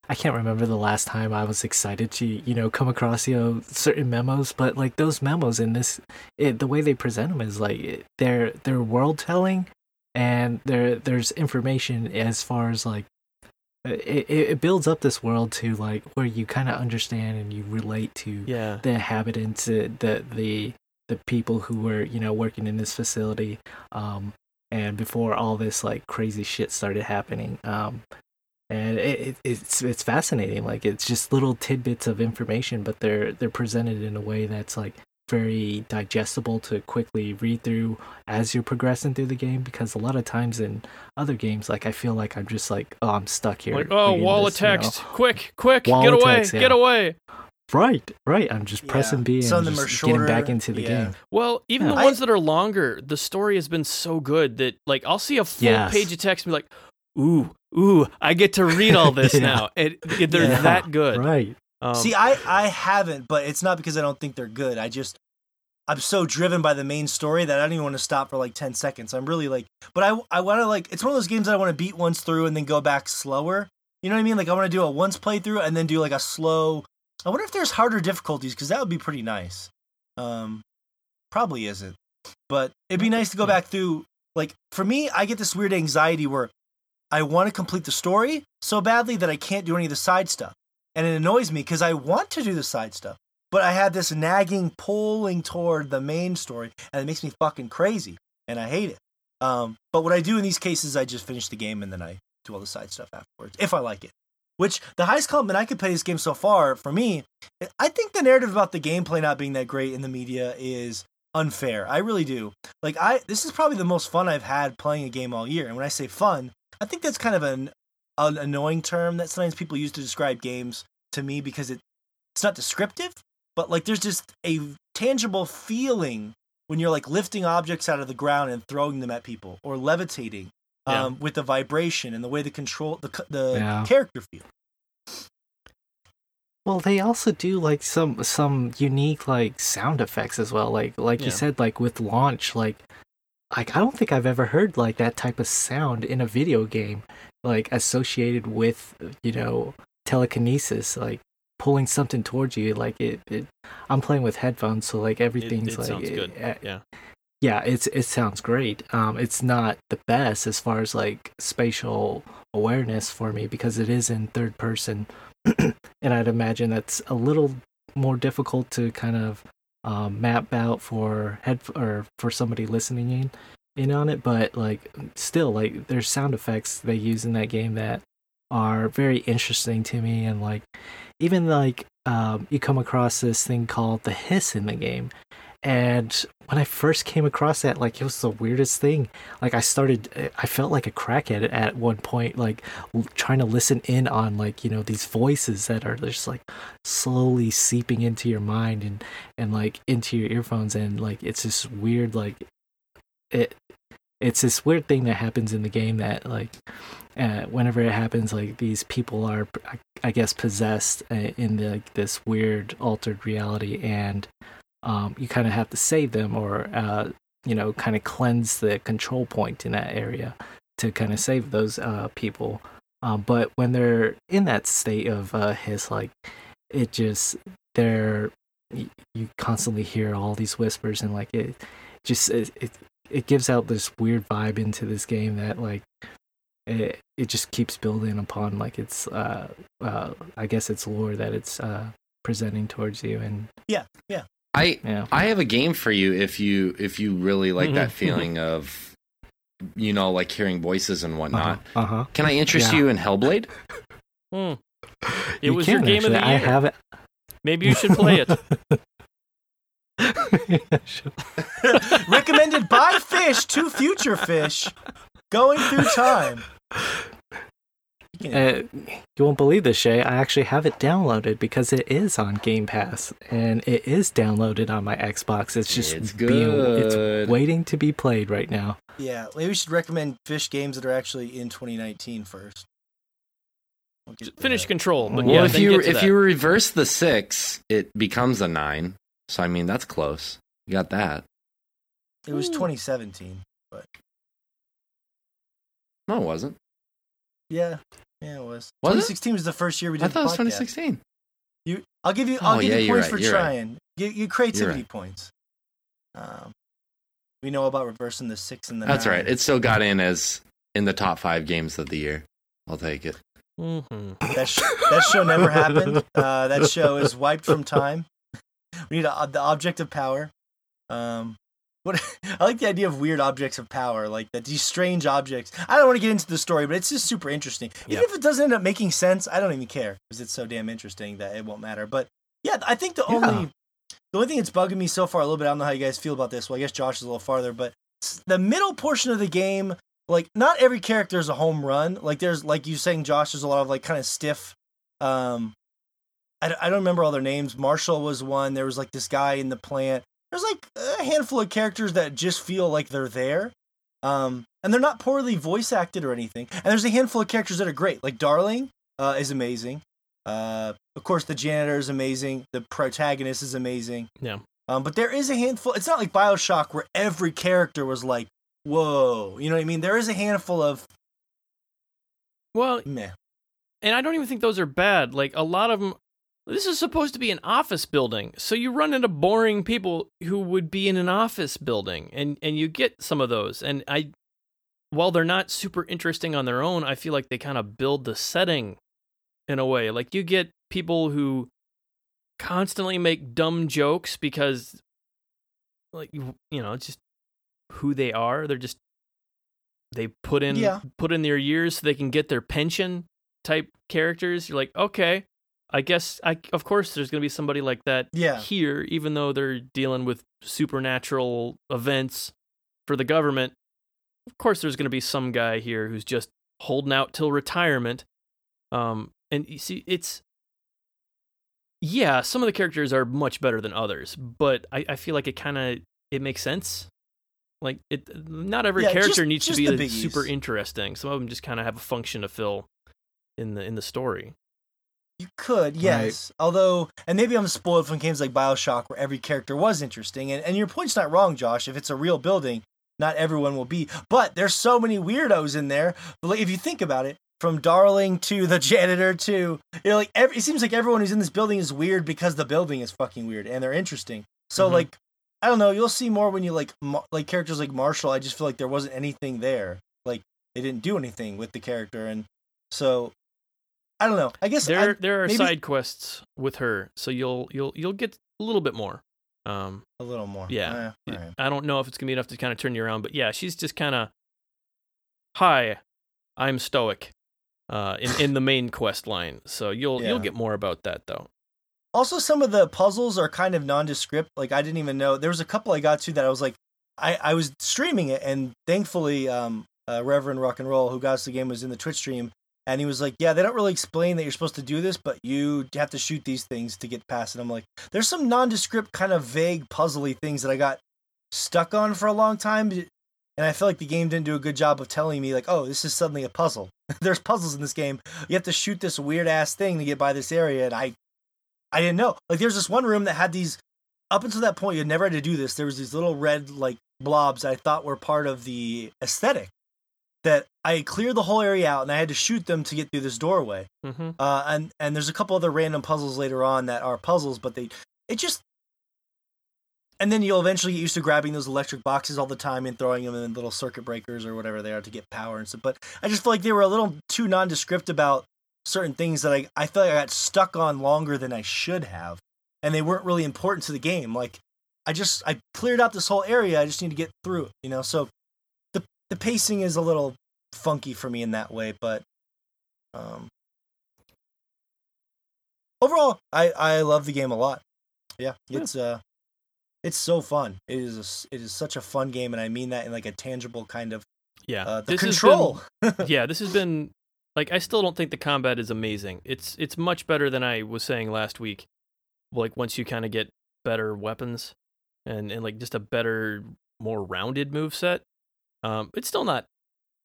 I can't remember the last time I was excited to, you know, come across, you know, certain memos. But like those memos in this, it, the way they present them is like they're they're world telling, and there there's information as far as like it, it builds up this world to like where you kind of understand and you relate to Yeah. the inhabitants, the the the people who were you know working in this facility, um, and before all this like crazy shit started happening, um, and it, it, it's it's fascinating. Like it's just little tidbits of information, but they're they're presented in a way that's like very digestible to quickly read through as you're progressing through the game because a lot of times in other games like i feel like i'm just like oh i'm stuck here Like, oh, wall this, of you know. text. Quick, quick, Wall get away, text, get away. right right i'm just pressing b and Some of them just are getting back into the yeah. game Well, even Yeah. the I- ones that are longer, the story has been so good that like I'll see a full Yes. page of text and be like, ooh, ooh, I get to read all this Yeah. now. It, it- they're Yeah. that good. right Um, See, I I haven't, but it's not because I don't think they're good. I just I'm so driven by the main story that I don't even want to stop for like 10 seconds. I'm really like, but I I want to like it's one of those games that I want to beat once through and then go back slower. You know what I mean? Like I want to do a once playthrough and then do like a slow. I wonder if there's harder difficulties because that would be pretty nice. Um, probably isn't, but it'd be nice to go back through. Like for me, I get this weird anxiety where I want to complete the story so badly that I can't do any of the side stuff and it annoys me because I want to do the side stuff, but I have this nagging pulling toward the main story, and it makes me fucking crazy, and I hate it. Um, but what I do in these cases, I just finish the game and then I do all the side stuff afterwards if I like it. Which the highest compliment I could pay this game so far for me, I think the narrative about the gameplay not being that great in the media is unfair. I really do. Like I, this is probably the most fun I've had playing a game all year, and when I say fun, I think that's kind of an an annoying term that sometimes people use to describe games to me because it it's not descriptive, but like there's just a tangible feeling when you're like lifting objects out of the ground and throwing them at people or levitating Yeah. um, with the vibration and the way the control the the Yeah. character feel. Well, they also do like some some unique like sound effects as well. Like like Yeah. you said, like with launch, like like I don't think I've ever heard like that type of sound in a video game, like associated with you know telekinesis, like pulling something towards you. Like it, it I'm playing with headphones, so like everything's it like sounds good. eh, yeah. yeah it's it sounds great um it's not the best as far as like spatial awareness for me because it is in third person and i'd imagine that's a little more difficult to kind of um, map out for head or for somebody listening in in on it but like still like there's sound effects they use in that game that are very interesting to me and like even like um, you come across this thing called the hiss in the game and when I first came across that, like it was the weirdest thing. Like I started, I felt like a crackhead at one point, like trying to listen in on like you know these voices that are just like slowly seeping into your mind and and like into your earphones, and like it's this weird like it. It's this weird thing that happens in the game that like uh, whenever it happens, like these people are, I- I guess, possessed uh, in the, like, this weird altered reality, and um, you kind of have to save them or uh, you know kind of cleanse the control point in that area to kind of save those uh, people. Um, but when they're in that state of uh, hiss like it just they're you constantly hear all these whispers and like it just it, it it gives out this weird vibe into this game that like it it just keeps building upon like it's uh uh I guess it's lore that it's uh presenting towards you and I yeah I have a game for you if you if you really like Mhm. that feeling of you know like hearing voices and whatnot. uh-huh, uh-huh. Can I interest Yeah. you in Hellblade? Hmm. It You was your can, game of the year. I have it. Maybe you should play it. Recommended by Fish to Future Fish, going through time. You Uh, you won't believe this, Shay. I actually have it downloaded because it is on Game Pass and it is downloaded on my Xbox. It's just It's being it's waiting to be played right now. yeah, maybe we should recommend Fish games that are actually in 2019 first. We'll Finish control. But Well, yeah, if you if that. you reverse the six, it becomes a nine. So I mean that's close. You got that. It was 2017. but No, it wasn't. Yeah, yeah, it was. Was it? 2016 was the first year we did I thought it was 2016. You, I'll give you, I'll Oh, give yeah, you points right, for you're right. trying. You, you creativity right. points. Um, we know about reversing the six and the That's nine. right. It still got in as in the top five games of the year. I'll take it. Mm-hmm. That sh- that show never happened. Uh, that show is wiped from time. We need a, the object of power. Um, what I like the idea of weird objects of power, like that these strange objects. I don't want to get into the story, but it's just super interesting. Even Yeah. if it doesn't end up making sense, I don't even care because it's so damn interesting that it won't matter. But yeah, I think the Yeah. only the only thing that's bugging me so far a little bit. I don't know how you guys feel about this. Well, I guess Josh is a little farther, but the middle portion of the game, like not every character is a home run. Like there's like you saying, Josh, there's a lot of like kind of stiff. Um, I, I don't remember all their names. Marshall was one. There was like this guy in the plant. There's like a handful of characters that just feel like they're there. Um, and they're not poorly voice acted or anything. And there's a handful of characters that are great. Like Darling uh, is amazing. Uh, of course, the janitor is amazing. The protagonist is amazing. Yeah. Um, but there is a handful. It's not like Bioshock where every character was like, "Whoa," you know what I mean? There is a handful of Well, meh. and I don't even think those are bad. Like a lot of them, this is supposed to be an office building, so you run into boring people who would be in an office building, and and you get some of those. And I, while they're not super interesting on their own, I feel like they kind of build the setting in a way. Like you get people who constantly make dumb jokes because, like you you know, it's just who they are. They're just they put in Yeah. put in their years so they can get their pension type characters. You're like, okay, I guess I of course there's gonna be somebody like that Yeah. here, even though they're dealing with supernatural events for the government. Of course, there's gonna be some guy here who's just holding out till retirement. Um, and you see, it's yeah, some of the characters are much better than others, but I, I feel like it kind of it makes sense. Like it, not every Yeah, character just- needs to be super interesting. Some of them just kind of have a function to fill in the in the story. You could, yes. Although, and maybe I'm spoiled from games like Bioshock where every character was interesting. And, and your point's not wrong, Josh. If it's a real building, not everyone will be. But there's so many weirdos in there. Like, if you think about it, from Darling to the janitor to, you know, like, every, it seems like everyone who's in this building is weird because the building is fucking weird and they're interesting. So, Mhm. like, I don't know. You'll see more when you, like, like characters like Marshall. I just feel like there wasn't anything there. Like, they didn't do anything with the character. And so, I don't know. I guess There I, there are maybe- side quests with her, so you'll you'll you'll get a little bit more. Um, a little more. Yeah. All right. I don't know if it's gonna be enough to kind of turn you around, but yeah, she's just kind of, hi, I'm stoic, uh, in in the main quest line. So you'll Yeah. you'll get more about that though. Also, some of the puzzles are kind of nondescript. Like I didn't even know there was a couple I got to that I was like, I I was streaming it, and thankfully, um, uh, Reverend Rock and Roll, who got us the game, was in the Twitch stream, and he was like, "Yeah, they don't really explain that you're supposed to do this, but you have to shoot these things to get past it." I'm like, "There's some nondescript, kind of vague, puzzly things that I got stuck on for a long time." And I feel like the game didn't do a good job of telling me, like, oh, this is suddenly a puzzle. There's puzzles in this game. You have to shoot this weird ass thing to get by this area, and I I didn't know. Like there's this one room that had these up until that point you never had to do this. There was these little red like blobs I thought were part of the aesthetic. That I cleared the whole area out and I had to shoot them to get through this doorway. Mm-hmm. Uh, and and there's a couple other random puzzles later on that are puzzles, but they it just and then you'll eventually get used to grabbing those electric boxes all the time and throwing them in little circuit breakers or whatever they are to get power and stuff. But I just feel like they were a little too nondescript about certain things that I I feel like I got stuck on longer than I should have, and they weren't really important to the game. Like I just I cleared out this whole area. I just need to get through it, you know. So the the pacing is a little funky for me in that way, but um overall I I love the game a lot. Yeah, Yeah. it's uh it's so fun. It is a it is such a fun game, and I mean that in like a tangible kind of Yeah, uh, the This control. been- yeah, this has been like I still don't think the combat is amazing. It's it's much better than I was saying last week. Like once you kind of get better weapons and and like just a better, more rounded move set. Um, it's still not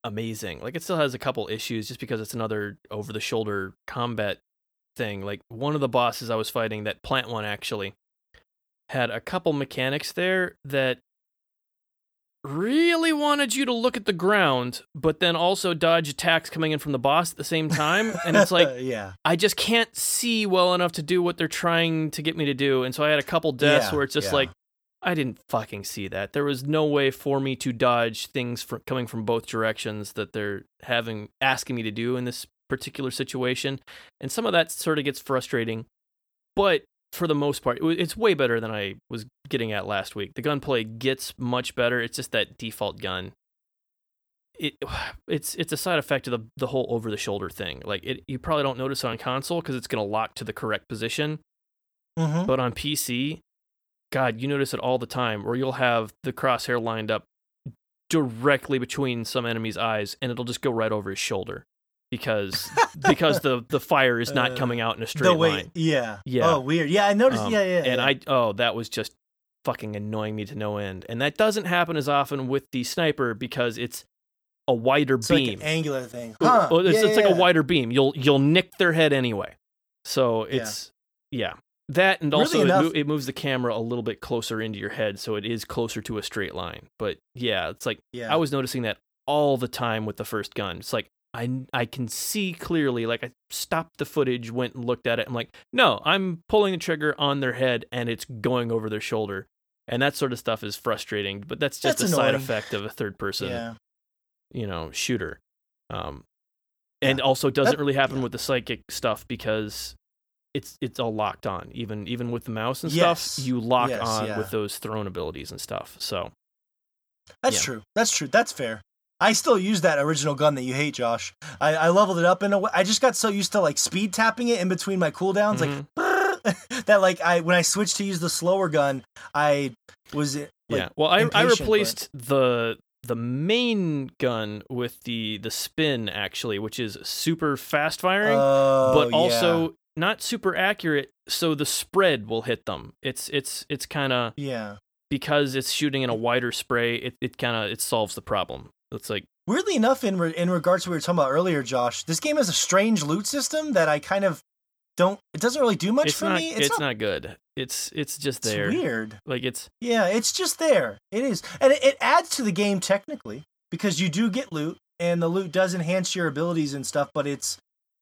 amazing. Like it still has a couple issues just because it's another over the shoulder combat thing. Like one of the bosses I was fighting, that plant one actually, had a couple mechanics there that really wanted you to look at the ground, but then also dodge attacks coming in from the boss at the same time. And it's like, yeah, I just can't see well enough to do what they're trying to get me to do. And so I had a couple deaths Yeah, where it's just yeah. like, I didn't fucking see that. There was no way for me to dodge things coming from both directions that they're having asking me to do in this particular situation, and some of that sort of gets frustrating. But for the most part, it's way better than I was getting at last week. The gunplay gets much better. It's just that default gun. It it's it's a side effect of the the whole over the shoulder thing. Like it, you probably don't notice on console because it's gonna lock to the correct position. Mm-hmm. But on PC, God, you notice it all the time, where you'll have the crosshair lined up directly between some enemy's eyes, and it'll just go right over his shoulder because because the the fire is not Uh, coming out in a straight the way, line. yeah, Yeah. Oh, weird. Yeah, I noticed. Um, yeah, yeah. And yeah. I oh that was just fucking annoying me to no end. And that doesn't happen as often with the sniper because it's a wider it's like beam. an angular thing. Huh. it's, yeah, it's like yeah, a wider beam. You'll you'll nick their head anyway. So it's yeah. That and also it, enough- mo- it moves the camera a little bit closer into your head, so it is closer to a straight line. But yeah, it's like Yeah. I was noticing that all the time with the first gun. It's like I I can see clearly. Like I stopped the footage, went and looked at it. I'm like, no, I'm pulling the trigger on their head, and it's going over their shoulder. And that sort of stuff is frustrating, but that's just That's a side effect of a third person yeah. you know shooter um and also doesn't That- really happen yeah. with the psychic stuff because it's it's all locked on even even with the mouse and Yes. stuff you lock Yes, on yeah. with those thrown abilities and stuff so That's Yeah. true. That's true. That's fair. I still use that original gun that you hate, Josh. I, I leveled it up in a way. I just got so used to like speed tapping it in between my cooldowns, Mhm. like that. Like I when I switched to use the slower gun, I was like, yeah well i i replaced the the main gun with the the spin actually which is super fast firing oh, but also not super accurate so the spread will hit them it's it's it's kind of yeah. because it's shooting in a wider spray it, it kind of it solves the problem it's like Weirdly enough, in re- in regards to what we were talking about earlier, Josh, this game has a strange loot system that I kind of don't. It doesn't really do much it's for not me. it's, not, good it's it's just It's there weird. like it's Yeah, it's just there. It is, and it, it adds to the game technically because you do get loot, and the loot does enhance your abilities and stuff. But it's,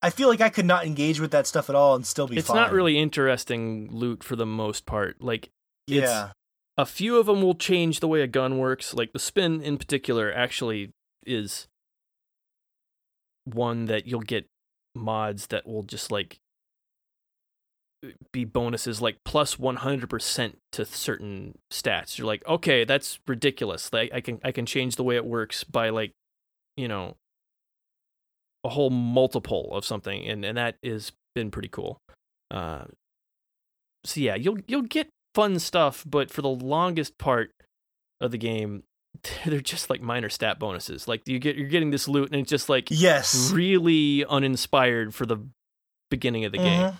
I feel like I could not engage with that stuff at all and still be. it's fine. not really interesting loot for the most part like it's- Yeah, a few of them will change the way a gun works like the spin in particular actually is one that you'll get mods that will just like be bonuses like plus 100% to certain stats you're like okay that's ridiculous like i can i can change the way it works by like you know a whole multiple of something and and that has been pretty cool uh so yeah you'll you'll get fun stuff but for the longest part of the game they're just like minor stat bonuses like you get you're getting this loot and it's just like yes. really uninspired for the beginning of the game Mhm.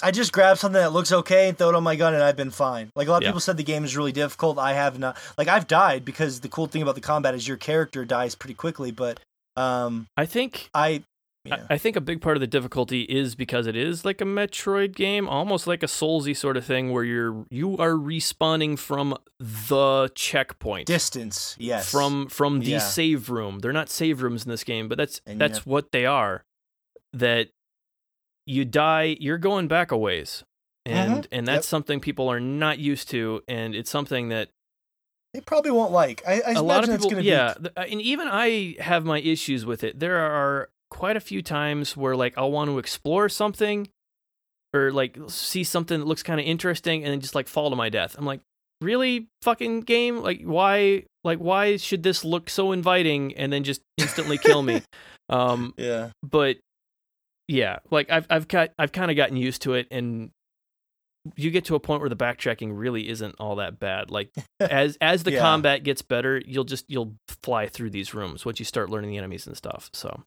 I just grab something that looks okay and throw it on my gun, and I've been fine. Like a lot of Yeah. people said, the game is really difficult. I have not. Like I've died because the cool thing about the combat is your character dies pretty quickly. But um, i think I, yeah, I think a big part of the difficulty is because it is like a Metroid game, almost like a Soulsy sort of thing, where you're you are respawning from the checkpoint, distance. Yes. from from the Yeah. save room. They're not save rooms in this game, but that's And that's have- what they are. That you die, you're going back a ways, and and that's Mm-hmm. Yep. something people are not used to, and it's something that they probably won't like. I, I a lot of imagine it's people gonna yeah Be, uh, and even i have my issues with it. There are quite a few times where like i'll want to explore something or like see something that looks kind of interesting and then just like fall to my death. I'm like really? Fucking game? Like why like why should this look so inviting and then just instantly kill me? Um yeah. but yeah like i've i've got i've kind of gotten used to it and you get to a point where the backtracking really isn't all that bad like as as the Yeah. combat gets better you'll just you'll fly through these rooms once you start learning the enemies and stuff so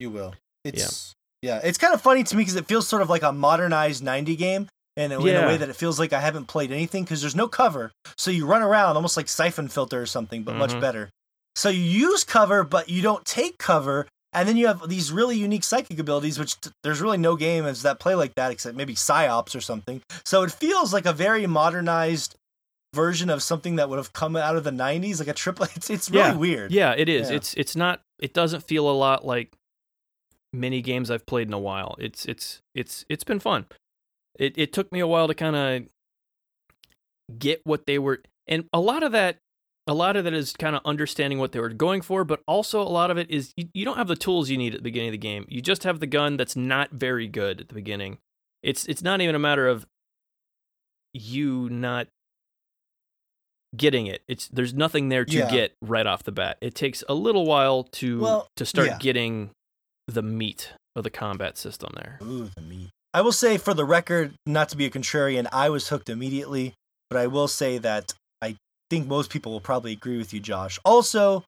You will. It's yeah. yeah. It's kind of funny to me because it feels sort of like a modernized '90 game, and in a Yeah. way that it feels like I haven't played anything because there's no cover, so you run around almost like Siphon Filter or something, but much Mhm. better. So you use cover, but you don't take cover, and then you have these really unique psychic abilities, which t- there's really no games that play like that except maybe Psi-Ops or something. So it feels like a very modernized version of something that would have come out of the '90s, like a triple. It's it's really Yeah. weird. yeah it is Yeah. it's it's not it doesn't feel a lot like many games i've played in a while it's it's it's it's been fun it it took me a while to kind of get what they were and a lot of that a lot of that is kind of understanding what they were going for, but also a lot of it is you, you don't have the tools you need at the beginning of the game. You just have the gun that's not very good at the beginning. It's it's not even a matter of you not getting it. It's there's nothing there to Yeah. get right off the bat. It takes a little while to Well, to start yeah. getting the meat of the combat system there. Ooh, the meat. I will say, for the record, not to be a contrarian, I was hooked immediately, but I will say that I think most people will probably agree with you, Josh. Also,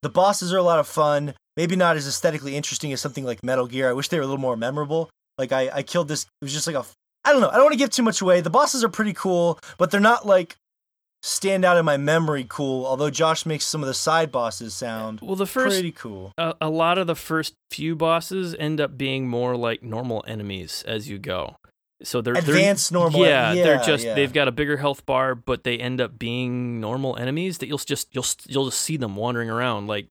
the bosses are a lot of fun. Maybe not as aesthetically interesting as something like Metal Gear. I wish they were a little more memorable. Like I, I killed this. It was just like a. I don't know. I don't want to give too much away. The bosses are pretty cool, but they're not like stand out in my memory cool. Although Josh makes some of the side bosses sound Well, the first pretty cool. a, a lot of the first few bosses end up being more like normal enemies as you go. So they're they're- Advanced normal- Yeah, they're just yeah. they've got a bigger health bar, but they end up being normal enemies that you'll just you'll you'll just see them wandering around like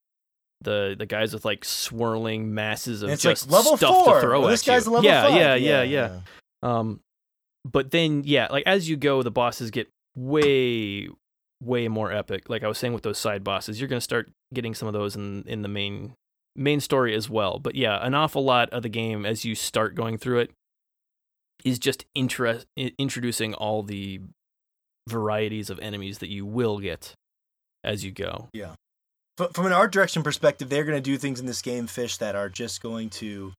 the the guys with like swirling masses of just like level stuff four. to throw Well, at this guy's you. level yeah, five. yeah, yeah, yeah, Um, but then yeah, like as you go, the bosses get way way more epic. Like I was saying with those side bosses, you're gonna start getting some of those in in the main main story as well. But yeah, an awful lot of the game as you start going through it is just interest introducing all the varieties of enemies that you will get as you go. Yeah. F- from an art direction perspective, they're going to do things in this game, Fish, that are just going to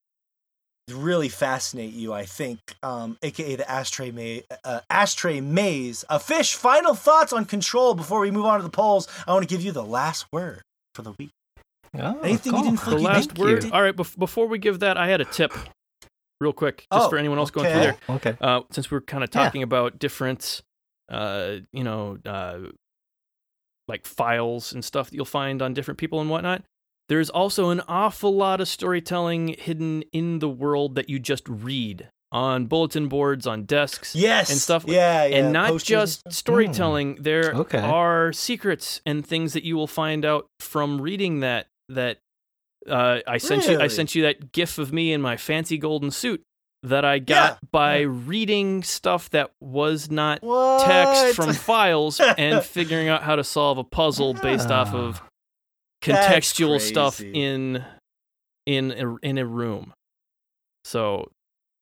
really fascinate you. I think, um, aka the ashtray maze. Uh, ashtray maze. A fish. Final thoughts on Control before we move on to the polls. I want to give you the last word for the week. Oh, Anything you didn't The last word. did- All right, bef- before we give that, I had a tip, real quick, just Oh, for anyone else going through there. Okay. uh, since we're kind of Yeah. talking about different, uh, you know, uh, like files and stuff that you'll find on different people and whatnot. There's also an awful lot of storytelling hidden in the world that you just read on bulletin boards, on desks, Yes. and stuff Yeah, yeah. and not posters just stuff. storytelling. There Okay. are secrets and things that you will find out from reading that. That uh, I sent you. I sent you that GIF of me in my fancy golden suit that I got by reading stuff that was not What? text from files and figuring out how to solve a puzzle based off of Ah. Contextual stuff in in a, in a room. So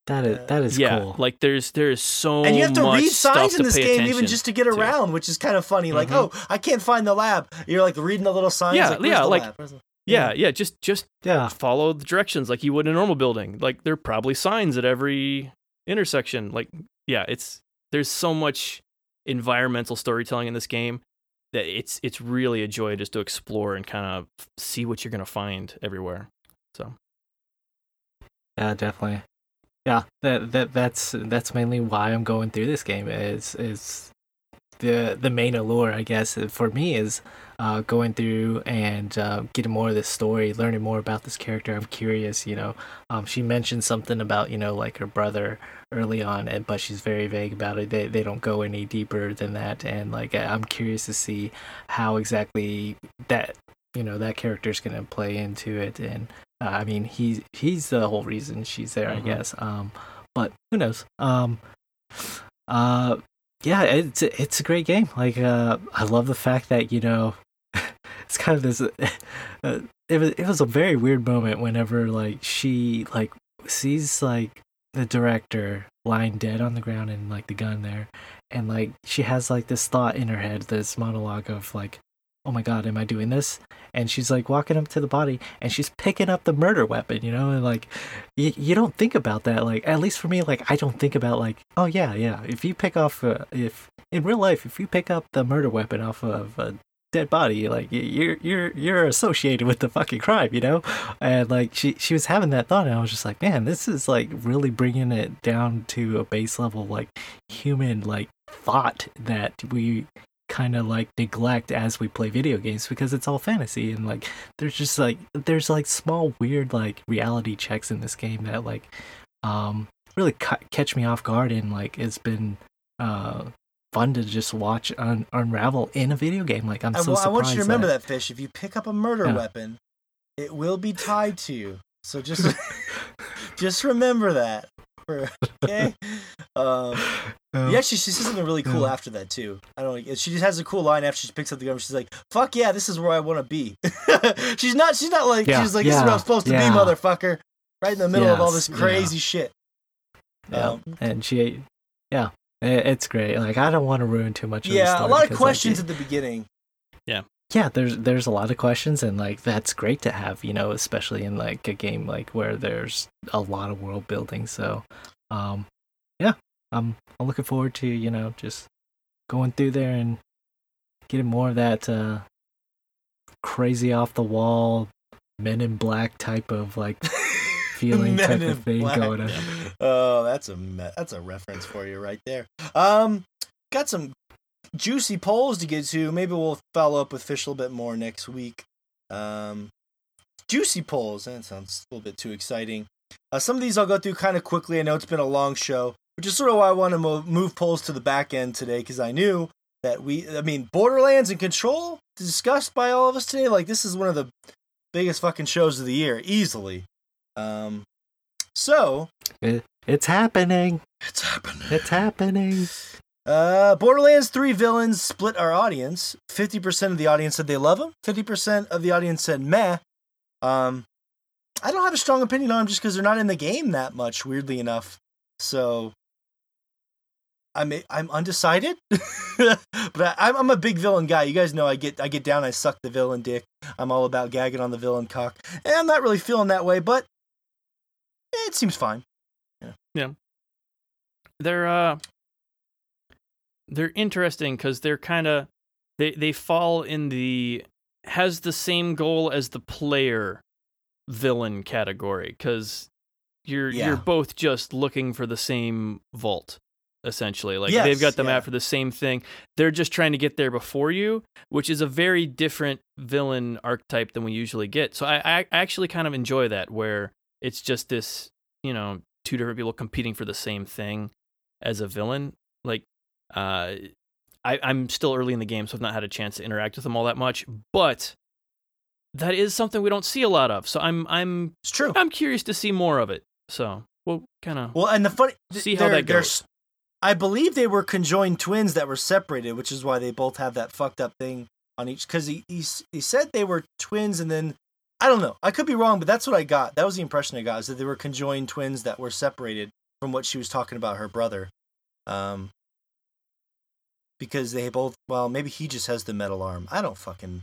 That is that is yeah, cool. like there's there's so and you have to much read signs in this game even just to get to. around, which is kind of funny. Like, Mhm. oh, I can't find the lab. You're like reading the little signs. Yeah, like, yeah, the like- lab? Yeah, yeah, just just yeah. follow the directions like you would in a normal building. Like there are probably signs at every intersection. Like yeah, it's there's so much environmental storytelling in this game that it's it's really a joy just to explore and kind of see what you're gonna find everywhere. So Yeah, definitely. Yeah, that that that's that's mainly why I'm going through this game is is the the main allure, I guess, for me is uh, going through and uh, getting more of this story, learning more about this character. I'm curious, you know. Um, she mentioned something about you know like her brother early on, and but she's very vague about it. They they don't go any deeper than that, and like I'm curious to see how exactly that you know that character's gonna play into it and uh, I mean, he's he's the whole reason she's there, Mhm. I guess. Um, but who knows? Um, uh, yeah, it's it's a great game. Like, uh, I love the fact that you know, it's kind of this. Uh, it was it was a very weird moment whenever like she like sees like the director lying dead on the ground and like the gun there, and like she has like this thought in her head, this monologue of like, oh my god, am I doing this? and she's like walking up to the body and she's picking up the murder weapon you know and like you, you don't think about that like at least for me like i don't think about like oh yeah yeah if you pick off uh, if in real life if you pick up the murder weapon off of a dead body like you're you're you're associated with the fucking crime you know and like she she was having that thought and i was just like man this is like really bringing it down to a base level like human like thought that we kind of like neglect as we play video games because it's all fantasy and like there's just like there's like small weird like reality checks in this game that like um really ca- catch me off guard and like it's been uh fun to just watch un- unravel in a video game like i'm I, so wa- I want you to remember that. fish. If you pick up a murder Yeah. weapon, it will be tied to you. So just just remember that. Okay. Um, Yeah, actually, she says something really cool Yeah. after that too. I don't know. She just has a cool line after she picks up the gun. She's like, "Fuck yeah, this is where I want to be." she's not. She's not like. Yeah, she's like, "This is where I'm supposed to yeah. be, motherfucker." Right in the middle of all this Yes, crazy shit. Yeah. Um, and she, yeah, it, it's great. Like I don't want to ruin too much. of the yeah, a lot of because, like, questions at the beginning. Yeah. Yeah, there's there's a lot of questions, and like that's great to have, you know, especially in like a game like where there's a lot of world building. So, um, yeah, I'm I'm looking forward to you know just going through there and getting more of that uh, crazy off the wall Men in Black type of like feeling type of thing Black. going on. Oh, that's a me- that's a reference for you right there. Um, got some juicy polls to get to. Maybe we'll follow up with Fish a little bit more next week. Um, juicy polls. That sounds a little bit too exciting. Uh, some of these I'll go through kind of quickly. I know it's been a long show, which is sort of why I want to move, move polls to the back end today because I knew that we, I mean, Borderlands and Control discussed by all of us today. Like this is one of the biggest fucking shows of the year, easily. Um, so It's happening. it's happening. It's happening. Uh, Borderlands 3 villains split our audience. 50% of the audience said they love them. 50% of the audience said meh. Um, I don't have a strong opinion on them just because they're not in the game that much, weirdly enough. So, I'm I'm undecided, but I, I'm I'm a big villain guy. You guys know I get I get down, I suck the villain dick. I'm all about gagging on the villain cock, and I'm not really feeling that way, but it seems fine. Yeah. They're uh they're interesting because they're kind of they they fall in the has the same goal as the player villain category because you're Yeah. you're both just looking for the same vault essentially like Yes, they've got them yeah. out for the same thing they're just trying to get there before you which is a very different villain archetype than we usually get so i i actually kind of enjoy that where it's just this you know two different people competing for the same thing as a villain like uh I, I'm still early in the game, so I've not had a chance to interact with them all that much. But that is something we don't see a lot of. So I'm I'm It's true. I'm curious to see more of it. So we'll kind of Well, and the funny See how that goes. I believe they were conjoined twins that were separated, which is why they both have that fucked up thing on each. Because he, he he said they were twins, and then I don't know. I could be wrong, but that's what I got. That was the impression I got is that they were conjoined twins that were separated from what she was talking about her brother. Um, because they both well, maybe he just has the metal arm. I don't fucking.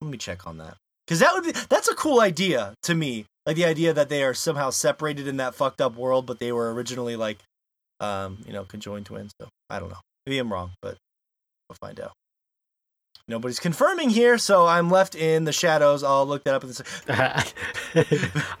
Let me check on that. Because that would be that's a cool idea to me. Like the idea that they are somehow separated in that fucked up world, but they were originally like, um, you know, conjoined twins. So I don't know. Maybe I'm wrong, but we'll find out. Nobody's confirming here, so I'm left in the shadows. I'll look that up and say,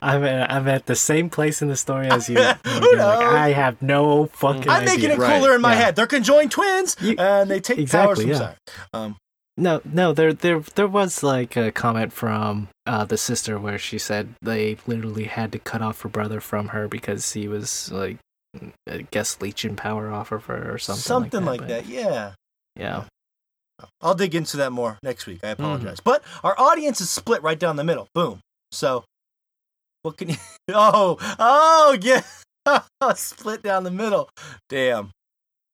I'm at, I'm at the same place in the story as you. Who You're like, knows? I have no fucking. I'm making idea. it Right, cooler in my yeah. head. They're conjoined twins, You- and they take powers exactly, from yeah. Sire. Um, No, no, there, there, there was like a comment from uh, the sister where she said they literally had to cut off her brother from her because he was like, I guess leeching power off of her or something. something like but- that. Yeah. Yeah. I'll dig into that more next week. I Mm-hmm. apologize. But our audience is split right down the middle. Boom. So, what can you. Oh, oh, yeah. split down the middle. Damn.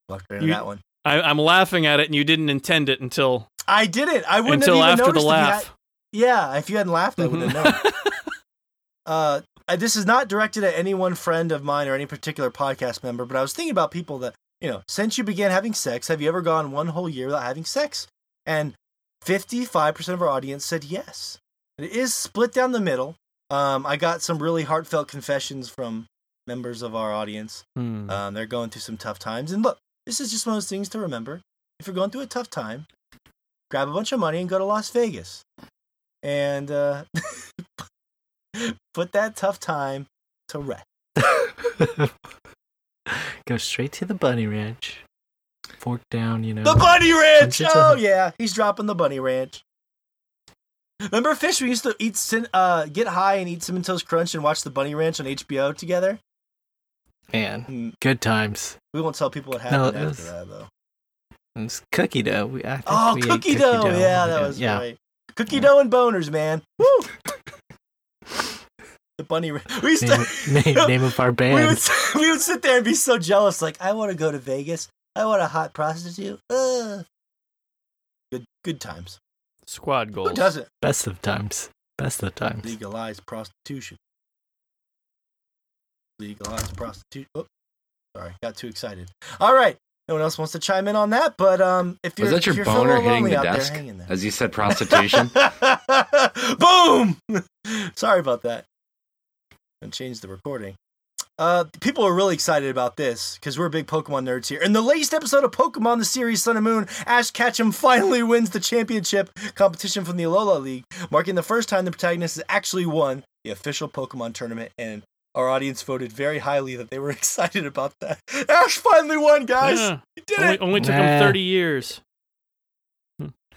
Lucked right into that one. I, I'm laughing at it, and you didn't intend it until I did it. I wouldn't until have even after the noticed if had- laugh. yeah, if you hadn't laughed, I would have known. uh, this is not directed at any one friend of mine or any particular podcast member, but I was thinking about people that, you know, since you began having sex, have you ever gone one whole year without having sex? And 55% of our audience said yes. It is split down the middle. Um, I got some really heartfelt confessions from members of our audience. Hmm. Um, they're going through some tough times. And look, this is just one of those things to remember. If you're going through a tough time, grab a bunch of money and go to Las Vegas. And uh, put that tough time to rest. Go straight to the bunny ranch. Fork down, you know. The Bunny Ranch! Oh, yeah. He's dropping the Bunny Ranch. Remember Fish? We used to eat, uh, get high and eat Cinnamon Toast Crunch and watch the Bunny Ranch on HBO together. Man, Mm, good times. We won't tell people what No, happened it after was- that, though. It was cookie dough. We, I think Oh, we ate cookie, dough. Yeah, that was yeah. right. Cookie dough and boners, man. Woo! The bunny. ra- We used Name, to, name, name of our we would band. we would sit there and be so jealous. Like, I want to go to Vegas. I want a hot prostitute. Ugh. Good good times. Squad goals. Who doesn't Best of times. Best of times. legalize prostitution? Legalize prostitution. Oh, sorry, got too excited. All right. No one else wants to chime in on that, but um, if you're Was that your if you're feeling boner hitting the out there, desk there. as you said prostitution? Boom! Sorry about that. And change the recording. Uh, people are really excited about this because we're big Pokemon nerds here. In the latest episode of Pokemon the series Sun and Moon, Ash Ketchum finally wins the championship competition from the Alola League, marking the first time the protagonist has actually won the official Pokemon tournament. And our audience voted very highly that they were excited about that. Ash finally won, guys! Yeah. He did Only, it! only took Nah. him 30 years.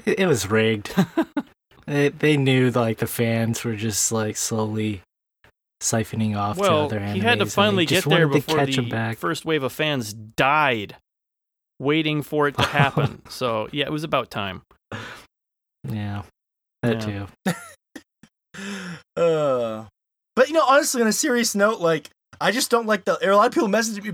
It, it was rigged. they, they knew like the fans were just like slowly siphoning off to Well, other animes. he had to finally just get there wanted to before catch him the back. first wave of fans died, waiting for it to happen. so yeah, it was about time. Yeah, that Yeah. too. uh, but you know, honestly, on a serious note, like I just don't like the. A lot of people message me.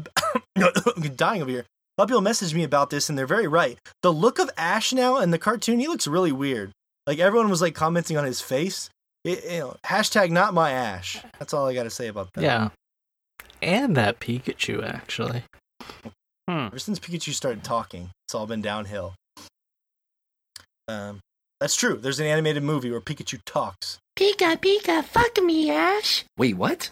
I'm dying over here. A lot of people message me about this, and they're very right. The look of Ash now in the cartoon, he looks really weird. Like everyone was like commenting on his face. It, you know, hashtag not my Ash. That's all I got to say about that. Yeah, and that Pikachu actually. Hmm. Ever since Pikachu started talking, it's all been downhill. Um, that's true. There's an animated movie where Pikachu talks. Pika, Pika, fuck me, Ash. Wait, what?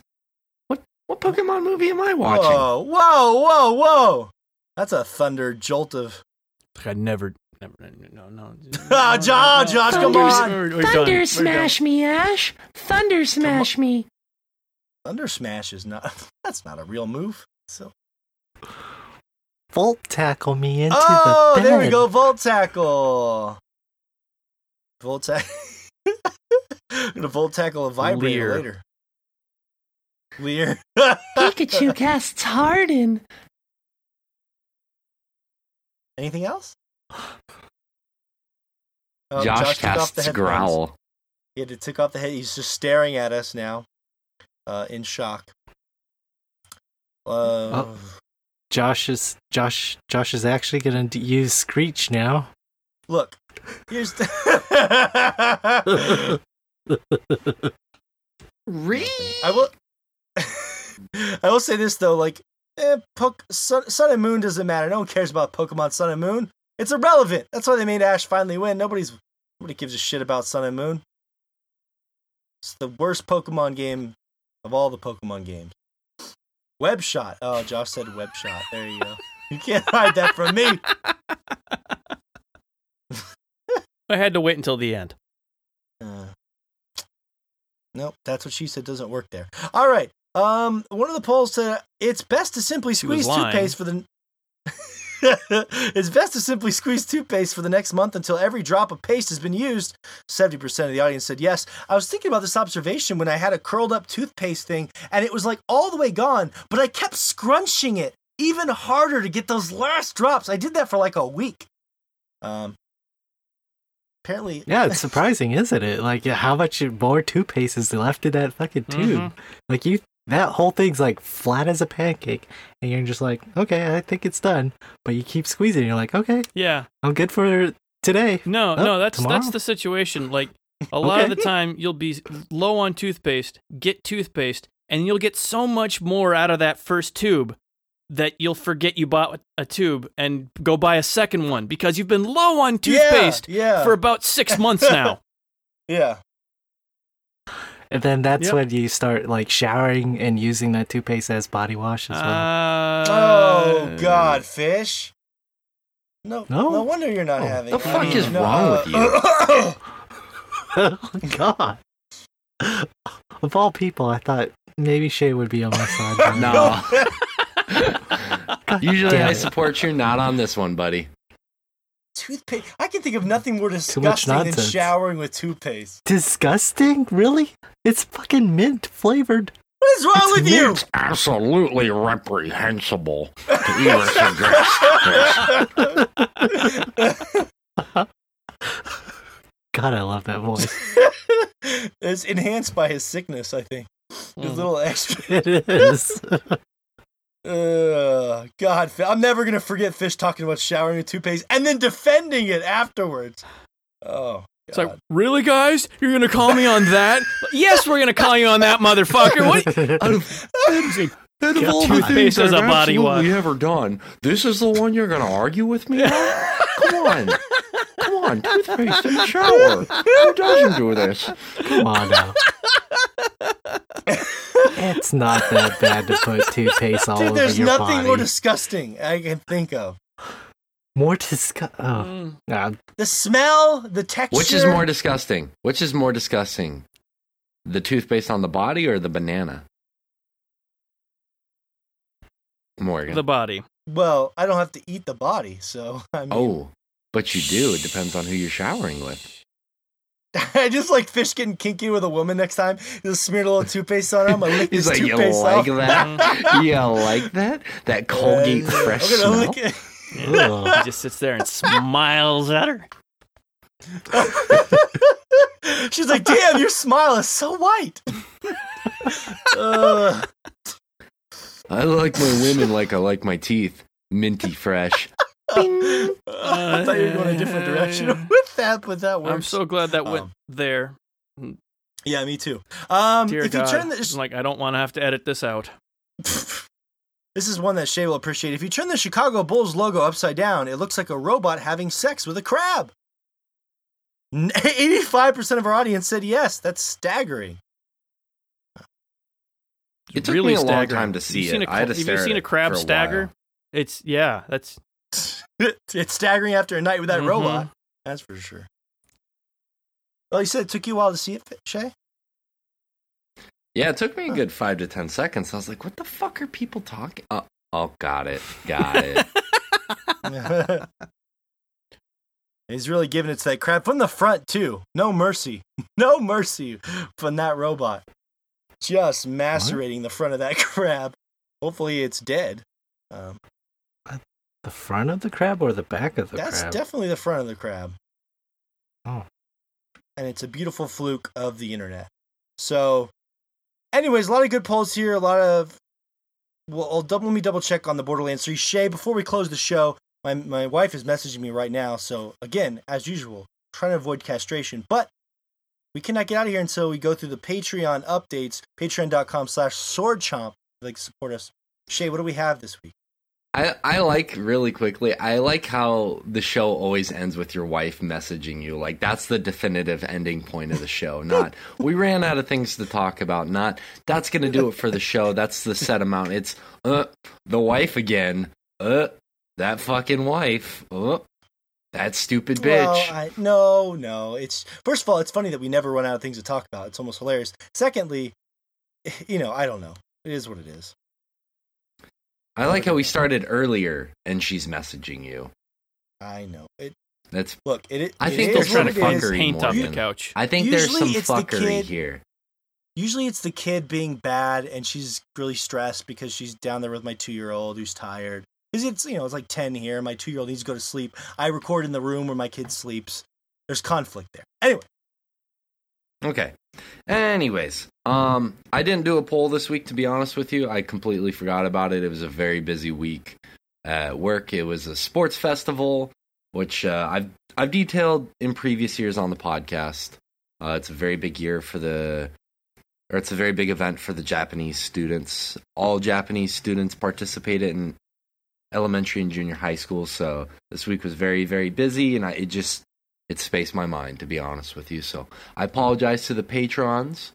What what Pokemon movie am I watching? Whoa, whoa, whoa, whoa! That's a thunder jolt of. I never, never, no, no. Ah, Josh, Josh, come Thunder's- on! We're- we're. Thunder We're smash me, Ash. Thunder smash me. Thunder Smash is not. That's not a real move. So. Volt tackle me into Oh, the bed. there we go. Volt tackle. Volt tackle. I'm gonna volt tackle a vibrator Leer. later. Leer. Pikachu casts Harden. Anything else? Oh, Josh, took off the casts headphones. growl. He had to take off the head. He's just staring at us now, uh, in shock. Uh, Oh. Josh is Josh. Josh is actually gonna use Screech now. Look, here's the. Re- I will. I will say this though, like, eh, Poke- Sun, Sun and Moon doesn't matter. No one cares about Pokemon Sun and Moon. It's irrelevant. That's why they made Ash finally win. Nobody's nobody gives a shit about Sun and Moon. It's the worst Pokemon game of all the Pokemon games. Web shot. Oh, Josh said web shot. There you go. You can't hide that from me. I had to wait until the end. Uh, nope, that's what she said doesn't work there. All right. Um, one of the polls said it's best to simply squeeze toothpaste for the. it's best to simply squeeze toothpaste for the next month until every drop of paste has been used. 70% of the audience said yes. I was thinking about this observation when I had a curled up toothpaste thing and it was like all the way gone, but I kept scrunching it even harder to get those last drops. I did that for like a week. Um, apparently, Yeah, it's surprising, isn't it? Like how much more toothpaste is left in that fucking tube? Mhm. Like you, that whole thing's like flat as a pancake, and you're just like, okay, I think it's done. But you keep squeezing, and you're like, okay, Yeah. I'm good for today. No, Oh, no, that's tomorrow? that's the situation. Like a lot of the time you'll be low on toothpaste, get toothpaste, and you'll get so much more out of that first tube that you'll forget you bought a tube and go buy a second one because you've been low on toothpaste yeah, yeah. for about 6 months now. yeah. And then that's Yep. when you start like showering and using that toothpaste as body wash as well. Uh, Oh God, fish! No, no, No? wonder you're not Oh, having. the fuck any- is no, wrong with you? oh God! of all people, I thought maybe Shay would be on my side. No. Usually damn I it. support you, not on this one, buddy. Toothpaste. I can think of nothing more disgusting than showering with toothpaste. Disgusting? Really? It's fucking mint flavored. What is wrong It's with you? It's absolutely reprehensible to even suggest this. God, I love that voice. it's enhanced by his sickness, I think. His Mm. little extra. It is. Uh, God, I'm never gonna forget Fish talking about showering with toothpaste and then defending it afterwards. Oh, It's like, really, guys? You're gonna call me on that? yes, we're gonna call you on that, motherfucker. What? Out of, out of all the things as I've a body absolutely wash. ever done, this is the one you're going to argue with me on? Come on. Come on, toothpaste in the shower. Who doesn't do this? Come on now. it's not that bad to put toothpaste all Dude, over there's nothing more disgusting I can think of. More disgust. Oh, Mm. nah, The smell, the texture. Which is more disgusting? Which is more disgusting? The toothpaste on the body or the banana? Morgan. The body. Well, I don't have to eat the body, so I mean, oh, but you do. It depends on who you're showering with. I just like fish getting kinky with a woman next time. Just smeared a little toothpaste on him. I lick He's this like, you like off. that? you like that? That Colgate Uh, fresh I'm smell? lick it. ugh. He just sits there and smiles at her. She's like, "Damn, your smile is so white." uh, I like my women like I like my teeth. Minty fresh. I thought you were going a different direction with that, but that works. I'm so glad that went Um, there. yeah, me too. Um, Dear if God. you turn the, like, I don't want to have to edit this out. this is one that Shay will appreciate. If you turn the Chicago Bulls logo upside down, it looks like a robot having sex with a crab. 85% of our audience said yes. That's staggering. It took really me a long time to see you seen it. A, I had to have you stare at seen a crab for a stagger? It's yeah, that's it's staggering after a night with that Mhm. robot. That's for sure. Well, you said it took you a while to see it, Shay? Yeah, it took me a good five to ten seconds. I was like, "What the fuck are people talking?" Oh, oh got it, got it. He's really giving it to that crab from the front too. No mercy, no mercy from that robot. Just macerating the front of that crab. Hopefully, it's dead. Um, the front of the crab or the back of the crab? that's crab? definitely the front of the crab. Oh. and it's a beautiful fluke of the internet. So, anyways, a lot of good polls here. A lot of well, I'll double let me double check on the Borderlands 3. Shay, before we close the show, my my wife is messaging me right now. So again, as usual, trying to avoid castration, but we cannot get out of here until we go through the Patreon updates. Patreon.com slash swordchomp. Like to support us. Shay, what do we have this week? I, I like really quickly. I like how the show always ends with your wife messaging you. Like that's the definitive ending point of the show. Not we ran out of things to talk about. Not that's gonna do it for the show. That's the set amount. It's uh the wife again. Uh that fucking wife. Uh that stupid bitch. Well, I, no, no. It's first of all, it's funny that we never run out of things to talk about. It's almost hilarious. Secondly, you know, I don't know. It is what it is. I like how we started earlier and she's messaging you. I know. It That's. look. It. it I think is they're trying to is. fuckery paint off the couch. I think there's some Usually it's the fuckery kid- here. Usually, it's the kid being bad, and she's really stressed because she's down there with my two-year-old who's tired. Because it's you know it's like ten here. and My two-year-old needs to go to sleep. I record in the room where my kid sleeps. There's conflict there. Anyway, Okay. Anyways, um, I didn't do a poll this week to be honest with you. I completely forgot about it. It was a very busy week at work. It was a sports festival, which uh, I've I've detailed in previous years on the podcast. Uh, it's a very big year for the, or it's a very big event for the Japanese students. All Japanese students participated in elementary and junior high school. So this week was very very busy, and I it just it spaced my mind to be honest with you. So I apologize to the patrons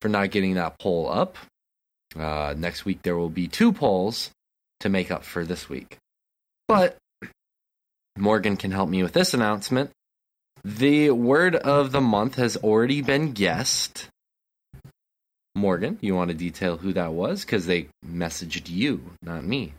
for not getting that poll up. Uh, next week there will be two polls to make up for this week. But Morgan can help me with this announcement. The word of the month has already been guessed. Morgan, you want to detail who that was? Because they messaged you, not me.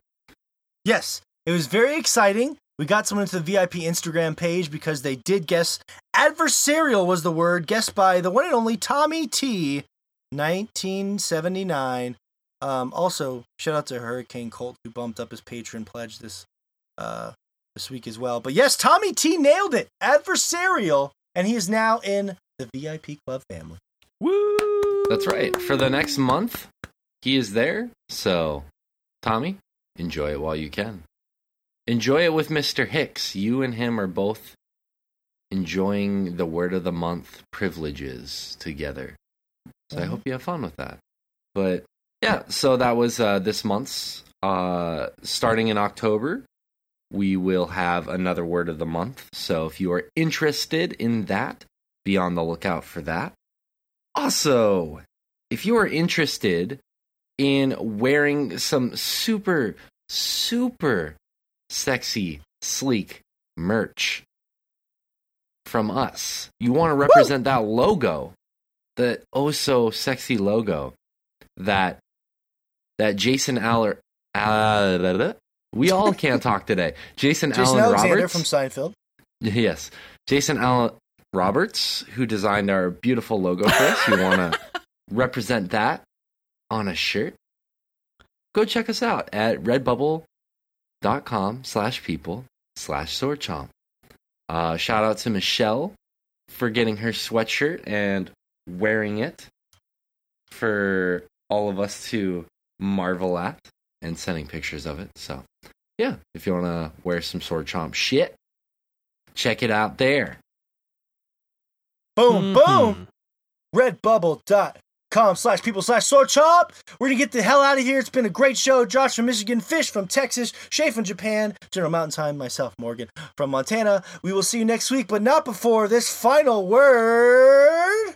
yes, it was very exciting. We got someone to the VIP Instagram page because they did guess adversarial was the word guessed by the one and only Tommy T, 1979. Um, also, shout out to Hurricane Colt who bumped up his patron pledge this uh, this week as well. But yes, Tommy T nailed it. Adversarial, and he is now in the VIP club family. Woo! That's right. For the next month, he is there. So, Tommy, enjoy it while you can. Enjoy it with Mr. Hicks. You and him are both enjoying the word of the month privileges together. So I hope you have fun with that. But yeah, so that was uh, this month's. Uh, starting in October, we will have another word of the month. So if you are interested in that, be on the lookout for that. Also, if you are interested in wearing some super, super sexy, sleek merch from us, you want to represent that logo, the oh so sexy logo that that Jason Aller. Uh, we all can't talk today. Jason, Jason Allen Alexander Roberts from Seinfeld. Yes. Jason Allen Roberts, who designed our beautiful logo for us. You want to represent that on a shirt? Go check us out at redbubble.com slash people slash swordchomp. Uh, shout out to Michelle for getting her sweatshirt and wearing it for all of us to marvel at and sending pictures of it. So, yeah, if you want to wear some sword chomp shit, check it out there. Boom, boom. Redbubble.com slash people slash sword chomp. We're going to get the hell out of here. It's been a great show. Josh from Michigan, Fish from Texas, Shay from Japan, General Mountain Time, myself, Morgan from Montana. We will see you next week, but not before this final word.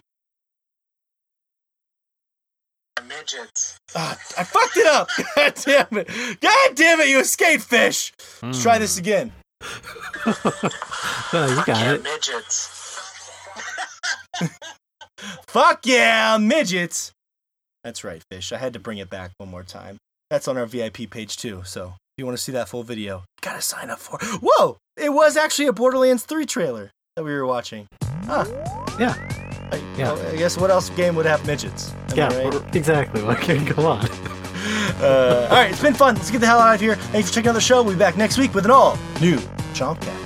Midgets. Ah, I fucked it up. God damn it. God damn it, you escaped, Fish. Let's try this again. Oh, you got Yeah, it. midgets. Fuck yeah, midgets. That's right, Fish. I had to bring it back one more time. That's on our VIP page too. So if you want to see that full video, you gotta sign up for. Whoa! It was actually a Borderlands 3 trailer that we were watching. Huh. Yeah. I, Yeah. I guess what else game would have midgets? Am Yeah, right? exactly. Like, come on. Uh, all right, it's been fun. Let's get the hell out of here. Thanks for checking out the show. We'll be back next week with an all new Chompcast.